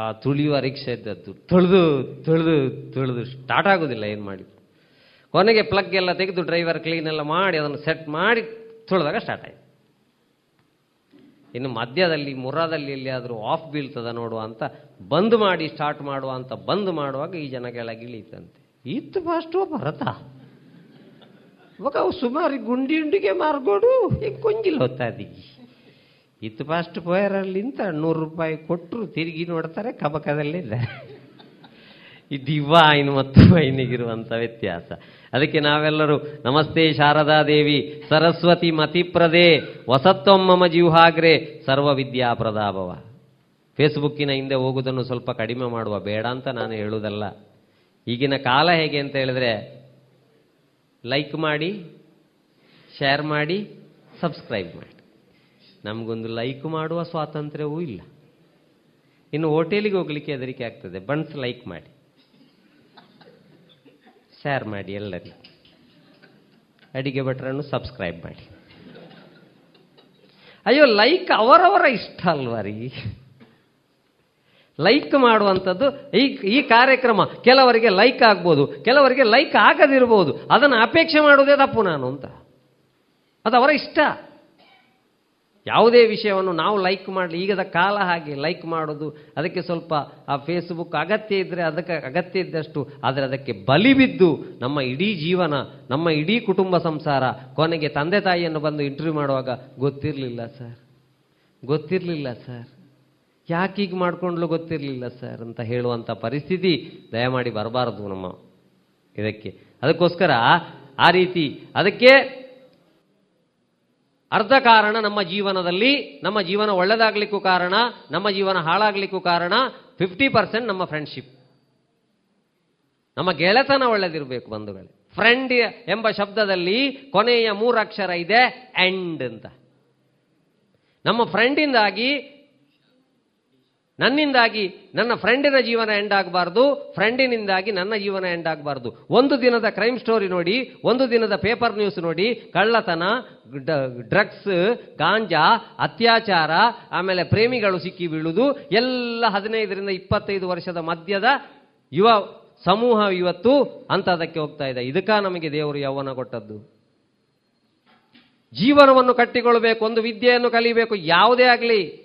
ಆ ತುಳಿಯುವ ರಿಕ್ಷೆ ಇದ್ದದ್ದು. ತೊಳೆದು ತೊಳೆದು ತೊಳೆದು ಸ್ಟಾರ್ಟ್ ಆಗೋದಿಲ್ಲ, ಏನು ಮಾಡಿ. ಕೊನೆಗೆ ಪ್ಲಗ್ ಎಲ್ಲ ತೆಗೆದು ಡ್ರೈವರ್ ಕ್ಲೀನ್ ಎಲ್ಲ ಮಾಡಿ, ಅದನ್ನು ಸೆಟ್ ಮಾಡಿ ತೊಳೆದಾಗ ಸ್ಟಾರ್ಟ್ ಆಯಿತು. ಇನ್ನು ಮಧ್ಯದಲ್ಲಿ, ಮುರಾದಲ್ಲಿ ಎಲ್ಲಿಯಾದರೂ ಆಫ್ ಬೀಳ್ತದ ನೋಡುವ ಅಂತ, ಬಂದ್ ಮಾಡಿ ಸ್ಟಾರ್ಟ್ ಮಾಡುವ ಅಂತ ಬಂದ್ ಮಾಡುವಾಗ ಈ ಜನ ಕೆಳಗಿಳಿತಂತೆ ಇತ್ತು ಫಾಸ್ಟು ಭರತ ಇವಾಗ ಸುಮಾರು ಗುಂಡಿ ಉಂಡಿಗೆ ಮಾರ್ಗೋಡು ಈಗ ಕೊಂಗಿಲ್ಲ ಹೊತ್ತಾದಿ ಇತ್ತು ಫಾಸ್ಟ್ ಪೋಯರಲ್ಲಿಂತ ನೂರು ರೂಪಾಯಿ ಕೊಟ್ಟರು ತಿರುಗಿ ನೋಡ್ತಾರೆ ಕಬಕದಲ್ಲಿದ್ದಾರೆ ಈ ಡಿವೈನ್ ಮತ್ತು ವೈನಿಗಿರುವಂಥ ವ್ಯತ್ಯಾಸ. ಅದಕ್ಕೆ ನಾವೆಲ್ಲರೂ ನಮಸ್ತೆ ಶಾರದಾ ದೇವಿ, ಸರಸ್ವತಿ ಮತಿಪ್ರದೇ ಮಮ ಜೀವಹಾಗ್ರೆ, ಸರ್ವ ಪ್ರದಾಭವ. ಫೇಸ್ಬುಕ್ಕಿನ ಹಿಂದೆ ಹೋಗುವುದನ್ನು ಸ್ವಲ್ಪ ಕಡಿಮೆ ಮಾಡುವ ಬೇಡ ಅಂತ ನಾನು ಹೇಳುವುದಲ್ಲ. ಈಗಿನ ಕಾಲ ಹೇಗೆ ಅಂತ ಹೇಳಿದ್ರೆ ಲೈಕ್ ಮಾಡಿ ಶೇರ್ ಮಾಡಿ ಸಬ್ಸ್ಕ್ರೈಬ್ ಮಾಡಿ. ನಮಗೊಂದು ಲೈಕ್ ಮಾಡುವ ಸ್ವಾತಂತ್ರ್ಯವೂ ಇಲ್ಲ. ಇನ್ನು ಹೋಟೆಲಿಗೆ ಹೋಗ್ಲಿಕ್ಕೆ ಹೆದರಿಕೆ ಆಗ್ತದೆ. ಬನ್ಸ್ ಲೈಕ್ ಮಾಡಿ. ಶೇರ್ ಮಾಡಿ ಎಲ್ಲರಿಗೂ. ಅಡಿಗೆ ಭಟ್ರನ್ನು ಸಬ್ಸ್ಕ್ರೈಬ್ ಮಾಡಿ. ಅಯ್ಯೋ ಲೈಕ್ ಅವರವರ ಇಷ್ಟ ಅಲ್ವಾ ರೀ? ಲೈಕ್ ಮಾಡುವಂಥದ್ದು ಈ ಈ ಕಾರ್ಯಕ್ರಮ ಕೆಲವರಿಗೆ ಲೈಕ್ ಆಗ್ಬೋದು, ಕೆಲವರಿಗೆ ಲೈಕ್ ಆಗದಿರ್ಬೋದು, ಅದನ್ನು ಅಪೇಕ್ಷೆ ಮಾಡುವುದೇ ತಪ್ಪು ನಾನು ಅಂತ. ಅದು ಅವರ ಇಷ್ಟ. ಯಾವುದೇ ವಿಷಯವನ್ನು ನಾವು ಲೈಕ್ ಮಾಡಲಿ, ಈಗದ ಕಾಲ ಹಾಗೆ ಲೈಕ್ ಮಾಡೋದು, ಅದಕ್ಕೆ ಸ್ವಲ್ಪ ಆ ಫೇಸ್ಬುಕ್ ಅಗತ್ಯ ಇದ್ದರೆ ಅದಕ್ಕೆ ಅಗತ್ಯ ಇದ್ದಷ್ಟು, ಆದರೆ ಅದಕ್ಕೆ ಬಲಿ ಬಿದ್ದು ನಮ್ಮ ಇಡೀ ಜೀವನ, ನಮ್ಮ ಇಡೀ ಕುಟುಂಬ ಸಂಸಾರ, ಕೊನೆಗೆ ತಂದೆ ತಾಯಿಯನ್ನು ಬಂದು ಇಂಟರ್ವ್ಯೂ ಮಾಡುವಾಗ ಗೊತ್ತಿರಲಿಲ್ಲ ಸರ್ ಗೊತ್ತಿರಲಿಲ್ಲ ಸರ್ ಯಾಕೆ ಹೀಗೆ ಮಾಡ್ಕೊಂಡ್ಲು ಗೊತ್ತಿರಲಿಲ್ಲ ಸರ್ ಅಂತ ಹೇಳುವಂಥ ಪರಿಸ್ಥಿತಿ ದಯಮಾಡಿ ಬರಬಾರದು ನಮ್ಮ ಇದಕ್ಕೆ. ಅದಕ್ಕೋಸ್ಕರ ಆ ರೀತಿ, ಅದಕ್ಕೆ ಅರ್ಧ ಕಾರಣ ನಮ್ಮ ಜೀವನದಲ್ಲಿ, ನಮ್ಮ ಜೀವನ ಒಳ್ಳೆದಾಗ್ಲಿಕ್ಕೂ ಕಾರಣ, ನಮ್ಮ ಜೀವನ ಹಾಳಾಗ್ಲಿಕ್ಕೂ ಕಾರಣ ಫಿಫ್ಟಿ ಪರ್ಸೆಂಟ್ ನಮ್ಮ ಫ್ರೆಂಡ್ಶಿಪ್ ನಮ್ಮ ಗೆಳೆತನ ಒಳ್ಳೆದಿರಬೇಕು ಬಂಧುಗಳೇ. ಫ್ರೆಂಡ್ ಎಂಬ ಶಬ್ದದಲ್ಲಿ ಕೊನೆಯ ಮೂರಕ್ಷರ ಇದೆ ಎಂಡ್ ಅಂತ. ನಮ್ಮ ಫ್ರೆಂಡಿಂದಾಗಿ ನನ್ನಿಂದಾಗಿ ನನ್ನ ಫ್ರೆಂಡಿನ ಜೀವನ ಎಂಡ್ ಆಗಬಾರ್ದು ಫ್ರೆಂಡಿನಿಂದಾಗಿ ನನ್ನ ಜೀವನ ಎಂಡ್ ಆಗಬಾರ್ದು. ಒಂದು ದಿನದ ಕ್ರೈಮ್ ಸ್ಟೋರಿ ನೋಡಿ, ಒಂದು ದಿನದ ಪೇಪರ್ ನ್ಯೂಸ್ ನೋಡಿ, ಕಳ್ಳತನ ಡ್ರಗ್ಸ್ ಗಾಂಜಾ, ಅತ್ಯಾಚಾರ, ಆಮೇಲೆ ಪ್ರೇಮಿಗಳು ಸಿಕ್ಕಿ ಬೀಳುವುದು ಎಲ್ಲ ಹದಿನೈದರಿಂದ ಇಪ್ಪತ್ತೈದು ವರ್ಷದ ಮಧ್ಯದ ಯುವ ಸಮೂಹ ಇವತ್ತು ಅಂತದಕ್ಕೆ ಹೋಗ್ತಾ ಇದೆ. ಇದಕ್ಕ ನಮಗೆ ದೇವರು ಯೌವನ ಕೊಟ್ಟದ್ದು. ಜೀವನವನ್ನು ಕಟ್ಟಿಕೊಳ್ಬೇಕು ಒಂದು ವಿದ್ಯೆಯನ್ನು ಕಲಿಬೇಕು, ಯಾವುದೇ ಆಗಲಿ.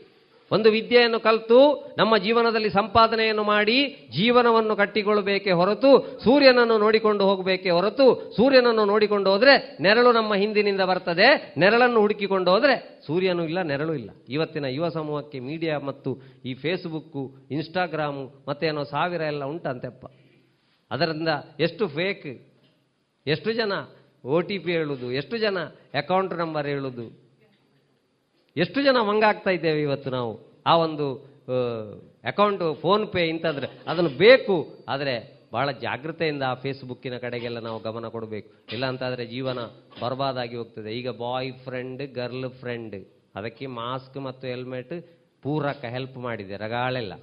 ಒಂದು ವಿದ್ಯೆಯನ್ನು ಕಲಿತು ನಮ್ಮ ಜೀವನದಲ್ಲಿ ಸಂಪಾದನೆಯನ್ನು ಮಾಡಿ ಜೀವನವನ್ನು ಕಟ್ಟಿಕೊಳ್ಳಬೇಕೇ ಹೊರತು ಸೂರ್ಯನನ್ನು ನೋಡಿಕೊಂಡು ಹೋಗಬೇಕೇ ಹೊರತು ಸೂರ್ಯನನ್ನು ನೋಡಿಕೊಂಡು ಹೋದರೆ ನೆರಳು ನಮ್ಮ ಹಿಂದಿನಿಂದ ಬರ್ತದೆ, ನೆರಳನ್ನು ಹುಡುಕಿಕೊಂಡು ಹೋದರೆ ಸೂರ್ಯನೂ ಇಲ್ಲ, ನೆರಳು ಇಲ್ಲ. ಇವತ್ತಿನ ಯುವ ಸಮೂಹಕ್ಕೆ ಮೀಡಿಯಾ ಮತ್ತು ಈ ಫೇಸ್ಬುಕ್ಕು, ಇನ್ಸ್ಟಾಗ್ರಾಮು ಮತ್ತೇನೋ ಸಾವಿರ ಎಲ್ಲ ಉಂಟಂತೆಪ್ಪ. ಅದರಿಂದ ಎಷ್ಟು ಫೇಕ್ ಎಷ್ಟು ಜನ ಒ ಟಿ ಪಿ ಹೇಳುವುದು ಎಷ್ಟು ಜನ ಅಕೌಂಟ್ ನಂಬರ್ ಹೇಳುದು ಎಷ್ಟು ಜನ ಮಂಗಾಗ್ತಾ ಇದ್ದೇವೆ ಇವತ್ತು ನಾವು? ಆ ಒಂದು ಅಕೌಂಟ್ ಫೋನ್ ಪೇ ಇಂಥದ್ರೆ. ಅದನ್ನು ಬೇಕು, ಆದರೆ ಬಹಳ ಜಾಗೃತೆಯಿಂದ ಆ ಫೇಸ್ಬುಕ್ಕಿನ ಕಡೆಗೆಲ್ಲ ನಾವು ಗಮನ ಕೊಡಬೇಕು. ಇಲ್ಲ ಅಂತಾದರೆ ಜೀವನ ಬರ್ಬಾದಾಗಿ ಹೋಗ್ತದೆ. ಈಗ ಬಾಯ್ ಫ್ರೆಂಡ್ ಗರ್ಲ್ ಫ್ರೆಂಡ್ ಅದಕ್ಕೆ ಮಾಸ್ಕ್ ಮತ್ತು ಹೆಲ್ಮೆಟ್ ಪೂರಕ ಹೆಲ್ಪ್ ಮಾಡಿದೆ. ರಗಾಳೆಲ್ಲ.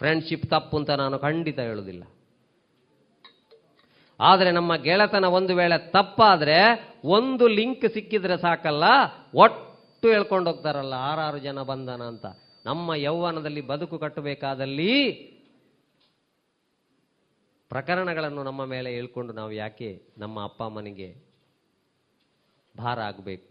ಫ್ರೆಂಡ್ಶಿಪ್ ತಪ್ಪು ಅಂತ ನಾನು ಖಂಡಿತ ಹೇಳುವುದಿಲ್ಲ ಆದರೆ ನಮ್ಮ ಗೆಳೆತನ ಒಂದು ವೇಳೆ ತಪ್ಪಾದರೆ ಒಂದು ಲಿಂಕ್ ಸಿಕ್ಕಿದ್ರೆ ಸಾಕಲ್ಲ, ಒಟ್ಟು ಹೇಳ್ಕೊಂಡು ಹೋಗ್ತಾರಲ್ಲ, ಆರಾರು ಜನ ಬಂಧನ ಅಂತ. ನಮ್ಮ ಯೌವನದಲ್ಲಿ ಬದುಕು ಕಟ್ಟಬೇಕಾದಲ್ಲಿ ಪ್ರಕರಣಗಳನ್ನು ನಮ್ಮ ಮೇಲೆ ಹೇಳ್ಕೊಂಡು ನಾವು ಯಾಕೆ ನಮ್ಮ ಅಪ್ಪ ಅಮ್ಮನಿಗೆ ಭಾರ ಆಗಬೇಕು?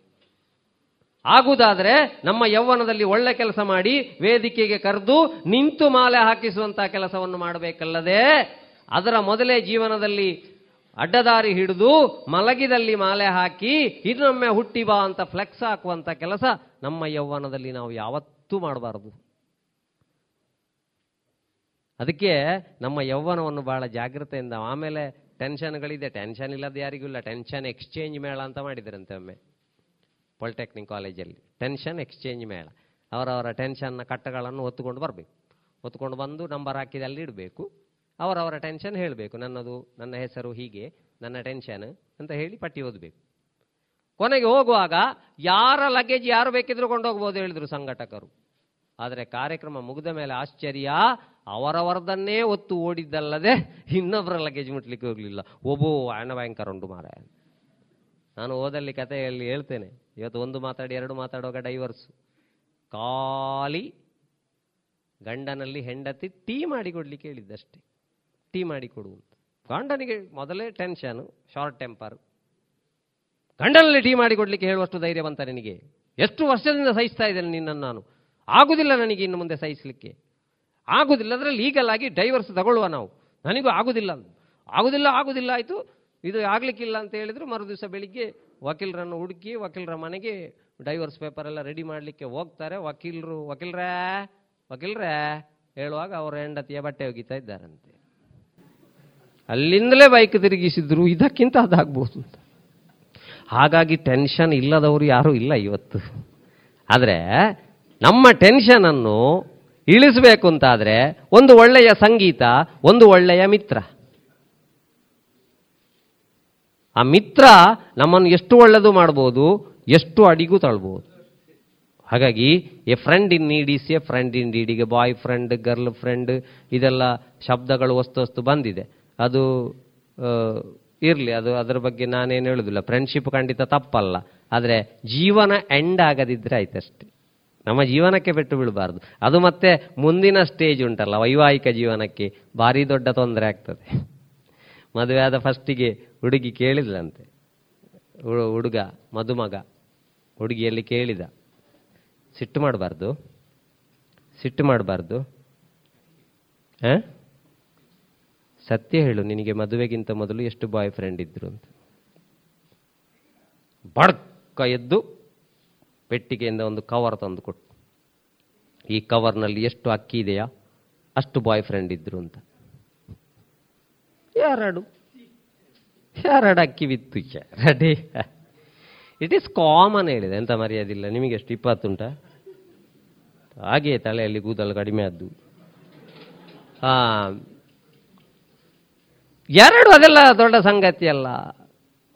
ಆಗುವುದಾದ್ರೆ ನಮ್ಮ ಯೌವನದಲ್ಲಿ ಒಳ್ಳೆ ಕೆಲಸ ಮಾಡಿ ವೇದಿಕೆಗೆ ಕರೆದು ನಿಂತು ಮಾಲೆ ಹಾಕಿಸುವಂತಹ ಕೆಲಸವನ್ನು ಮಾಡಬೇಕಲ್ಲದೆ, ಅದರ ಮೊದಲೇ ಜೀವನದಲ್ಲಿ ಅಡ್ಡದಾರಿ ಹಿಡಿದು ಮಲಗಿದಲ್ಲಿ ಮಾಲೆ ಹಾಕಿ, ಇನ್ನೊಮ್ಮೆ ಹುಟ್ಟಿ ಬಾ ಅಂತ ಫ್ಲೆಕ್ಸ್ ಹಾಕುವಂತ ಕೆಲಸ ನಮ್ಮ ಯೌವನದಲ್ಲಿ ನಾವು ಯಾವತ್ತೂ ಮಾಡಬಾರದು. ಅದಕ್ಕೆ ನಮ್ಮ ಯೌವನವನ್ನು ಬಹಳ ಜಾಗ್ರತೆಯಿಂದ, ಆಮೇಲೆ ಟೆನ್ಷನ್ಗಳಿದೆ ಟೆನ್ಷನ್ ಇಲ್ಲದ ಯಾರಿಗೂ ಇಲ್ಲ. ಟೆನ್ಷನ್ ಎಕ್ಸ್ಚೇಂಜ್ ಮೇಳ ಅಂತ ಮಾಡಿದ್ರಂತೆ ಒಮ್ಮೆ ಪಾಲಿಟೆಕ್ನಿಕ್ ಕಾಲೇಜಲ್ಲಿ ಟೆನ್ಷನ್ ಎಕ್ಸ್ಚೇಂಜ್ ಮೇಳ. ಅವರವರ ಟೆನ್ಷನ್ನ ಕಟ್ಟಗಳನ್ನು ಹೊತ್ತುಕೊಂಡು ಬರಬೇಕು. ಹೊತ್ಕೊಂಡು ಬಂದು ನಂಬರ್ ಹಾಕಿದ ಅಲ್ಲಿ ಇಡಬೇಕು. ಅವರವರ ಟೆನ್ಷನ್ ಹೇಳಬೇಕು. ನನ್ನದು, ನನ್ನ ಹೆಸರು ಹೀಗೆ, ನನ್ನ ಟೆನ್ಷನ್ ಅಂತ ಹೇಳಿ ಪಟ್ಟಿ ಓದಬೇಕು. ಕೊನೆಗೆ ಹೋಗುವಾಗ ಯಾರ ಲಗೇಜ್ ಯಾರು ಬೇಕಿದ್ರು ಕೊಂಡೋಗ್ಬೋದು ಹೇಳಿದ್ರು ಸಂಘಟಕರು. ಆದರೆ ಕಾರ್ಯಕ್ರಮ ಮುಗಿದ ಮೇಲೆ ಆಶ್ಚರ್ಯ, ಅವರವರದನ್ನೇ ಒತ್ತು ಓಡಿದ್ದಲ್ಲದೆ ಇನ್ನೊಬ್ಬರ ಲಗೇಜ್ ಮುಟ್ಲಿಕ್ಕೆ ಹೋಗಲಿಲ್ಲ. ಒಬ್ಬೋ ಅಣ್ಣ ಭಯಂಕರ ಉಂಟು ಮಾರ ನಾನು ಓದಲ್ಲಿ ಕಥೆಯಲ್ಲಿ ಹೇಳ್ತೇನೆ. ಇವತ್ತು ಒಂದು ಮಾತಾಡಿ, ಎರಡು ಮಾತಾಡುವಾಗ ಡೈವರ್ಸ್ ಖಾಲಿ ಗಂಡನಲ್ಲಿ ಹೆಂಡತಿ ಟೀ ಮಾಡಿ ಕೊಡ್ಲಿಕ್ಕೆ ಹೇಳಿದ್ದಷ್ಟೇ. ಟೀ ಮಾಡಿ ಕೊಡು ಗಂಡನಿಗೆ ಮೊದಲೇ ಟೆನ್ಷನು ಶಾರ್ಟ್ ಟೆಂಪರ್ ಗಂಡನಲ್ಲಿ ಟೀ ಮಾಡಿ ಕೊಡಲಿಕ್ಕೆ ಹೇಳುವಷ್ಟು ಧೈರ್ಯ ಬಂತ ನಿನಗೆ. ಎಷ್ಟು ವರ್ಷದಿಂದ ಸಹಿಸ್ತಾ ಇದ್ದೇನೆ ನಿನ್ನನ್ನು ನಾನು. ಆಗುದಿಲ್ಲ ನನಗೆ ಇನ್ನು ಮುಂದೆ ಸಹಿಸಲಿಕ್ಕೆ. ಆಗುದಿಲ್ಲ, ಅದರಲ್ಲಿ ಲೀಗಲ್ ಆಗಿ ಡೈವರ್ಸ್ ತಗೊಳ್ಳುವ ನಾವು. ನನಗೂ ಆಗುದಿಲ್ಲ ಆಗುದಿಲ್ಲ ಆಗುದಿಲ್ಲ, ಆಯಿತು. ಇದು ಆಗ್ಲಿಕ್ಕಿಲ್ಲ ಅಂತ ಹೇಳಿದ್ರು ಮರು ದಿವಸ ಬೆಳಿಗ್ಗೆ ವಕೀಲರನ್ನು ಹುಡುಕಿ, ವಕೀಲರ ಮನೆಗೆ ಡೈವರ್ಸ್ ಪೇಪರ್ ಎಲ್ಲ ರೆಡಿ ಮಾಡಲಿಕ್ಕೆ ಹೋಗ್ತಾರೆ. ವಕೀಲರು, ವಕೀಲರೇ ವಕೀಲರೇ, ಹೇಳುವಾಗ ಅವರ ಹೆಂಡತಿಯ ಬಟ್ಟೆ ಒಗಿತಾ ಇದ್ದಾರಂತೆ. ಅಲ್ಲಿಂದಲೇ ಬೈಕ್ ತಿರುಗಿಸಿದ್ರು, ಇದಕ್ಕಿಂತ ಅದಾಗ್ಬೋದು ಅಂತ. ಹಾಗಾಗಿ ಟೆನ್ಷನ್ ಇಲ್ಲದವರು ಯಾರೂ ಇಲ್ಲ ಇವತ್ತು. ಆದರೆ ನಮ್ಮ ಟೆನ್ಷನನ್ನು ಇಳಿಸಬೇಕು ಅಂತಾದರೆ ಒಂದು ಒಳ್ಳೆಯ ಸಂಗೀತ, ಒಂದು ಒಳ್ಳೆಯ ಮಿತ್ರ. ಆ ಮಿತ್ರ ನಮ್ಮನ್ನು ಎಷ್ಟು ಒಳ್ಳೆಯದು ಮಾಡ್ಬೋದು, ಎಷ್ಟು ಅಡಿಗೂ ತಳ್ಬೋದು. ಹಾಗಾಗಿ, a friend in need is a friend in ಡೀಡಿಗೆ boyfriend girlfriend ಇದೆಲ್ಲ ಶಬ್ದಗಳು ವಸ್ತು ವಸ್ತು ಬಂದಿದೆ. ಅದು ಇರಲಿ, ಅದು ಅದರ ಬಗ್ಗೆ ನಾನೇನು ಹೇಳುದಿಲ್ಲ. ಫ್ರೆಂಡ್ಶಿಪ್ ಖಂಡಿತ ತಪ್ಪಲ್ಲ. ಆದರೆ ಜೀವನ ಎಂಡ್ ಆಗದಿದ್ರೆ ಆಯ್ತಷ್ಟೇ. ನಮ್ಮ ಜೀವನಕ್ಕೆ ಬಿಟ್ಟು ಬಿಡಬಾರ್ದು ಅದು ಮತ್ತೆ ಮುಂದಿನ ಸ್ಟೇಜ್ ಉಂಟಲ್ಲ, ವೈವಾಹಿಕ ಜೀವನಕ್ಕೆ. ಭಾರಿ ದೊಡ್ಡ ತೊಂದರೆ ಆಗ್ತದೆ. ಮದುವೆ ಆದ ಫಸ್ಟಿಗೆ ಹುಡುಗಿ ಕೇಳಿದ್ಲಂತೆ. ಹುಡುಗ, ಮದುಮಗ. ಹುಡುಗಿಯಲ್ಲಿ ಕೇಳಿದ. ಸಿಟ್ಟು ಮಾಡಬಾರ್ದು? ಸಿಟ್ಟು ಮಾಡಬಾರ್ದು? ಸತ್ಯ ಹೇಳು ನಿನಗೆ ಮದುವೆಗಿಂತ ಮೊದಲು ಎಷ್ಟು ಬಾಯ್ ಫ್ರೆಂಡ್ ಇದ್ರು ಅಂತ. ಬಡ್ಕ ಎದ್ದು ಪೆಟ್ಟಿಗೆಯಿಂದ ಒಂದು ಕವರ್ ತಂದು ಕೊಟ್ಟು ಈ ಕವರ್ನಲ್ಲಿ ಎಷ್ಟು ಅಕ್ಕಿ ಇದೆಯಾ ಅಷ್ಟು ಬಾಯ್ ಫ್ರೆಂಡ್ ಇದ್ರು ಅಂತ. ಎರಡು ಎರಡು ಅಕ್ಕಿ ಬಿತ್ತು ರೆಡಿ? ಇಟ್ ಈಸ್ ಕಾಮನ್ ಹೇಳಿದೆ ಎಂತ ಮರ್ಯಾದಿಲ್ಲ ನಿಮಗೆ ಎಷ್ಟು ಇಪ್ಪತ್ತುಂಟ ಹಾಗೆ ತಲೆಯಲ್ಲಿ ಕೂದಲು ಕಡಿಮೆ ಆದ್ದು. ಆ, ಎರಡು ಅದೆಲ್ಲ ದೊಡ್ಡ ಸಂಗತಿ ಅಲ್ಲ.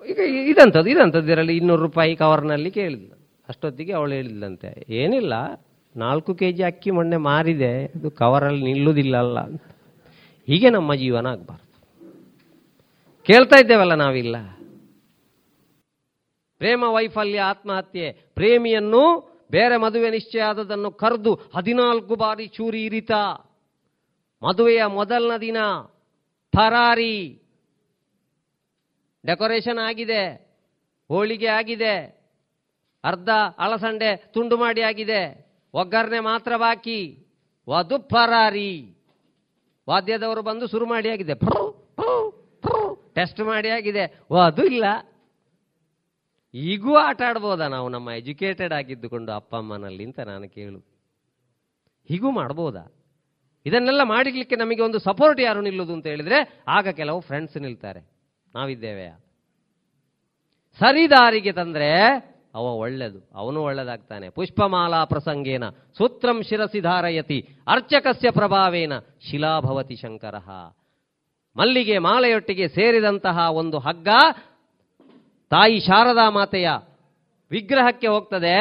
ಈಗ ಇದಂಥದ್ದು ಇದಂಥದ್ದು ಇರಲಿ ಇನ್ನೂರು ರೂಪಾಯಿ ಕವರ್ನಲ್ಲಿ ಕೇಳಿದ್ಲು ಅಷ್ಟೊತ್ತಿಗೆ ಅವಳು ಹೇಳಿದ್ಲಂತೆ, ಏನಿಲ್ಲ, ನಾಲ್ಕು ಕೆ ಜಿ ಅಕ್ಕಿ ಮೊನ್ನೆ ಮಾರಿದೆ, ಅದು ಕವರಲ್ಲಿ ನಿಲ್ಲುವುದಿಲ್ಲಲ್ಲ ಅಂತ. ಹೀಗೆ ನಮ್ಮ ಜೀವನ ಆಗಬಾರ್ದು. ಕೇಳ್ತಾ ಇದ್ದೇವಲ್ಲ ನಾವಿಲ್ಲ. ಪ್ರೇಮ ವೈಫಲ್ಯ ಆತ್ಮಹತ್ಯೆ, ಪ್ರೇಮಿಯನ್ನು ಬೇರೆ ಮದುವೆ ನಿಶ್ಚಯ ಆದದನ್ನು ಕರೆದು ಹದಿನಾಲ್ಕು ಬಾರಿ ಚೂರಿ ಇರಿತ. ಮದುವೆಯ ಮೊದಲನ ದಿನ ಫರಾರಿ ಡೆಕೋರೇಷನ್ ಆಗಿದೆ, ಹೋಳಿಗೆ ಆಗಿದೆ, ಅರ್ಧ ಅಳಸಂಡೆ ತುಂಡು ಮಾಡಿ ಆಗಿದೆ, ಒಗ್ಗರಣೆ ಮಾತ್ರ ಬಾಕಿ, ವಧು ಫರಾರಿ ವಾದ್ಯದವರು ಬಂದು ಶುರು ಮಾಡಿ ಆಗಿದೆ ಟೆಸ್ಟ್ ಮಾಡಿ ಆಗಿದೆ ಅದು ಇಲ್ಲ. ಈಗೂ ಆಟ ಆಡ್ಬೋದಾ ನಾವು ನಮ್ಮ ಎಜುಕೇಟೆಡ್ ಆಗಿದ್ದುಕೊಂಡು ಅಪ್ಪ ಅಮ್ಮನಲ್ಲಿ ಅಂತ ನಾನು ಕೇಳು. ಹೀಗೂ ಮಾಡ್ಬೋದಾ? ಇದನ್ನೆಲ್ಲ ಮಾಡಿರ್ಲಿಕ್ಕೆ ನಮಗೆ ಒಂದು ಸಪೋರ್ಟ್ ಯಾರು ನಿಲ್ಲೋದು ಅಂತ ಹೇಳಿದ್ರೆ ಆಗ ಕೆಲವು ಫ್ರೆಂಡ್ಸ್ ನಿಲ್ತಾರೆ. ನಾವಿದ್ದೇವೆ. ಸರಿದಾರಿಗೆ ತಂದ್ರೆ ಅವ ಒಳ್ಳೆದು, ಅವನು ಒಳ್ಳೆದಾಗ್ತಾನೆ. ಪುಷ್ಪಮಾಲಾ ಪ್ರಸಂಗೇನ, ಸೂತ್ರಂ ಶಿರಸಿ ಧಾರಯತಿ, ಅರ್ಚಕಸ್ಯ ಪ್ರಭಾವೇನ, ಶಿಲಾಭವತಿ ಶಂಕರ. ಮಲ್ಲಿಗೆ ಮಾಲೆಯೊಟ್ಟಿಗೆ ಸೇರಿದಂತಹ ಒಂದು ಹಗ್ಗ ತಾಯಿ ಶಾರದಾ ಮಾತೆಯ ವಿಗ್ರಹಕ್ಕೆ ಹೋಗ್ತದೆ.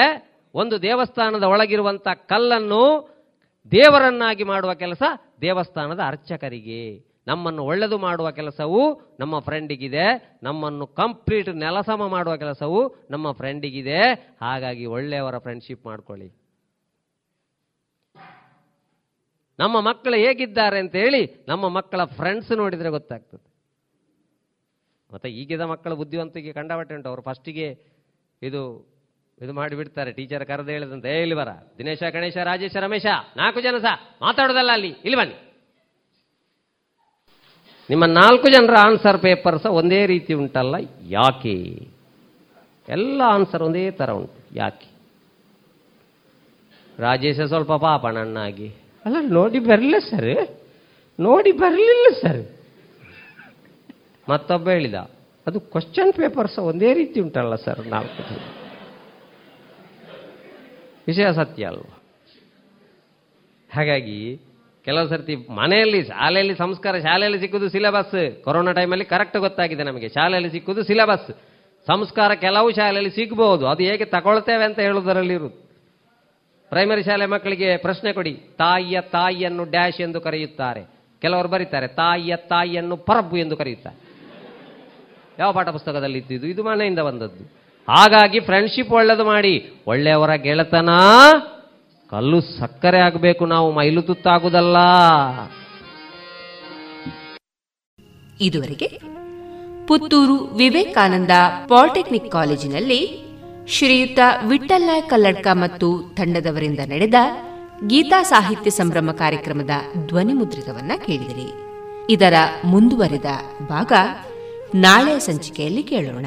ಒಂದು ದೇವಸ್ಥಾನದ ಒಳಗಿರುವಂತಹ ಕಲ್ಲನ್ನು ದೇವರನ್ನಾಗಿ ಮಾಡುವ ಕೆಲಸ ದೇವಸ್ಥಾನದ ಅರ್ಚಕರಿಗೆ. ನಮ್ಮನ್ನು ಒಳ್ಳೆದು ಮಾಡುವ ಕೆಲಸವು ನಮ್ಮ ಫ್ರೆಂಡಿಗಿದೆ ನಮ್ಮನ್ನು ಕಂಪ್ಲೀಟ್ ನೆಲಸಮ ಮಾಡುವ ಕೆಲಸವು ನಮ್ಮ ಫ್ರೆಂಡಿಗಿದೆ ಹಾಗಾಗಿ ಒಳ್ಳೆಯವರ ಫ್ರೆಂಡ್ಶಿಪ್ ಮಾಡ್ಕೊಳ್ಳಿ. ನಮ್ಮ ಮಕ್ಕಳು ಹೇಗಿದ್ದಾರೆ ಅಂತ ಹೇಳಿ ನಮ್ಮ ಮಕ್ಕಳ ಫ್ರೆಂಡ್ಸ್ ನೋಡಿದರೆ ಗೊತ್ತಾಗ್ತದೆ. ಮತ್ತೆ ಈಗಿದ ಮಕ್ಕಳ ಬುದ್ಧಿವಂತಿಕೆ ಕಂಡಬಟ್ಟೆ ಉಂಟು. ಅವರು ಫಸ್ಟಿಗೆ ಇದು ಇದು ಮಾಡಿಬಿಡ್ತಾರೆ. ಟೀಚರ್ ಕರೆದು ಹೇಳಿದಂತೆ, ಏ, ಇಲ್ಲಿ ಬರ. ದಿನೇಶ, ಗಣೇಶ, ರಾಜೇಶ, ರಮೇಶ, ನಾಲ್ಕು ಜನ ಸಹ ಮಾತಾಡೋದಲ್ಲ ಅಲ್ಲಿ. ಇಲ್ಲಿ ಬನ್ನಿ. ನಿಮ್ಮ ನಾಲ್ಕು ಜನರ ಆನ್ಸರ್ ಪೇಪರ್ ಸಹ ಒಂದೇ ರೀತಿ ಉಂಟಲ್ಲ? ಯಾಕೆ? ಎಲ್ಲ ಆನ್ಸರ್ ಒಂದೇ ಥರ ಉಂಟು. ಯಾಕೆ? ರಾಜೇಶ ಸ್ವಲ್ಪ ಪಾಪ ನನ್ನಾಗಿ. ಅಲ್ಲ ನೋಡಿ ಬರಲಿಲ್ಲ ಸರ್ ನೋಡಿ ಬರಲಿಲ್ಲ ಸರ್ ಮತ್ತೊಬ್ಬ ಹೇಳಿದ, ಅದು ಕ್ವಶನ್ ಪೇಪರ್ಸ್ ಒಂದೇ ರೀತಿ ಉಂಟಲ್ಲ ಸರ್ ನಾಲ್ಕು ಜನ? ವಿಷಯ ಸತ್ಯ ಅಲ್ವ? ಹಾಗಾಗಿ ಕೆಲವು ಸರ್ತಿ ಮನೆಯಲ್ಲಿ ಶಾಲೆಯಲ್ಲಿ ಸಂಸ್ಕಾರ, ಶಾಲೆಯಲ್ಲಿ ಸಿಕ್ಕುದು ಸಿಲೆಬಸ್ ಕೊರೋನಾ ಟೈಮಲ್ಲಿ ಕರೆಕ್ಟ್ ಗೊತ್ತಾಗಿದೆ ನಮಗೆ. ಶಾಲೆಯಲ್ಲಿ ಸಿಕ್ಕುದು ಸಿಲೆಬಸ್ ಸಂಸ್ಕಾರ ಕೆಲವು ಶಾಲೆಯಲ್ಲಿ ಸಿಗ್ಬೋದು. ಅದು ಹೇಗೆ ತಗೊಳ್ತೇವೆ ಅಂತ ಹೇಳುವುದರಲ್ಲಿರುತ್ತೆ ಪ್ರೈಮರಿ ಶಾಲೆ ಮಕ್ಕಳಿಗೆ ಪ್ರಶ್ನೆ ಕೊಡಿ. ತಾಯಿಯ ತಾಯಿಯನ್ನು ಡ್ಯಾಶ್ ಎಂದು ಕರೆಯುತ್ತಾರೆ. ಕೆಲವರು ಬರೀತಾರೆ, ತಾಯಿಯ ತಾಯಿಯನ್ನು ಪರಬ್ಬು ಎಂದು ಕರೆಯುತ್ತಾರೆ. ಯಾವ ಪಾಠ ಪುಸ್ತಕದಲ್ಲಿ ಇದ್ದಿದ್ದು ಇದು ಮನೆಯಿಂದ ಬಂದದ್ದು. ಹಾಗಾಗಿ ಫ್ರೆಂಡ್ಶಿಪ್ ಒಳ್ಳೇದು ಮಾಡಿ. ಒಳ್ಳೆಯವರ ಗೆಳೆತನ ಕಲ್ಲು ಸಕ್ಕರೆ ಆಗಬೇಕು ನಾವು, ಮೈಲು ತುತ್ತಾಗುದಲ್ಲ. ಇದುವರೆಗೆ ಪುತ್ತೂರು ವಿವೇಕಾನಂದ ಪಾಲಿಟೆಕ್ನಿಕ್ ಕಾಲೇಜಿನಲ್ಲಿ ಶ್ರೀಯುತ ವಿಠಲ್ ನಾಯಕ್ ಕಲ್ಲಡ್ಕ ಮತ್ತು ತಂಡದವರಿಂದ ನಡೆದ ಗೀತಾ ಸಾಹಿತ್ಯ ಸಂಭ್ರಮ ಕಾರ್ಯಕ್ರಮದ ಧ್ವನಿ ಮುದ್ರಿತವನ್ನ ಕೇಳಿದಿರಿ. ಇದರ ಮುಂದುವರೆದ ಭಾಗ ನಾಳೆ ಸಂಚಿಕೆಯಲ್ಲಿ ಕೇಳೋಣ.